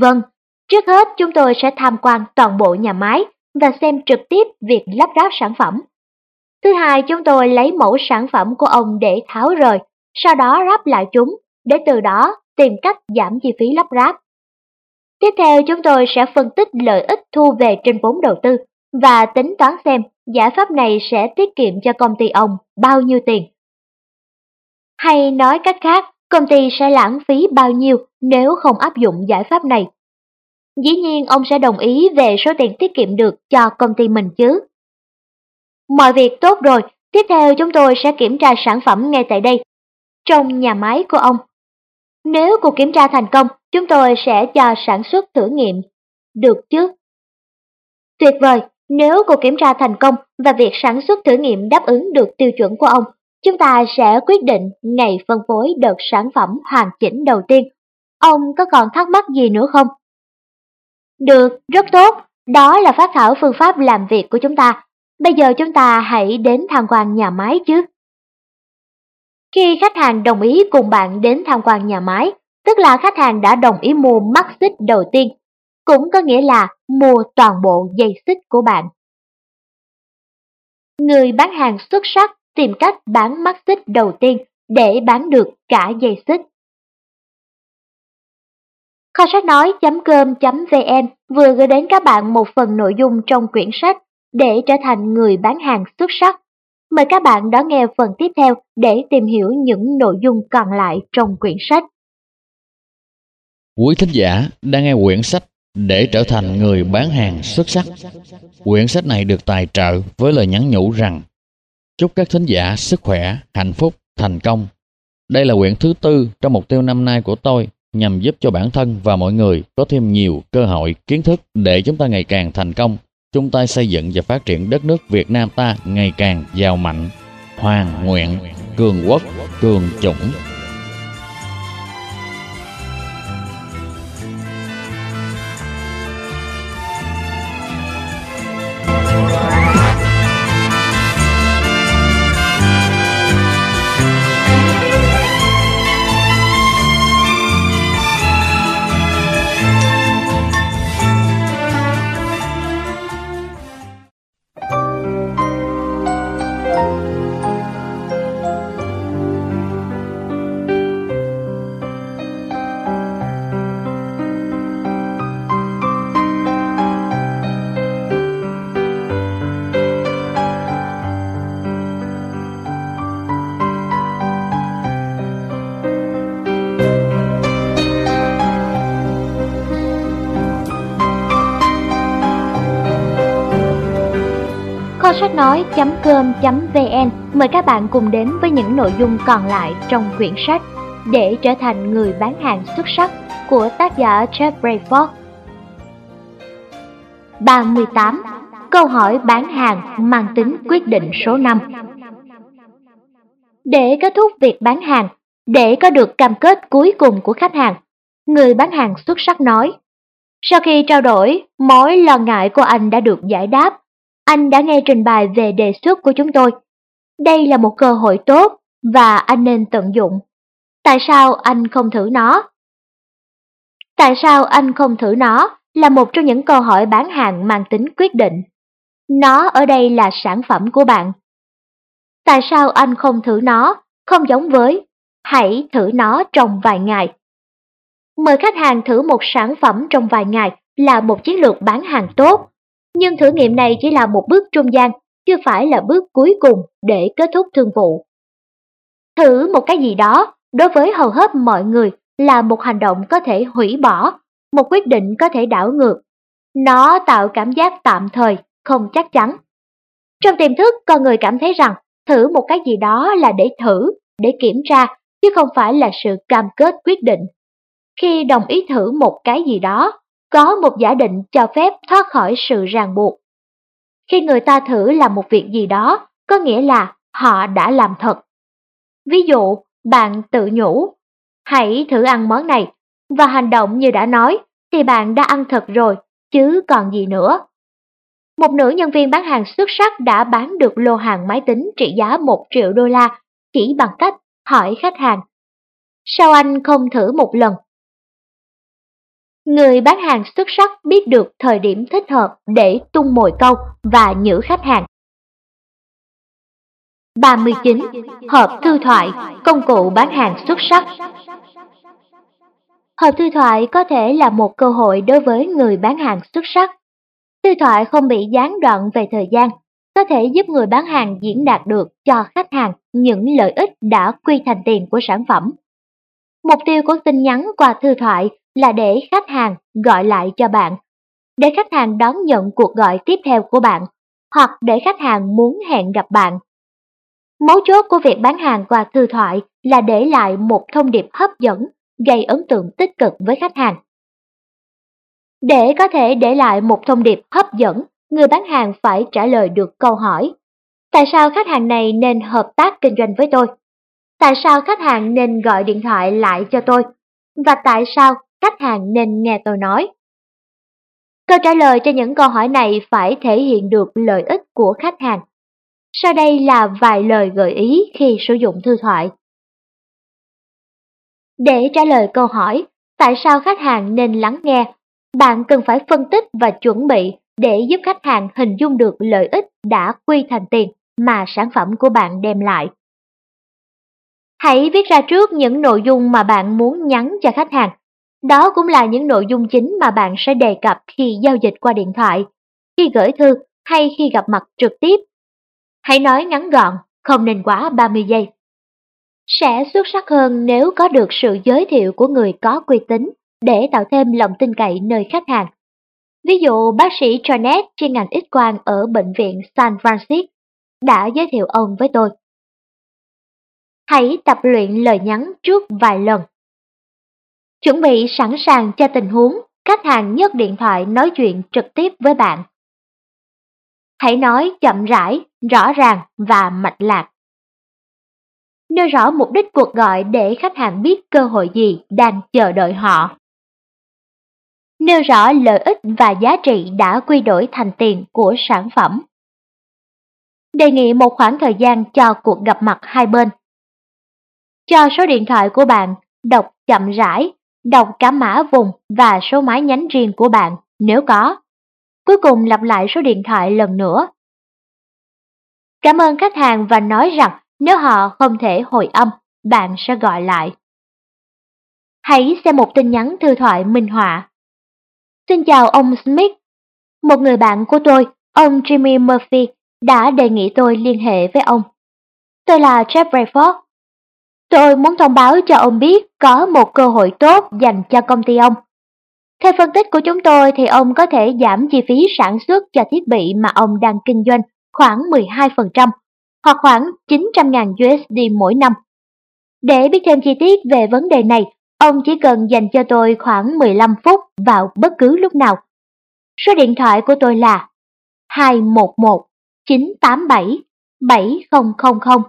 Vâng, trước hết chúng tôi sẽ tham quan toàn bộ nhà máy và xem trực tiếp việc lắp ráp sản phẩm. Thứ hai, chúng tôi lấy mẫu sản phẩm của ông để tháo rời, sau đó ráp lại chúng, để từ đó tìm cách giảm chi phí lắp ráp. Tiếp theo, chúng tôi sẽ phân tích lợi ích thu về trên vốn đầu tư và tính toán xem giải pháp này sẽ tiết kiệm cho công ty ông bao nhiêu tiền. Hay nói cách khác, công ty sẽ lãng phí bao nhiêu nếu không áp dụng giải pháp này. Dĩ nhiên ông sẽ đồng ý về số tiền tiết kiệm được cho công ty mình chứ. Mọi việc tốt rồi, tiếp theo chúng tôi sẽ kiểm tra sản phẩm ngay tại đây, trong nhà máy của ông. Nếu cuộc kiểm tra thành công, chúng tôi sẽ cho sản xuất thử nghiệm. Được chứ? Tuyệt vời, nếu cuộc kiểm tra thành công và việc sản xuất thử nghiệm đáp ứng được tiêu chuẩn của ông, chúng ta sẽ quyết định ngày phân phối đợt sản phẩm hoàn chỉnh đầu tiên. Ông có còn thắc mắc gì nữa không? Được, rất tốt. Đó là phát thảo phương pháp làm việc của chúng ta. Bây giờ chúng ta hãy đến tham quan nhà máy chứ. Khi khách hàng đồng ý cùng bạn đến tham quan nhà máy, tức là khách hàng đã đồng ý mua mắt xích đầu tiên, cũng có nghĩa là mua toàn bộ dây xích của bạn. Người bán hàng xuất sắc tìm cách bán mắt xích đầu tiên để bán được cả dây xích. Kho sách nói.com.vn vừa gửi đến các bạn một phần nội dung trong quyển sách để trở thành người bán hàng xuất sắc. Mời các bạn đón nghe phần tiếp theo để tìm hiểu những nội dung còn lại trong quyển sách.
Quý thính giả đang nghe quyển sách để trở thành người bán hàng xuất sắc. Quyển sách này được tài trợ với lời nhắn nhủ rằng chúc các thính giả sức khỏe, hạnh phúc, thành công. Đây là quyển thứ tư trong mục tiêu năm nay của tôi nhằm giúp cho bản thân và mọi người có thêm nhiều cơ hội kiến thức để chúng ta ngày càng thành công chung tay xây dựng và phát triển đất nước Việt Nam ta ngày càng giàu mạnh, hoàn nguyện, cường quốc, cường chủng.
nói.com.vn mời các bạn cùng đến với những nội dung còn lại trong quyển sách để trở thành người bán hàng xuất sắc của tác giả Jeff Brayford. 38. Câu hỏi bán hàng mang tính quyết định số 5 Để kết thúc việc bán hàng, để có được cam kết cuối cùng của khách hàng, người bán hàng xuất sắc nói Sau khi trao đổi, mối lo ngại của anh đã được giải đáp. Anh đã nghe trình bày về đề xuất của chúng tôi. Đây là một cơ hội tốt và anh nên tận dụng. Tại sao anh không thử nó? Tại sao anh không thử nó là một trong những câu hỏi bán hàng mang tính quyết định. Nó ở đây là sản phẩm của bạn. Tại sao anh không thử nó, không giống với hãy thử nó trong vài ngày. Mời khách hàng thử một sản phẩm trong vài ngày là một chiến lược bán hàng tốt, nhưng thử nghiệm này chỉ là một bước trung gian, chưa phải là bước cuối cùng để kết thúc thương vụ. Thử một cái gì đó đối với hầu hết mọi người là một hành động có thể hủy bỏ, một quyết định có thể đảo ngược. Nó tạo cảm giác tạm thời, không chắc chắn. Trong tiềm thức, con người cảm thấy rằng thử một cái gì đó là để thử, để kiểm tra, chứ không phải là sự cam kết quyết định. Khi đồng ý thử một cái gì đó, có một giả định cho phép thoát khỏi sự ràng buộc. Khi người ta thử làm một việc gì đó, có nghĩa là họ đã làm thật. Ví dụ, bạn tự nhủ, hãy thử ăn món này, và hành động như đã nói, thì bạn đã ăn thật rồi, chứ còn gì nữa. Một nữ nhân viên bán hàng xuất sắc đã bán được lô hàng máy tính trị giá 1 triệu đô la chỉ bằng cách hỏi khách hàng. Sao anh không thử một lần? Người bán hàng xuất sắc biết được thời điểm thích hợp để tung mồi câu và nhử khách hàng. 39. Hộp thư thoại, công cụ bán hàng xuất sắc. Hộp thư thoại có thể là một cơ hội đối với người bán hàng xuất sắc. Thư thoại không bị gián đoạn về thời gian, có thể giúp người bán hàng diễn đạt được cho khách hàng những lợi ích đã quy thành tiền của sản phẩm. Mục tiêu của tin nhắn qua thư thoại là để khách hàng gọi lại cho bạn, để khách hàng đón nhận cuộc gọi tiếp theo của bạn, hoặc để khách hàng muốn hẹn gặp bạn. Mấu chốt của việc bán hàng qua thư thoại là để lại một thông điệp hấp dẫn, gây ấn tượng tích cực với khách hàng. Để có thể để lại một thông điệp hấp dẫn, người bán hàng phải trả lời được câu hỏi. Tại sao khách hàng này nên hợp tác kinh doanh với tôi? Tại sao khách hàng nên gọi điện thoại lại cho tôi? Và tại sao khách hàng nên nghe tôi nói? Câu trả lời cho những câu hỏi này phải thể hiện được lợi ích của khách hàng. Sau đây là vài lời gợi ý khi sử dụng thư thoại. Để trả lời câu hỏi tại sao khách hàng nên lắng nghe, bạn cần phải phân tích và chuẩn bị để giúp khách hàng hình dung được lợi ích đã quy thành tiền mà sản phẩm của bạn đem lại. Hãy viết ra trước những nội dung mà bạn muốn nhắn cho khách hàng. Đó cũng là những nội dung chính mà bạn sẽ đề cập khi giao dịch qua điện thoại, khi gửi thư hay khi gặp mặt trực tiếp. Hãy nói ngắn gọn, không nên quá 30 giây. Sẽ xuất sắc hơn nếu có được sự giới thiệu của người có uy tín để tạo thêm lòng tin cậy nơi khách hàng. Ví dụ bác sĩ Janet chuyên ngành X-quang ở Bệnh viện San Francisco đã giới thiệu ông với tôi. Hãy tập luyện lời nhắn trước vài lần. Chuẩn bị sẵn sàng cho tình huống khách hàng nhấc điện thoại nói chuyện trực tiếp với bạn. Hãy nói chậm rãi, rõ ràng và mạch lạc. Nêu rõ mục đích cuộc gọi để khách hàng biết cơ hội gì đang chờ đợi họ nêu rõ lợi ích và giá trị đã quy đổi thành tiền của sản phẩm. Đề nghị một khoảng thời gian cho cuộc gặp mặt hai bên. Cho số điện thoại của bạn, đọc chậm rãi, đọc cả mã vùng và số máy nhánh riêng của bạn nếu có. Cuối cùng lặp lại số điện thoại lần nữa. Cảm ơn khách hàng và nói rằng nếu họ không thể hồi âm, bạn sẽ gọi lại. Hãy xem một tin nhắn thư thoại minh họa Xin chào ông Smith. Một người bạn của tôi, ông Jimmy Murphy, đã đề nghị tôi liên hệ với ông. Tôi là Jeff Rayford. Tôi muốn thông báo cho ông biết có một cơ hội tốt dành cho công ty ông. Theo phân tích của chúng tôi thì ông có thể giảm chi phí sản xuất cho thiết bị mà ông đang kinh doanh khoảng 12% hoặc khoảng 900.000 USD mỗi năm. Để biết thêm chi tiết về vấn đề này, ông chỉ cần dành cho tôi khoảng 15 phút vào bất cứ lúc nào. Số điện thoại của tôi là 211 987 7000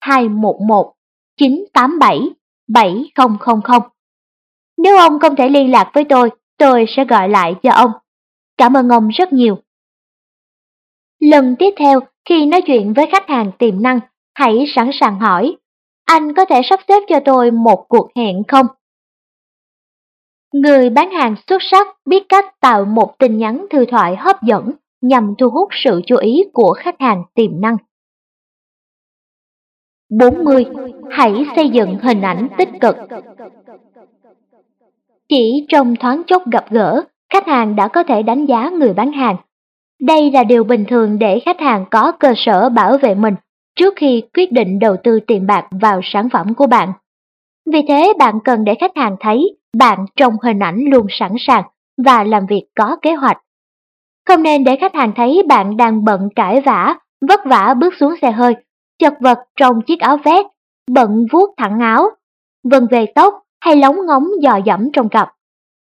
211 987 7000. Nếu ông không thể liên lạc với tôi, tôi sẽ gọi lại cho ông. Cảm ơn ông rất nhiều. Lần tiếp theo, khi nói chuyện với khách hàng tiềm năng, hãy sẵn sàng hỏi, anh có thể sắp xếp cho tôi một cuộc hẹn không? Người bán hàng xuất sắc biết cách tạo một tin nhắn thư thoại hấp dẫn nhằm thu hút sự chú ý của khách hàng tiềm năng. 40. Hãy xây dựng hình ảnh tích cực. Chỉ trong thoáng chốc gặp gỡ, khách hàng đã có thể đánh giá người bán hàng. Đây là điều bình thường để khách hàng có cơ sở bảo vệ mình trước khi quyết định đầu tư tiền bạc vào sản phẩm của bạn. Vì thế bạn cần để khách hàng thấy bạn trong hình ảnh luôn sẵn sàng và làm việc có kế hoạch. Không nên để khách hàng thấy bạn đang bận cãi vã, vất vả bước xuống xe hơi, chật vật trong chiếc áo vest, bận vuốt thẳng áo, vần về tóc hay lóng ngóng dò dẫm trong cặp.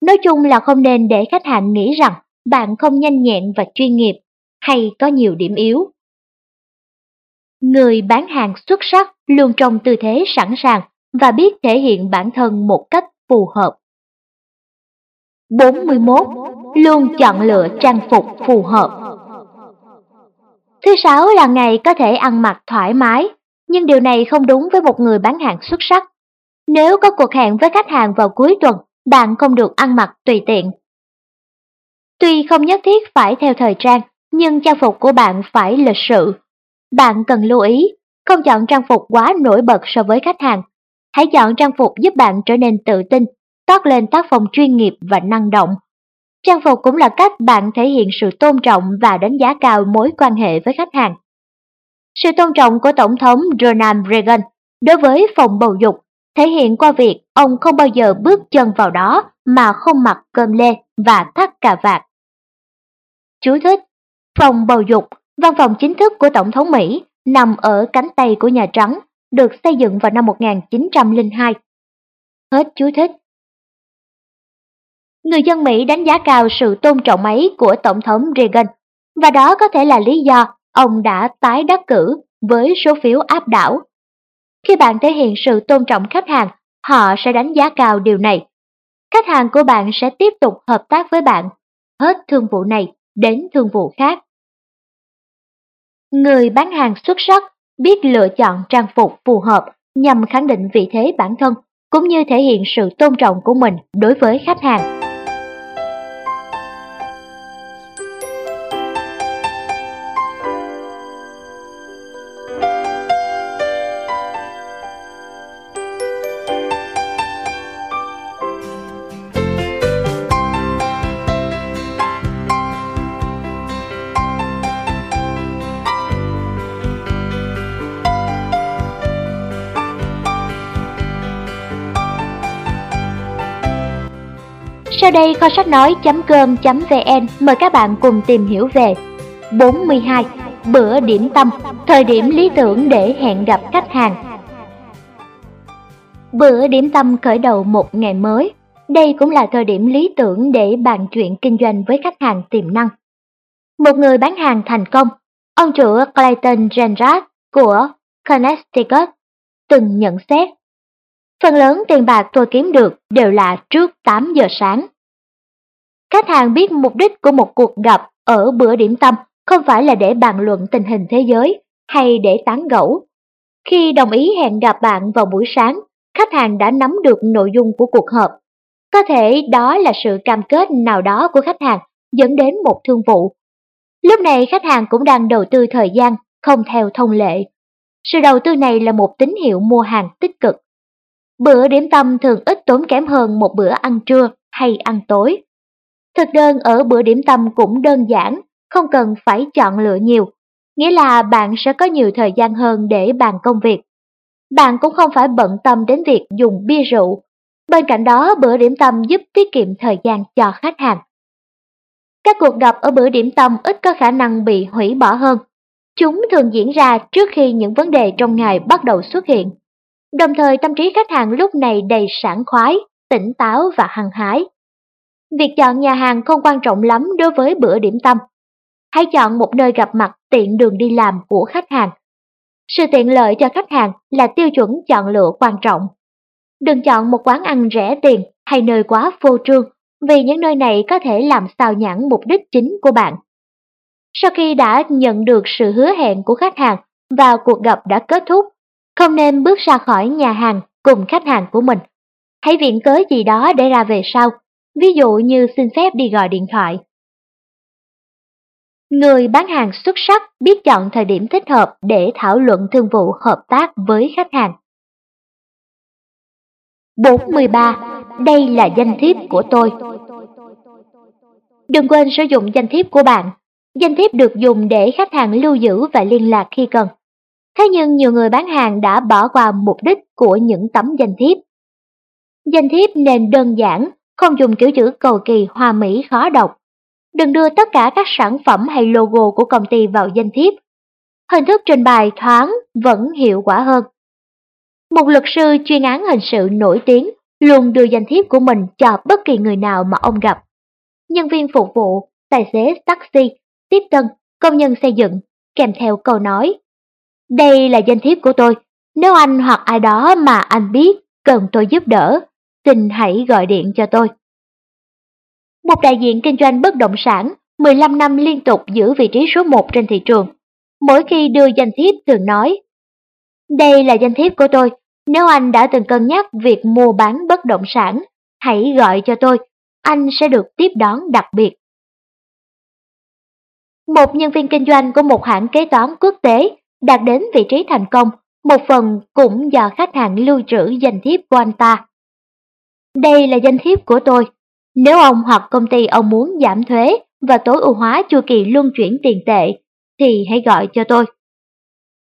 Nói chung là không nên để khách hàng nghĩ rằng bạn không nhanh nhẹn và chuyên nghiệp hay có nhiều điểm yếu. Người bán hàng xuất sắc luôn trong tư thế sẵn sàng và biết thể hiện bản thân một cách phù hợp. 41. Luôn chọn lựa trang phục phù hợp. Thứ sáu là ngày có thể ăn mặc thoải mái, nhưng điều này không đúng với một người bán hàng xuất sắc. Nếu có cuộc hẹn với khách hàng vào cuối tuần, bạn không được ăn mặc tùy tiện. Tuy không nhất thiết phải theo thời trang, nhưng trang phục của bạn phải lịch sự. Bạn cần lưu ý, không chọn trang phục quá nổi bật so với khách hàng. Hãy chọn trang phục giúp bạn trở nên tự tin, toát lên tác phong chuyên nghiệp và năng động. Trang phục cũng là cách bạn thể hiện sự tôn trọng và đánh giá cao mối quan hệ với khách hàng. Sự tôn trọng của Tổng thống Ronald Reagan đối với phòng bầu dục thể hiện qua việc ông không bao giờ bước chân vào đó mà không mặc cơm lê và thắt cà vạt. Chú thích Phòng bầu dục, văn phòng chính thức của Tổng thống Mỹ, nằm ở cánh Tây của Nhà Trắng, được xây dựng vào năm 1902. Hết chú thích. Người dân Mỹ đánh giá cao sự tôn trọng ấy của Tổng thống Reagan, và đó có thể là lý do ông đã tái đắc cử với số phiếu áp đảo. Khi bạn thể hiện sự tôn trọng khách hàng, họ sẽ đánh giá cao điều này. Khách hàng của bạn sẽ tiếp tục hợp tác với bạn, hết thương vụ này đến thương vụ khác. Người bán hàng xuất sắc biết lựa chọn trang phục phù hợp nhằm khẳng định vị thế bản thân cũng như thể hiện sự tôn trọng của mình đối với khách hàng. Sau đây kho sách nói.com.vn mời các bạn cùng tìm hiểu về 42. Bữa điểm tâm, thời điểm lý tưởng để hẹn gặp khách hàng. Bữa điểm tâm khởi đầu một ngày mới. Đây cũng là thời điểm lý tưởng để bàn chuyện kinh doanh với khách hàng tiềm năng. Một người bán hàng thành công, ông chủ Clayton Genrard của Connecticut từng nhận xét Phần lớn tiền bạc tôi kiếm được đều là trước 8 giờ sáng. Khách hàng biết mục đích của một cuộc gặp ở bữa điểm tâm không phải là để bàn luận tình hình thế giới hay để tán gẫu. Khi đồng ý hẹn gặp bạn vào buổi sáng, khách hàng đã nắm được nội dung của cuộc họp. Có thể đó là sự cam kết nào đó của khách hàng dẫn đến một thương vụ. Lúc này khách hàng cũng đang đầu tư thời gian, không theo thông lệ. Sự đầu tư này là một tín hiệu mua hàng tích cực. Bữa điểm tâm thường ít tốn kém hơn một bữa ăn trưa hay ăn tối. Thực đơn ở bữa điểm tâm cũng đơn giản, không cần phải chọn lựa nhiều, nghĩa là bạn sẽ có nhiều thời gian hơn để bàn công việc. Bạn cũng không phải bận tâm đến việc dùng bia rượu. Bên cạnh đó, bữa điểm tâm giúp tiết kiệm thời gian cho khách hàng. Các cuộc gặp ở bữa điểm tâm ít có khả năng bị hủy bỏ hơn. Chúng thường diễn ra trước khi những vấn đề trong ngày bắt đầu xuất hiện. Đồng thời tâm trí khách hàng lúc này đầy sảng khoái, tỉnh táo và hăng hái. Việc chọn nhà hàng không quan trọng lắm đối với bữa điểm tâm. Hãy chọn một nơi gặp mặt tiện đường đi làm của khách hàng. Sự tiện lợi cho khách hàng là tiêu chuẩn chọn lựa quan trọng. Đừng chọn một quán ăn rẻ tiền hay nơi quá phô trương, vì những nơi này có thể làm sao nhãn mục đích chính của bạn. Sau khi đã nhận được sự hứa hẹn của khách hàng và cuộc gặp đã kết thúc, không nên bước ra khỏi nhà hàng cùng khách hàng của mình. Hãy viện cớ gì đó để ra về sau, ví dụ như xin phép đi gọi điện thoại. Người bán hàng xuất sắc biết chọn thời điểm thích hợp để thảo luận thương vụ hợp tác với khách hàng. 43. Đây là danh thiếp của tôi. Đừng quên sử dụng danh thiếp của bạn. Danh thiếp được dùng để khách hàng lưu giữ và liên lạc khi cần. Thế nhưng nhiều người bán hàng đã bỏ qua mục đích của những tấm danh thiếp. Danh thiếp nên đơn giản, không dùng kiểu chữ cầu kỳ hoa mỹ khó đọc. Đừng đưa tất cả các sản phẩm hay logo của công ty vào danh thiếp. Hình thức trình bày thoáng vẫn hiệu quả hơn. Một luật sư chuyên án hình sự nổi tiếng luôn đưa danh thiếp của mình cho bất kỳ người nào mà ông gặp. Nhân viên phục vụ, tài xế taxi, tiếp tân, công nhân xây dựng, kèm theo câu nói. Đây là danh thiếp của tôi, nếu anh hoặc ai đó mà anh biết cần tôi giúp đỡ, xin hãy gọi điện cho tôi. Một đại diện kinh doanh bất động sản 15 năm liên tục giữ vị trí số 1 trên thị trường. Mỗi khi đưa danh thiếp thường nói, đây là danh thiếp của tôi, nếu anh đã từng cân nhắc việc mua bán bất động sản, hãy gọi cho tôi, anh sẽ được tiếp đón đặc biệt. Một nhân viên kinh doanh của một hãng kế toán quốc tế đạt đến vị trí thành công, một phần cũng do khách hàng lưu trữ danh thiếp của anh ta. Đây là danh thiếp của tôi. Nếu ông hoặc công ty ông muốn giảm thuế và tối ưu hóa chu kỳ luân chuyển tiền tệ, thì hãy gọi cho tôi.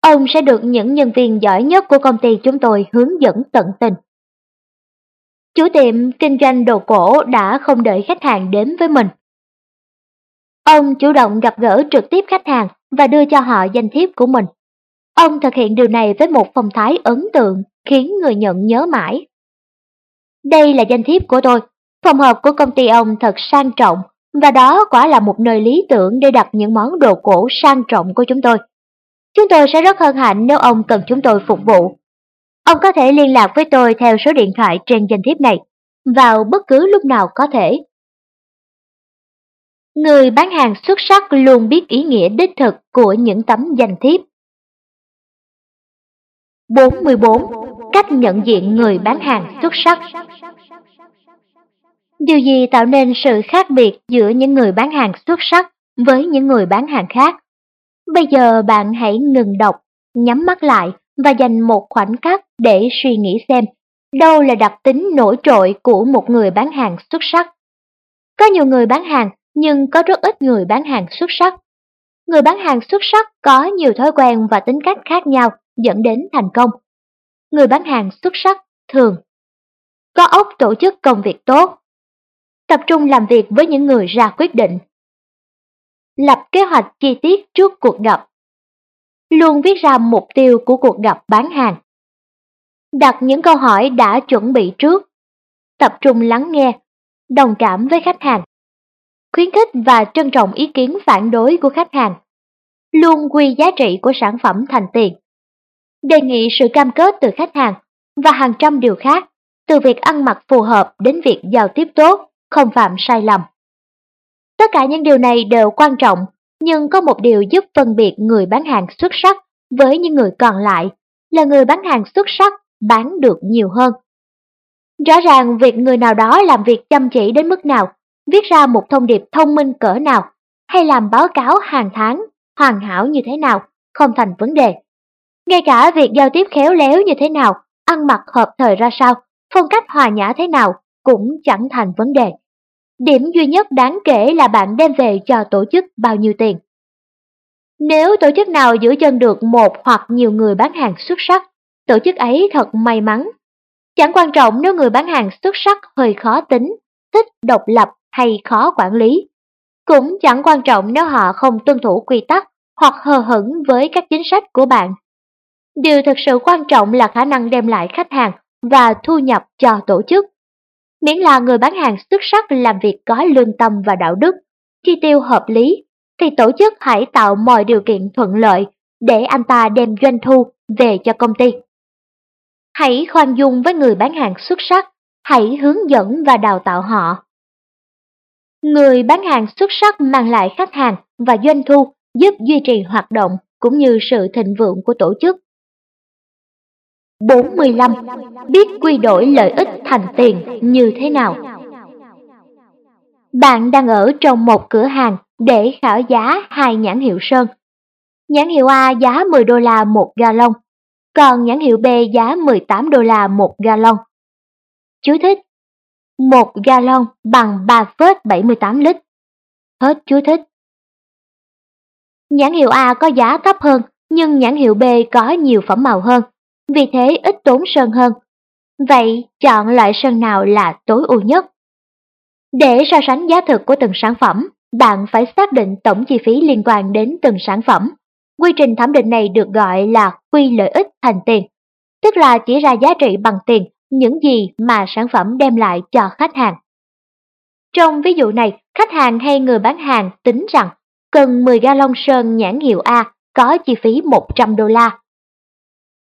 Ông sẽ được những nhân viên giỏi nhất của công ty chúng tôi hướng dẫn tận tình. Chủ tiệm kinh doanh đồ cổ đã không đợi khách hàng đến với mình. Ông chủ động gặp gỡ trực tiếp khách hàng và đưa cho họ danh thiếp của mình. Ông thực hiện điều này với một phong thái ấn tượng khiến người nhận nhớ mãi. Đây là danh thiếp của tôi. Phòng họp của công ty ông thật sang trọng và đó quả là một nơi lý tưởng để đặt những món đồ cổ sang trọng của chúng tôi. Chúng tôi sẽ rất hân hạnh nếu ông cần chúng tôi phục vụ. Ông có thể liên lạc với tôi theo số điện thoại trên danh thiếp này, vào bất cứ lúc nào có thể. Người bán hàng xuất sắc luôn biết ý nghĩa đích thực của những tấm danh thiếp. 44. Cách nhận diện người bán hàng xuất sắc Điều gì tạo nên sự khác biệt giữa những người bán hàng xuất sắc với những người bán hàng khác? Bây giờ bạn hãy ngừng đọc, nhắm mắt lại và dành một khoảnh khắc để suy nghĩ xem đâu là đặc tính nổi trội của một người bán hàng xuất sắc. Có nhiều người bán hàng nhưng có rất ít người bán hàng xuất sắc. Người bán hàng xuất sắc có nhiều thói quen và tính cách khác nhau dẫn đến thành công. Người bán hàng xuất sắc thường. Có ốc tổ chức công việc tốt, tập trung làm việc với những người ra quyết định, lập kế hoạch chi tiết trước cuộc gặp, luôn viết ra mục tiêu của cuộc gặp bán hàng, đặt những câu hỏi đã chuẩn bị trước, tập trung lắng nghe, đồng cảm với khách hàng, khuyến khích và trân trọng ý kiến phản đối của khách hàng, luôn quy giá trị của sản phẩm thành tiền, đề nghị sự cam kết từ khách hàng và hàng trăm điều khác, từ việc ăn mặc phù hợp đến việc giao tiếp tốt, không phạm sai lầm. Tất cả những điều này đều quan trọng, nhưng có một điều giúp phân biệt người bán hàng xuất sắc với những người còn lại là người bán hàng xuất sắc bán được nhiều hơn. Rõ ràng việc người nào đó làm việc chăm chỉ đến mức nào, viết ra một thông điệp thông minh cỡ nào, hay làm báo cáo hàng tháng hoàn hảo như thế nào, không thành vấn đề. Ngay cả việc giao tiếp khéo léo như thế nào, ăn mặc hợp thời ra sao, phong cách hòa nhã thế nào cũng chẳng thành vấn đề. Điểm duy nhất đáng kể là bạn đem về cho tổ chức bao nhiêu tiền. Nếu tổ chức nào giữ chân được một hoặc nhiều người bán hàng xuất sắc, tổ chức ấy thật may mắn. Chẳng quan trọng nếu người bán hàng xuất sắc hơi khó tính, thích độc lập hay khó quản lý. Cũng chẳng quan trọng nếu họ không tuân thủ quy tắc hoặc hờ hững với các chính sách của bạn. Điều thực sự quan trọng là khả năng đem lại khách hàng và thu nhập cho tổ chức. Miễn là người bán hàng xuất sắc làm việc có lương tâm và đạo đức, chi tiêu hợp lý, thì tổ chức hãy tạo mọi điều kiện thuận lợi để anh ta đem doanh thu về cho công ty. Hãy khoan dung với người bán hàng xuất sắc, hãy hướng dẫn và đào tạo họ. Người bán hàng xuất sắc mang lại khách hàng và doanh thu giúp duy trì hoạt động cũng như sự thịnh vượng của tổ chức. 45. Biết quy đổi lợi ích thành tiền như thế nào? Bạn đang ở trong một cửa hàng để khảo giá hai nhãn hiệu sơn. Nhãn hiệu A giá 10 đô la một gallon, còn nhãn hiệu B giá 18 đô la một gallon. Chú thích một gallon bằng 3,78 lít. Hết chú thích. Nhãn hiệu A có giá thấp hơn, nhưng nhãn hiệu B có nhiều phẩm màu hơn, vì thế ít tốn sơn hơn. Vậy chọn loại sơn nào là tối ưu nhất? Để so sánh giá thực của từng sản phẩm, bạn phải xác định tổng chi phí liên quan đến từng sản phẩm. Quy trình thẩm định này được gọi là quy lợi ích thành tiền, tức là chỉ ra giá trị bằng tiền những gì mà sản phẩm đem lại cho khách hàng. Trong ví dụ này, khách hàng hay người bán hàng tính rằng cần 10 gallon sơn nhãn hiệu A có chi phí 100 đô la.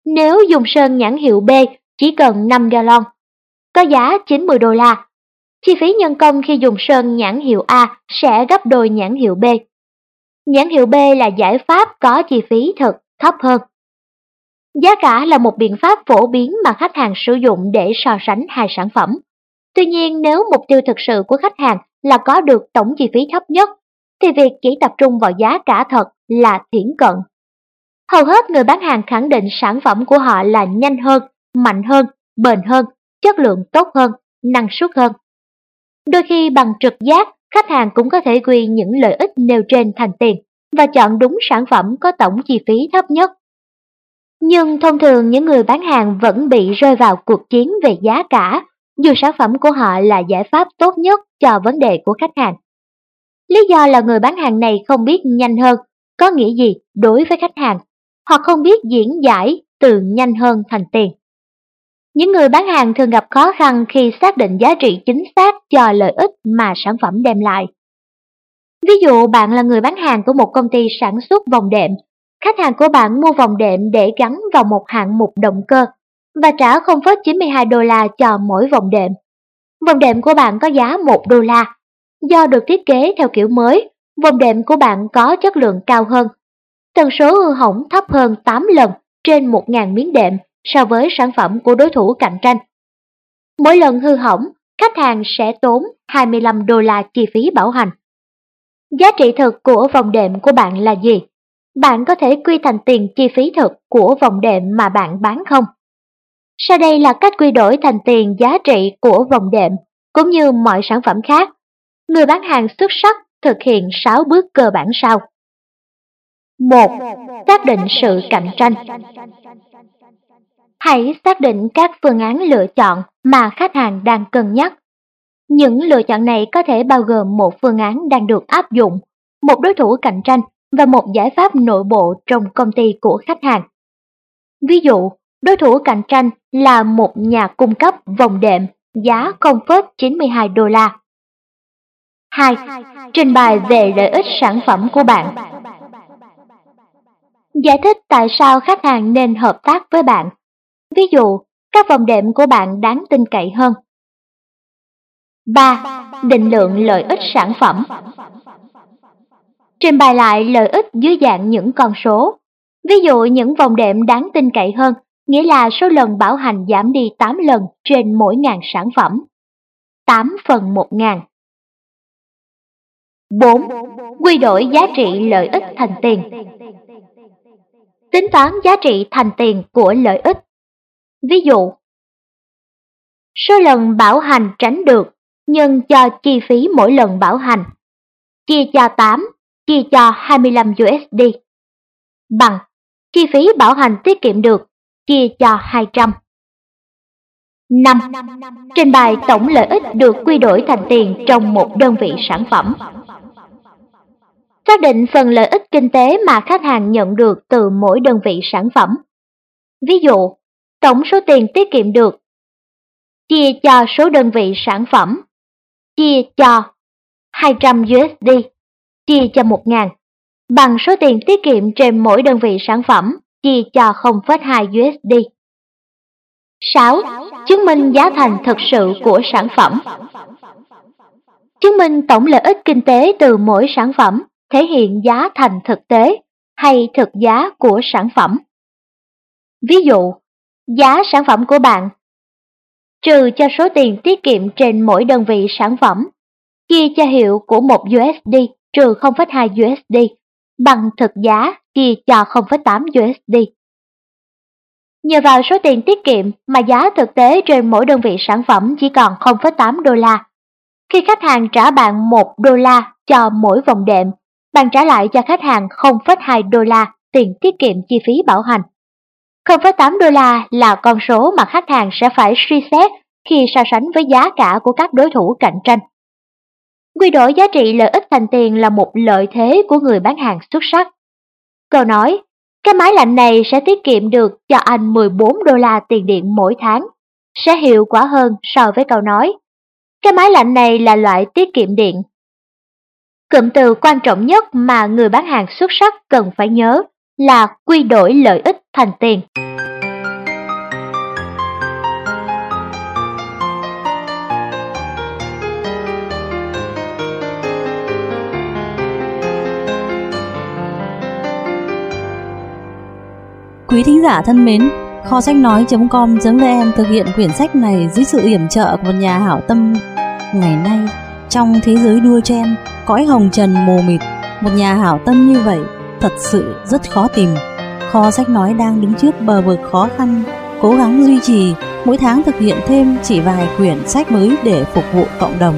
Nếu dùng sơn nhãn hiệu B chỉ cần 5 gallon, có giá 90 đô la. Chi phí nhân công khi dùng sơn nhãn hiệu A sẽ gấp đôi nhãn hiệu B. Nhãn hiệu B là giải pháp có chi phí thực thấp hơn. Giá cả là một biện pháp phổ biến mà khách hàng sử dụng để so sánh hai sản phẩm. Tuy nhiên nếu mục tiêu thực sự của khách hàng là có được tổng chi phí thấp nhất, thì việc chỉ tập trung vào giá cả thật là thiển cận. Hầu hết người bán hàng khẳng định sản phẩm của họ là nhanh hơn, mạnh hơn, bền hơn, chất lượng tốt hơn, năng suất hơn. Đôi khi bằng trực giác, khách hàng cũng có thể quy những lợi ích nêu trên thành tiền và chọn đúng sản phẩm có tổng chi phí thấp nhất. Nhưng thông thường những người bán hàng vẫn bị rơi vào cuộc chiến về giá cả, dù sản phẩm của họ là giải pháp tốt nhất cho vấn đề của khách hàng. Lý do là người bán hàng này không biết nhanh hơn có nghĩa gì đối với khách hàng, hoặc không biết diễn giải từ nhanh hơn thành tiền. Những người bán hàng thường gặp khó khăn khi xác định giá trị chính xác cho lợi ích mà sản phẩm đem lại. Ví dụ bạn là người bán hàng của một công ty sản xuất vòng đệm Khách hàng của bạn mua vòng đệm để gắn vào một hạng mục động cơ và trả 0,92 đô la cho mỗi vòng đệm. Vòng đệm của bạn có giá 1 đô la. Do được thiết kế theo kiểu mới, vòng đệm của bạn có chất lượng cao hơn. Tần số hư hỏng thấp hơn 8 lần trên 1.000 miếng đệm so với sản phẩm của đối thủ cạnh tranh. Mỗi lần hư hỏng, khách hàng sẽ tốn 25 đô la chi phí bảo hành. Giá trị thực của vòng đệm của bạn là gì? bạn có thể quy thành tiền chi phí thực của vòng đệm mà bạn bán không? Sau đây là cách quy đổi thành tiền giá trị của vòng đệm, cũng như mọi sản phẩm khác. Người bán hàng xuất sắc thực hiện 6 bước cơ bản sau một Xác định sự cạnh tranh Hãy xác định các phương án lựa chọn mà khách hàng đang cân nhắc. Những lựa chọn này có thể bao gồm một phương án đang được áp dụng, một đối thủ cạnh tranh và một giải pháp nội bộ trong công ty của khách hàng. Ví dụ, đối thủ cạnh tranh là một nhà cung cấp vòng đệm giá 0,92 đô la. 2. Trình bày về lợi ích sản phẩm của bạn. Giải thích tại sao khách hàng nên hợp tác với bạn. Ví dụ, các vòng đệm của bạn đáng tin cậy hơn. 3. Định lượng lợi ích sản phẩm. Trình bày lại lợi ích dưới dạng những con số. Ví dụ những vòng đệm đáng tin cậy hơn, nghĩa là số lần bảo hành giảm đi 8 lần trên mỗi ngàn sản phẩm. 8 phần 1 ngàn. 4. Quy đổi giá trị lợi ích thành tiền. Tính toán giá trị thành tiền của lợi ích. Ví dụ, số lần bảo hành tránh được nhân cho chi phí mỗi lần bảo hành, chia cho 8 chia cho 25 USD. Bằng chi phí bảo hành tiết kiệm được chia cho 200. 5. Trình bày tổng lợi ích được quy đổi thành tiền trong một đơn vị sản phẩm xác định phần lợi ích kinh tế mà khách hàng nhận được từ mỗi đơn vị sản phẩm. Ví dụ, tổng số tiền tiết kiệm được chia cho số đơn vị sản phẩm, chia cho 200 USD, chia cho 1.000, bằng số tiền tiết kiệm trên mỗi đơn vị sản phẩm, chia cho 0,2 USD. 6. Chứng minh giá thành thực sự của sản phẩm Chứng minh tổng lợi ích kinh tế từ mỗi sản phẩm thể hiện giá thành thực tế hay thực giá của sản phẩm. Ví dụ, giá sản phẩm của bạn trừ cho số tiền tiết kiệm trên mỗi đơn vị sản phẩm, chia cho hiệu của 1 USD trừ 0,2 USD bằng thực giá chia cho 0,8 USD. Nhờ vào số tiền tiết kiệm mà giá thực tế trên mỗi đơn vị sản phẩm chỉ còn 0,8 đô la. Khi khách hàng trả bạn 1 đô la cho mỗi vòng đệm, bạn trả lại cho khách hàng 0,2 đô la tiền tiết kiệm chi phí bảo hành. 0,8 đô la là con số mà khách hàng sẽ phải suy xét khi so sánh với giá cả của các đối thủ cạnh tranh. Quy đổi giá trị lợi ích thành tiền là một lợi thế của người bán hàng xuất sắc. Câu nói, cái máy lạnh này sẽ tiết kiệm được cho anh 14 đô la tiền điện mỗi tháng, sẽ hiệu quả hơn so với câu nói. Cái máy lạnh này là loại tiết kiệm điện. Cụm từ quan trọng nhất mà người bán hàng xuất sắc cần phải nhớ là quy đổi lợi ích thành tiền.
Quý thính giả thân mến, kho sách nói.com.vn thực hiện quyển sách này dưới sự yểm trợ của một nhà hảo tâm. Ngày nay, trong thế giới đua chen, cõi hồng trần mồ mịt, một nhà hảo tâm như vậy thật sự rất khó tìm. Kho sách nói đang đứng trước bờ vực khó khăn, cố gắng duy trì, mỗi tháng thực hiện thêm chỉ vài quyển sách mới để phục vụ cộng đồng.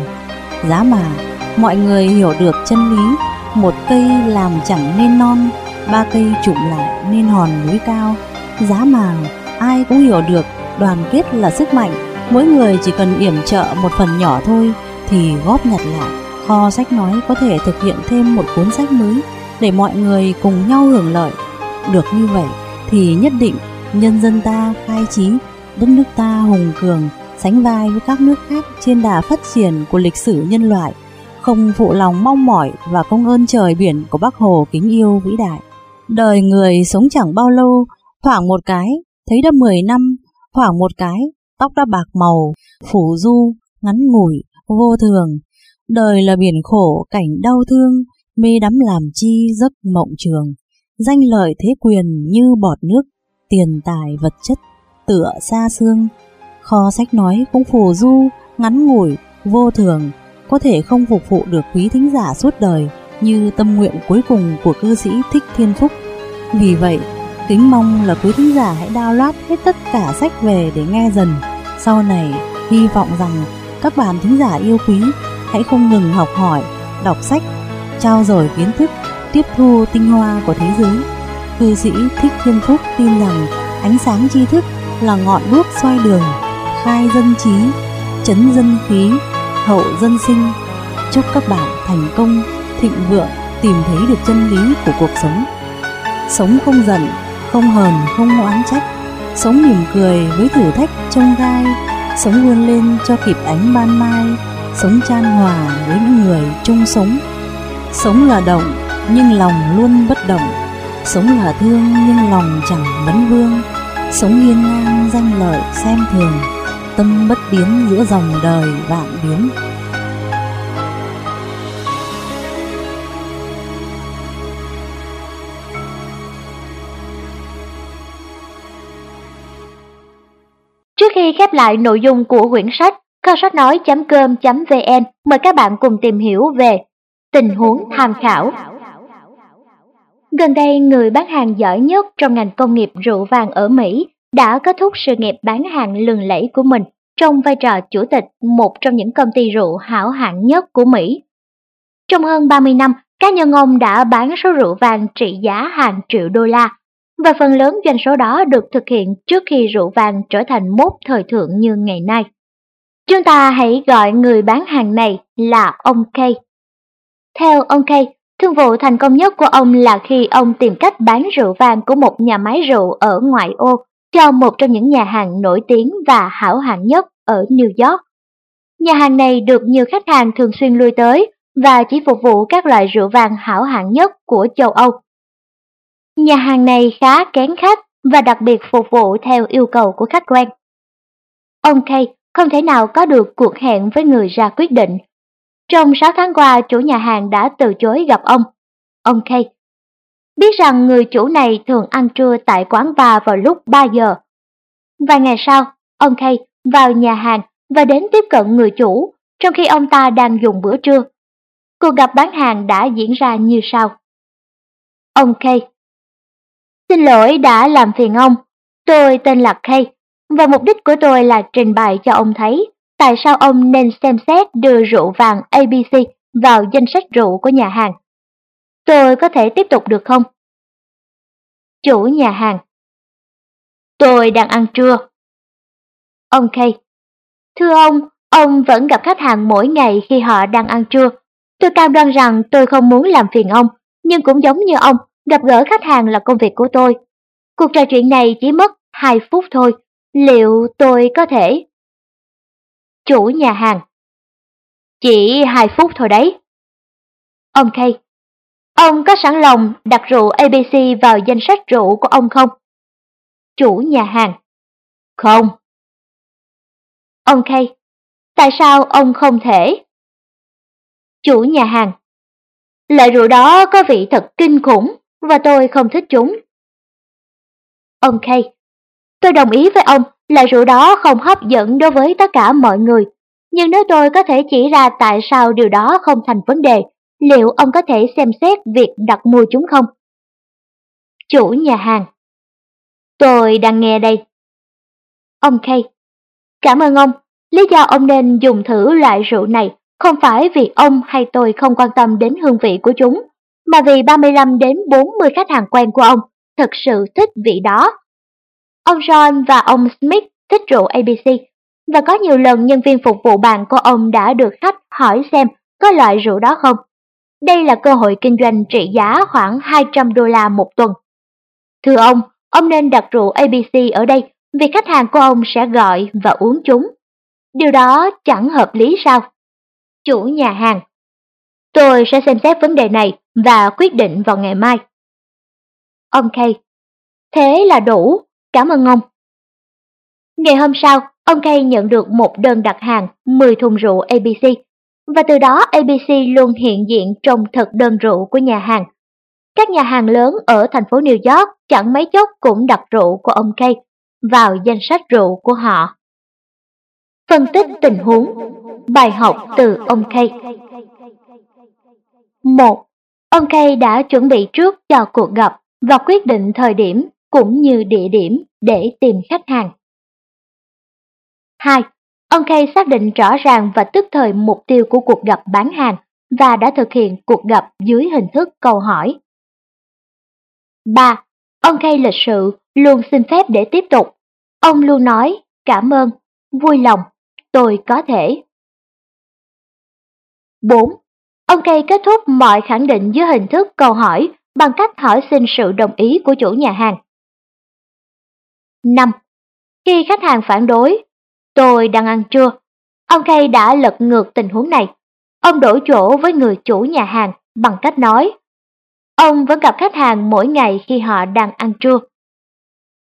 Giá mà, mọi người hiểu được chân lý, một cây làm chẳng nên non, ba cây trụm lại nên hòn núi cao. Giá mà, ai cũng hiểu được đoàn kết là sức mạnh, mỗi người chỉ cần yểm trợ một phần nhỏ thôi thì góp nhặt lại. Kho sách nói có thể thực hiện thêm một cuốn sách mới để mọi người cùng nhau hưởng lợi. Được như vậy thì nhất định nhân dân ta khai trí, đất nước ta hùng cường, sánh vai với các nước khác trên đà phát triển của lịch sử nhân loại, không phụ lòng mong mỏi và công ơn trời biển của Bác Hồ kính yêu vĩ đại. Đời người sống chẳng bao lâu, thoảng một cái, thấy đã 10 năm, thoảng một cái, tóc đã bạc màu, phủ du, ngắn ngủi, vô thường. Đời là biển khổ, cảnh đau thương, mê đắm làm chi giấc mộng trường. Danh lợi thế quyền như bọt nước, tiền tài vật chất, tựa xa xương. Kho sách nói cũng phù du, ngắn ngủi, vô thường, có thể không phục vụ được quý thính giả suốt đời như tâm nguyện cuối cùng của cư sĩ Thích Thiên Phúc. Vì vậy, kính mong là quý thính giả hãy download hết tất cả sách về để nghe dần. Sau này, hy vọng rằng các bạn thính giả yêu quý hãy không ngừng học hỏi, đọc sách trao dồi kiến thức, tiếp thu tinh hoa của thế giới. Cư sĩ Thích Thiên Phúc tin rằng ánh sáng tri thức là ngọn đuốc xoay đường, khai dân trí, chấn dân khí, hậu dân sinh. Chúc các bạn thành công, thịnh vượng, tìm thấy được chân lý của cuộc sống. Sống không giận, không hờn, không oán trách, sống mỉm cười với thử thách trông gai, sống vươn lên cho kịp ánh ban mai, sống chan hòa với những người chung sống. Sống là động, nhưng lòng luôn bất động. Sống là thương, nhưng lòng chẳng vấn vương. Sống hiên ngang danh lợi xem thường. Tâm bất biến giữa dòng đời vạn biến.
Khi khép lại nội dung của quyển sách, kho sách nói.com.vn mời các bạn cùng tìm hiểu về Tình huống tham khảo. Gần đây, người bán hàng giỏi nhất trong ngành công nghiệp rượu vàng ở Mỹ đã kết thúc sự nghiệp bán hàng lừng lẫy của mình trong vai trò chủ tịch một trong những công ty rượu hảo hạng nhất của Mỹ. Trong hơn 30 năm, cá nhân ông đã bán số rượu vàng trị giá hàng triệu đô la, và phần lớn doanh số đó được thực hiện trước khi rượu vàng trở thành mốt thời thượng như ngày nay. Chúng ta hãy gọi người bán hàng này là ông Kay. Theo ông Kay, Thương vụ thành công nhất của ông là khi ông tìm cách bán rượu vang của một nhà máy rượu ở ngoại ô cho một trong những nhà hàng nổi tiếng và hảo hạng nhất ở New York. Nhà hàng này được nhiều khách hàng thường xuyên lui tới và chỉ phục vụ các loại rượu vang hảo hạng nhất của châu Âu. Nhà hàng này khá kén khách và đặc biệt phục vụ theo yêu cầu của khách quen. Ông Kay không thể nào có được cuộc hẹn với người ra quyết định. Trong 6 tháng qua, chủ nhà hàng đã từ chối gặp ông. Ông Kay biết rằng người chủ này thường ăn trưa tại quán bar vào lúc 3 giờ. Vài ngày sau, ông Kay vào nhà hàng và đến tiếp cận người chủ, trong khi ông ta đang dùng bữa trưa. Cuộc gặp bán hàng đã diễn ra như sau. Ông Kay Xin lỗi đã làm phiền ông, tôi tên là Kay, và mục đích của tôi là trình bày cho ông thấy tại sao ông nên xem xét đưa rượu vàng ABC vào danh sách rượu của nhà hàng. Tôi có thể tiếp tục được không? Chủ nhà hàng Tôi đang ăn trưa. Ông Kay Thưa ông, ông vẫn gặp khách hàng mỗi ngày khi họ đang ăn trưa. Tôi cam đoan rằng tôi không muốn làm phiền ông, nhưng cũng giống như ông, gặp gỡ khách hàng là công việc của tôi. Cuộc trò chuyện này chỉ mất 2 phút thôi, liệu tôi có thể... Chủ nhà hàng Chỉ 2 phút thôi đấy. Ông Kay Ông có sẵn lòng đặt rượu ABC vào danh sách rượu của ông không? Chủ nhà hàng Không. Ông Kay Tại sao ông không thể? Chủ nhà hàng Loại rượu đó có vị thật kinh khủng và tôi không thích chúng. Ông Kay Tôi đồng ý với ông là rượu đó không hấp dẫn đối với tất cả mọi người. Nhưng nếu tôi có thể chỉ ra tại sao điều đó không thành vấn đề, liệu ông có thể xem xét việc đặt mua chúng không? Chủ nhà hàng Tôi đang nghe đây. Ông Kay Cảm ơn ông. Lý do ông nên dùng thử loại rượu này không phải vì ông hay tôi không quan tâm đến hương vị của chúng, mà vì 35 đến 40 khách hàng quen của ông thực sự thích vị đó. Ông John và ông Smith thích rượu ABC, và có nhiều lần nhân viên phục vụ bàn của ông đã được khách hỏi xem có loại rượu đó không. Đây là cơ hội kinh doanh trị giá khoảng 200 đô la một tuần. Thưa ông, ông nên đặt rượu ABC ở đây vì khách hàng của ông sẽ gọi và uống chúng. Điều đó chẳng hợp lý sao? Chủ nhà hàng Tôi sẽ xem xét vấn đề này và quyết định vào ngày mai. Ông Kay Thế là đủ, cảm ơn ông. Ngày hôm sau, ông Kay nhận được một đơn đặt hàng 10 thùng rượu ABC, và từ đó ABC luôn hiện diện trong thực đơn rượu của nhà hàng. Các nhà hàng lớn ở thành phố New York chẳng mấy chốc cũng đặt rượu của ông Kay vào danh sách rượu của họ. Phân tích tình huống Bài học từ ông Kay 1. Ông Kay đã chuẩn bị trước cho cuộc gặp và quyết định thời điểm cũng như địa điểm để tìm khách hàng. 2. Ông Kay xác định rõ ràng và tức thời mục tiêu của cuộc gặp bán hàng và đã thực hiện cuộc gặp dưới hình thức câu hỏi. 3. Ông Kay lịch sự luôn xin phép để tiếp tục. Ông luôn nói cảm ơn, vui lòng, tôi có thể. 4. Ông Kay kết thúc mọi khẳng định dưới hình thức câu hỏi bằng cách hỏi xin sự đồng ý của chủ nhà hàng. 5. Khi khách hàng phản đối, tôi đang ăn trưa, ông Kay đã lật ngược tình huống này. Ông đổi chỗ với người chủ nhà hàng bằng cách nói, ông vẫn gặp khách hàng mỗi ngày khi họ đang ăn trưa.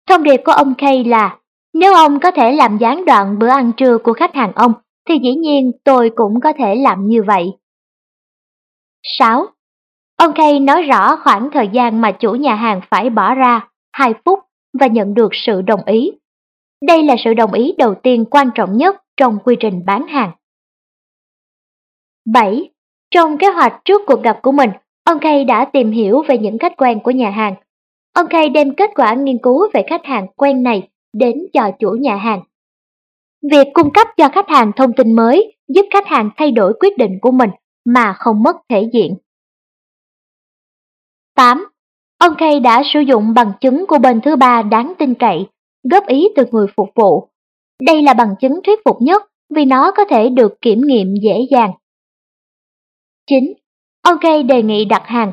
Thông điệp của ông Kay là, nếu ông có thể làm gián đoạn bữa ăn trưa của khách hàng ông, thì dĩ nhiên tôi cũng có thể làm như vậy. 6. Ông Kay nói rõ khoảng thời gian mà chủ nhà hàng phải bỏ ra, 2 phút, và nhận được sự đồng ý. Đây là sự đồng ý đầu tiên quan trọng nhất trong quy trình bán hàng. 7. Trong kế hoạch trước cuộc gặp của mình, ông Kay đã tìm hiểu về những khách quen của nhà hàng. Ông Kay đem kết quả nghiên cứu về khách hàng quen này đến cho chủ nhà hàng. Việc cung cấp cho khách hàng thông tin mới giúp khách hàng thay đổi quyết định của mình mà không mất thể diện. 8. Ông Kay đã sử dụng bằng chứng của bên thứ ba đáng tin cậy, góp ý từ người phục vụ. Đây là bằng chứng thuyết phục nhất vì nó có thể được kiểm nghiệm dễ dàng. 9. Ông Kay đề nghị đặt hàng.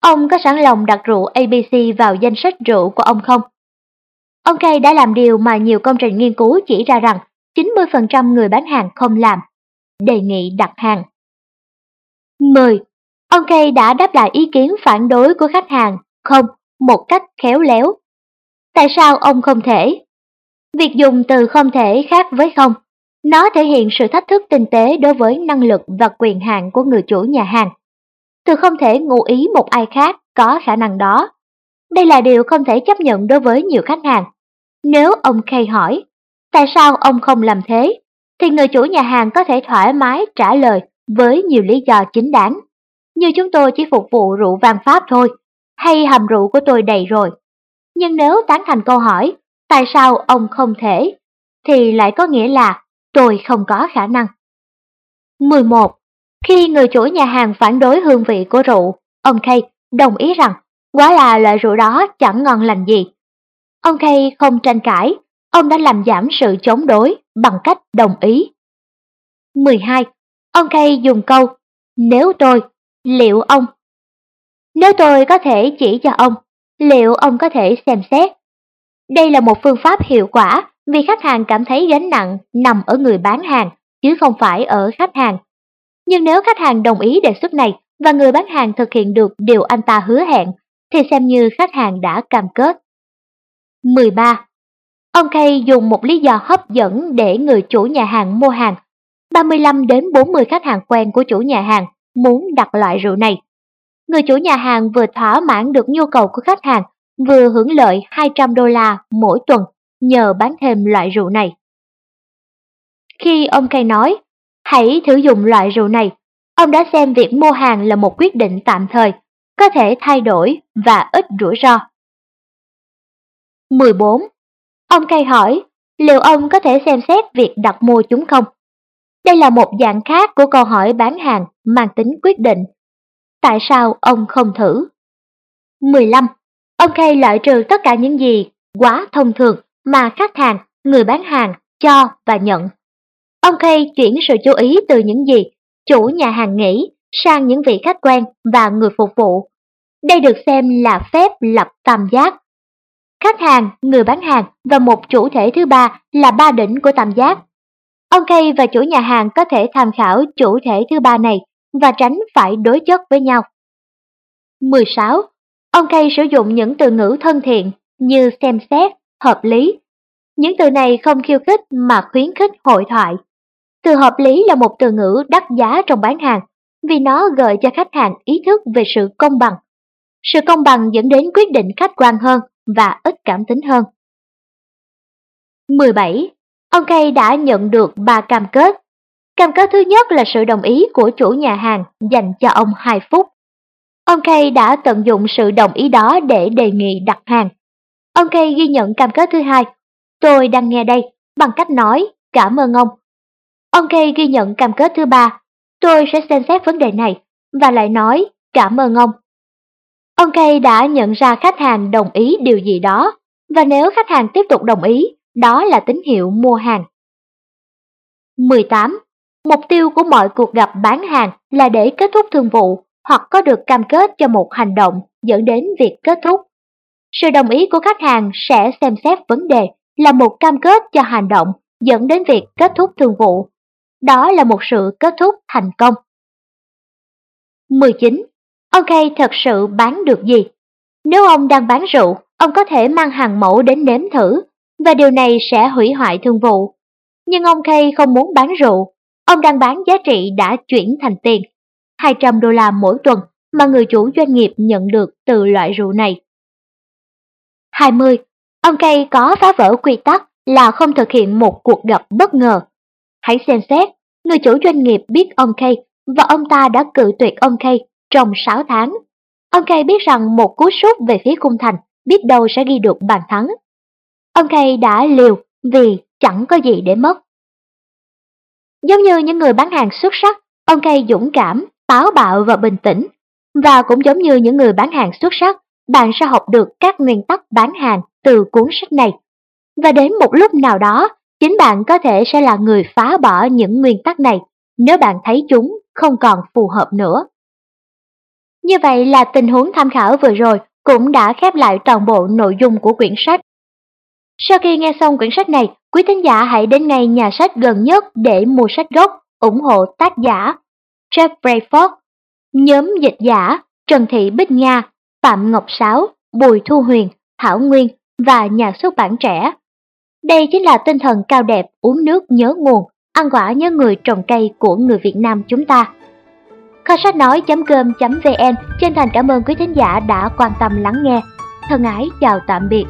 Ông có sẵn lòng đặt rượu ABC vào danh sách rượu của ông không? Ông Kay đã làm điều mà nhiều công trình nghiên cứu chỉ ra rằng 90% người bán hàng không làm. Đề nghị đặt hàng. 10. Ông Kay đã đáp lại ý kiến phản đối của khách hàng không một cách khéo léo. Tại sao ông không thể? Việc dùng từ không thể khác với không. Nó thể hiện sự thách thức tinh tế đối với năng lực và quyền hạn của người chủ nhà hàng. Từ không thể ngụ ý một ai khác có khả năng đó. Đây là điều không thể chấp nhận đối với nhiều khách hàng. Nếu ông Kay hỏi, tại sao ông không làm thế? Thì người chủ nhà hàng có thể thoải mái trả lời với nhiều lý do chính đáng. Như chúng tôi chỉ phục vụ rượu vang Pháp thôi, hay hầm rượu của tôi đầy rồi. Nhưng nếu tán thành câu hỏi, tại sao ông không thể, thì lại có nghĩa là tôi không có khả năng. 11. Khi người chủ nhà hàng phản đối hương vị của rượu, ông Kay đồng ý rằng quá là loại rượu đó chẳng ngon lành gì. Ông Kay không tranh cãi, ông đã làm giảm sự chống đối bằng cách đồng ý. 12. Ông Kay dùng câu Nếu tôi, liệu ông? Nếu tôi có thể chỉ cho ông, liệu ông có thể xem xét? Đây là một phương pháp hiệu quả vì khách hàng cảm thấy gánh nặng nằm ở người bán hàng, chứ không phải ở khách hàng. Nhưng nếu khách hàng đồng ý đề xuất này và người bán hàng thực hiện được điều anh ta hứa hẹn, thì xem như khách hàng đã cam kết. 13. Ông Kay dùng một lý do hấp dẫn để người chủ nhà hàng mua hàng. 35 đến 40 khách hàng quen của chủ nhà hàng muốn đặt loại rượu này. Người chủ nhà hàng vừa thỏa mãn được nhu cầu của khách hàng, vừa hưởng lợi 200 đô la mỗi tuần nhờ bán thêm loại rượu này. Khi ông Kay nói, hãy thử dùng loại rượu này, ông đã xem việc mua hàng là một quyết định tạm thời, có thể thay đổi và ít rủi ro. 14. Ông Kay hỏi, liệu ông có thể xem xét việc đặt mua chúng không? Đây là một dạng khác của câu hỏi bán hàng mang tính quyết định. Tại sao ông không thử? 15. Ông Kay loại trừ tất cả những gì quá thông thường mà khách hàng, người bán hàng cho và nhận. Ông Kay chuyển sự chú ý từ những gì chủ nhà hàng nghĩ sang những vị khách quen và người phục vụ. Đây được xem là phép lập tam giác. Khách hàng, người bán hàng và một chủ thể thứ ba là ba đỉnh của tam giác. Ông Kay và chủ nhà hàng có thể tham khảo chủ thể thứ ba này và tránh phải đối chất với nhau. 16. Ông Kay sử dụng những từ ngữ thân thiện như xem xét, hợp lý. Những từ này không khiêu khích mà khuyến khích hội thoại. Từ hợp lý là một từ ngữ đắt giá trong bán hàng vì nó gợi cho khách hàng ý thức về sự công bằng. Sự công bằng dẫn đến quyết định khách quan hơn và ít cảm tính hơn. 17. Ông Kay đã nhận được ba cam kết. Cam kết thứ nhất là sự đồng ý của chủ nhà hàng dành cho ông 2 phút. Ông Kay đã tận dụng sự đồng ý đó để đề nghị đặt hàng. Ông Kay ghi nhận cam kết thứ hai. Tôi đang nghe đây, bằng cách nói, cảm ơn ông. Ông Kay ghi nhận cam kết thứ ba. Tôi sẽ xem xét vấn đề này, và lại nói, cảm ơn ông. Ông Kay đã nhận ra khách hàng đồng ý điều gì đó, và nếu khách hàng tiếp tục đồng ý, đó là tín hiệu mua hàng. 18. Mục tiêu của mọi cuộc gặp bán hàng là để kết thúc thương vụ hoặc có được cam kết cho một hành động dẫn đến việc kết thúc. Sự đồng ý của khách hàng sẽ xem xét vấn đề là một cam kết cho hành động dẫn đến việc kết thúc thương vụ. Đó là một sự kết thúc thành công. 19. Ok thật sự bán được gì? Nếu ông đang bán rượu, ông có thể mang hàng mẫu đến nếm thử, và điều này sẽ hủy hoại thương vụ. Nhưng ông Kay không muốn bán rượu, ông đang bán giá trị đã chuyển thành tiền, 200 đô la mỗi tuần mà người chủ doanh nghiệp nhận được từ loại rượu này. 20. Ông Kay có phá vỡ quy tắc là không thực hiện một cuộc gặp bất ngờ. Hãy xem xét, người chủ doanh nghiệp biết ông Kay và ông ta đã cự tuyệt ông Kay trong 6 tháng. Ông Kay biết rằng một cú sút về phía cung thành biết đâu sẽ ghi được bàn thắng. Ông Kay đã liều vì chẳng có gì để mất. Giống như những người bán hàng xuất sắc, ông Kay dũng cảm, táo bạo và bình tĩnh. Và cũng giống như những người bán hàng xuất sắc, bạn sẽ học được các nguyên tắc bán hàng từ cuốn sách này. Và đến một lúc nào đó, chính bạn có thể sẽ là người phá bỏ những nguyên tắc này nếu bạn thấy chúng không còn phù hợp nữa. Như vậy là tình huống tham khảo vừa rồi cũng đã khép lại toàn bộ nội dung của quyển sách. Sau khi nghe xong quyển sách này, quý thính giả hãy đến ngay nhà sách gần nhất để mua sách gốc, ủng hộ tác giả Jeff Ford, nhóm dịch giả Trần Thị Bích Nga, Phạm Ngọc Sáo, Bùi Thu Huyền, Thảo Nguyên và nhà xuất bản trẻ. Đây chính là tinh thần cao đẹp uống nước nhớ nguồn, ăn quả nhớ người trồng cây của người Việt Nam chúng ta. Kho sách nói.com.vn chân thành cảm ơn quý thính giả đã quan tâm lắng nghe. Thân ái chào tạm biệt.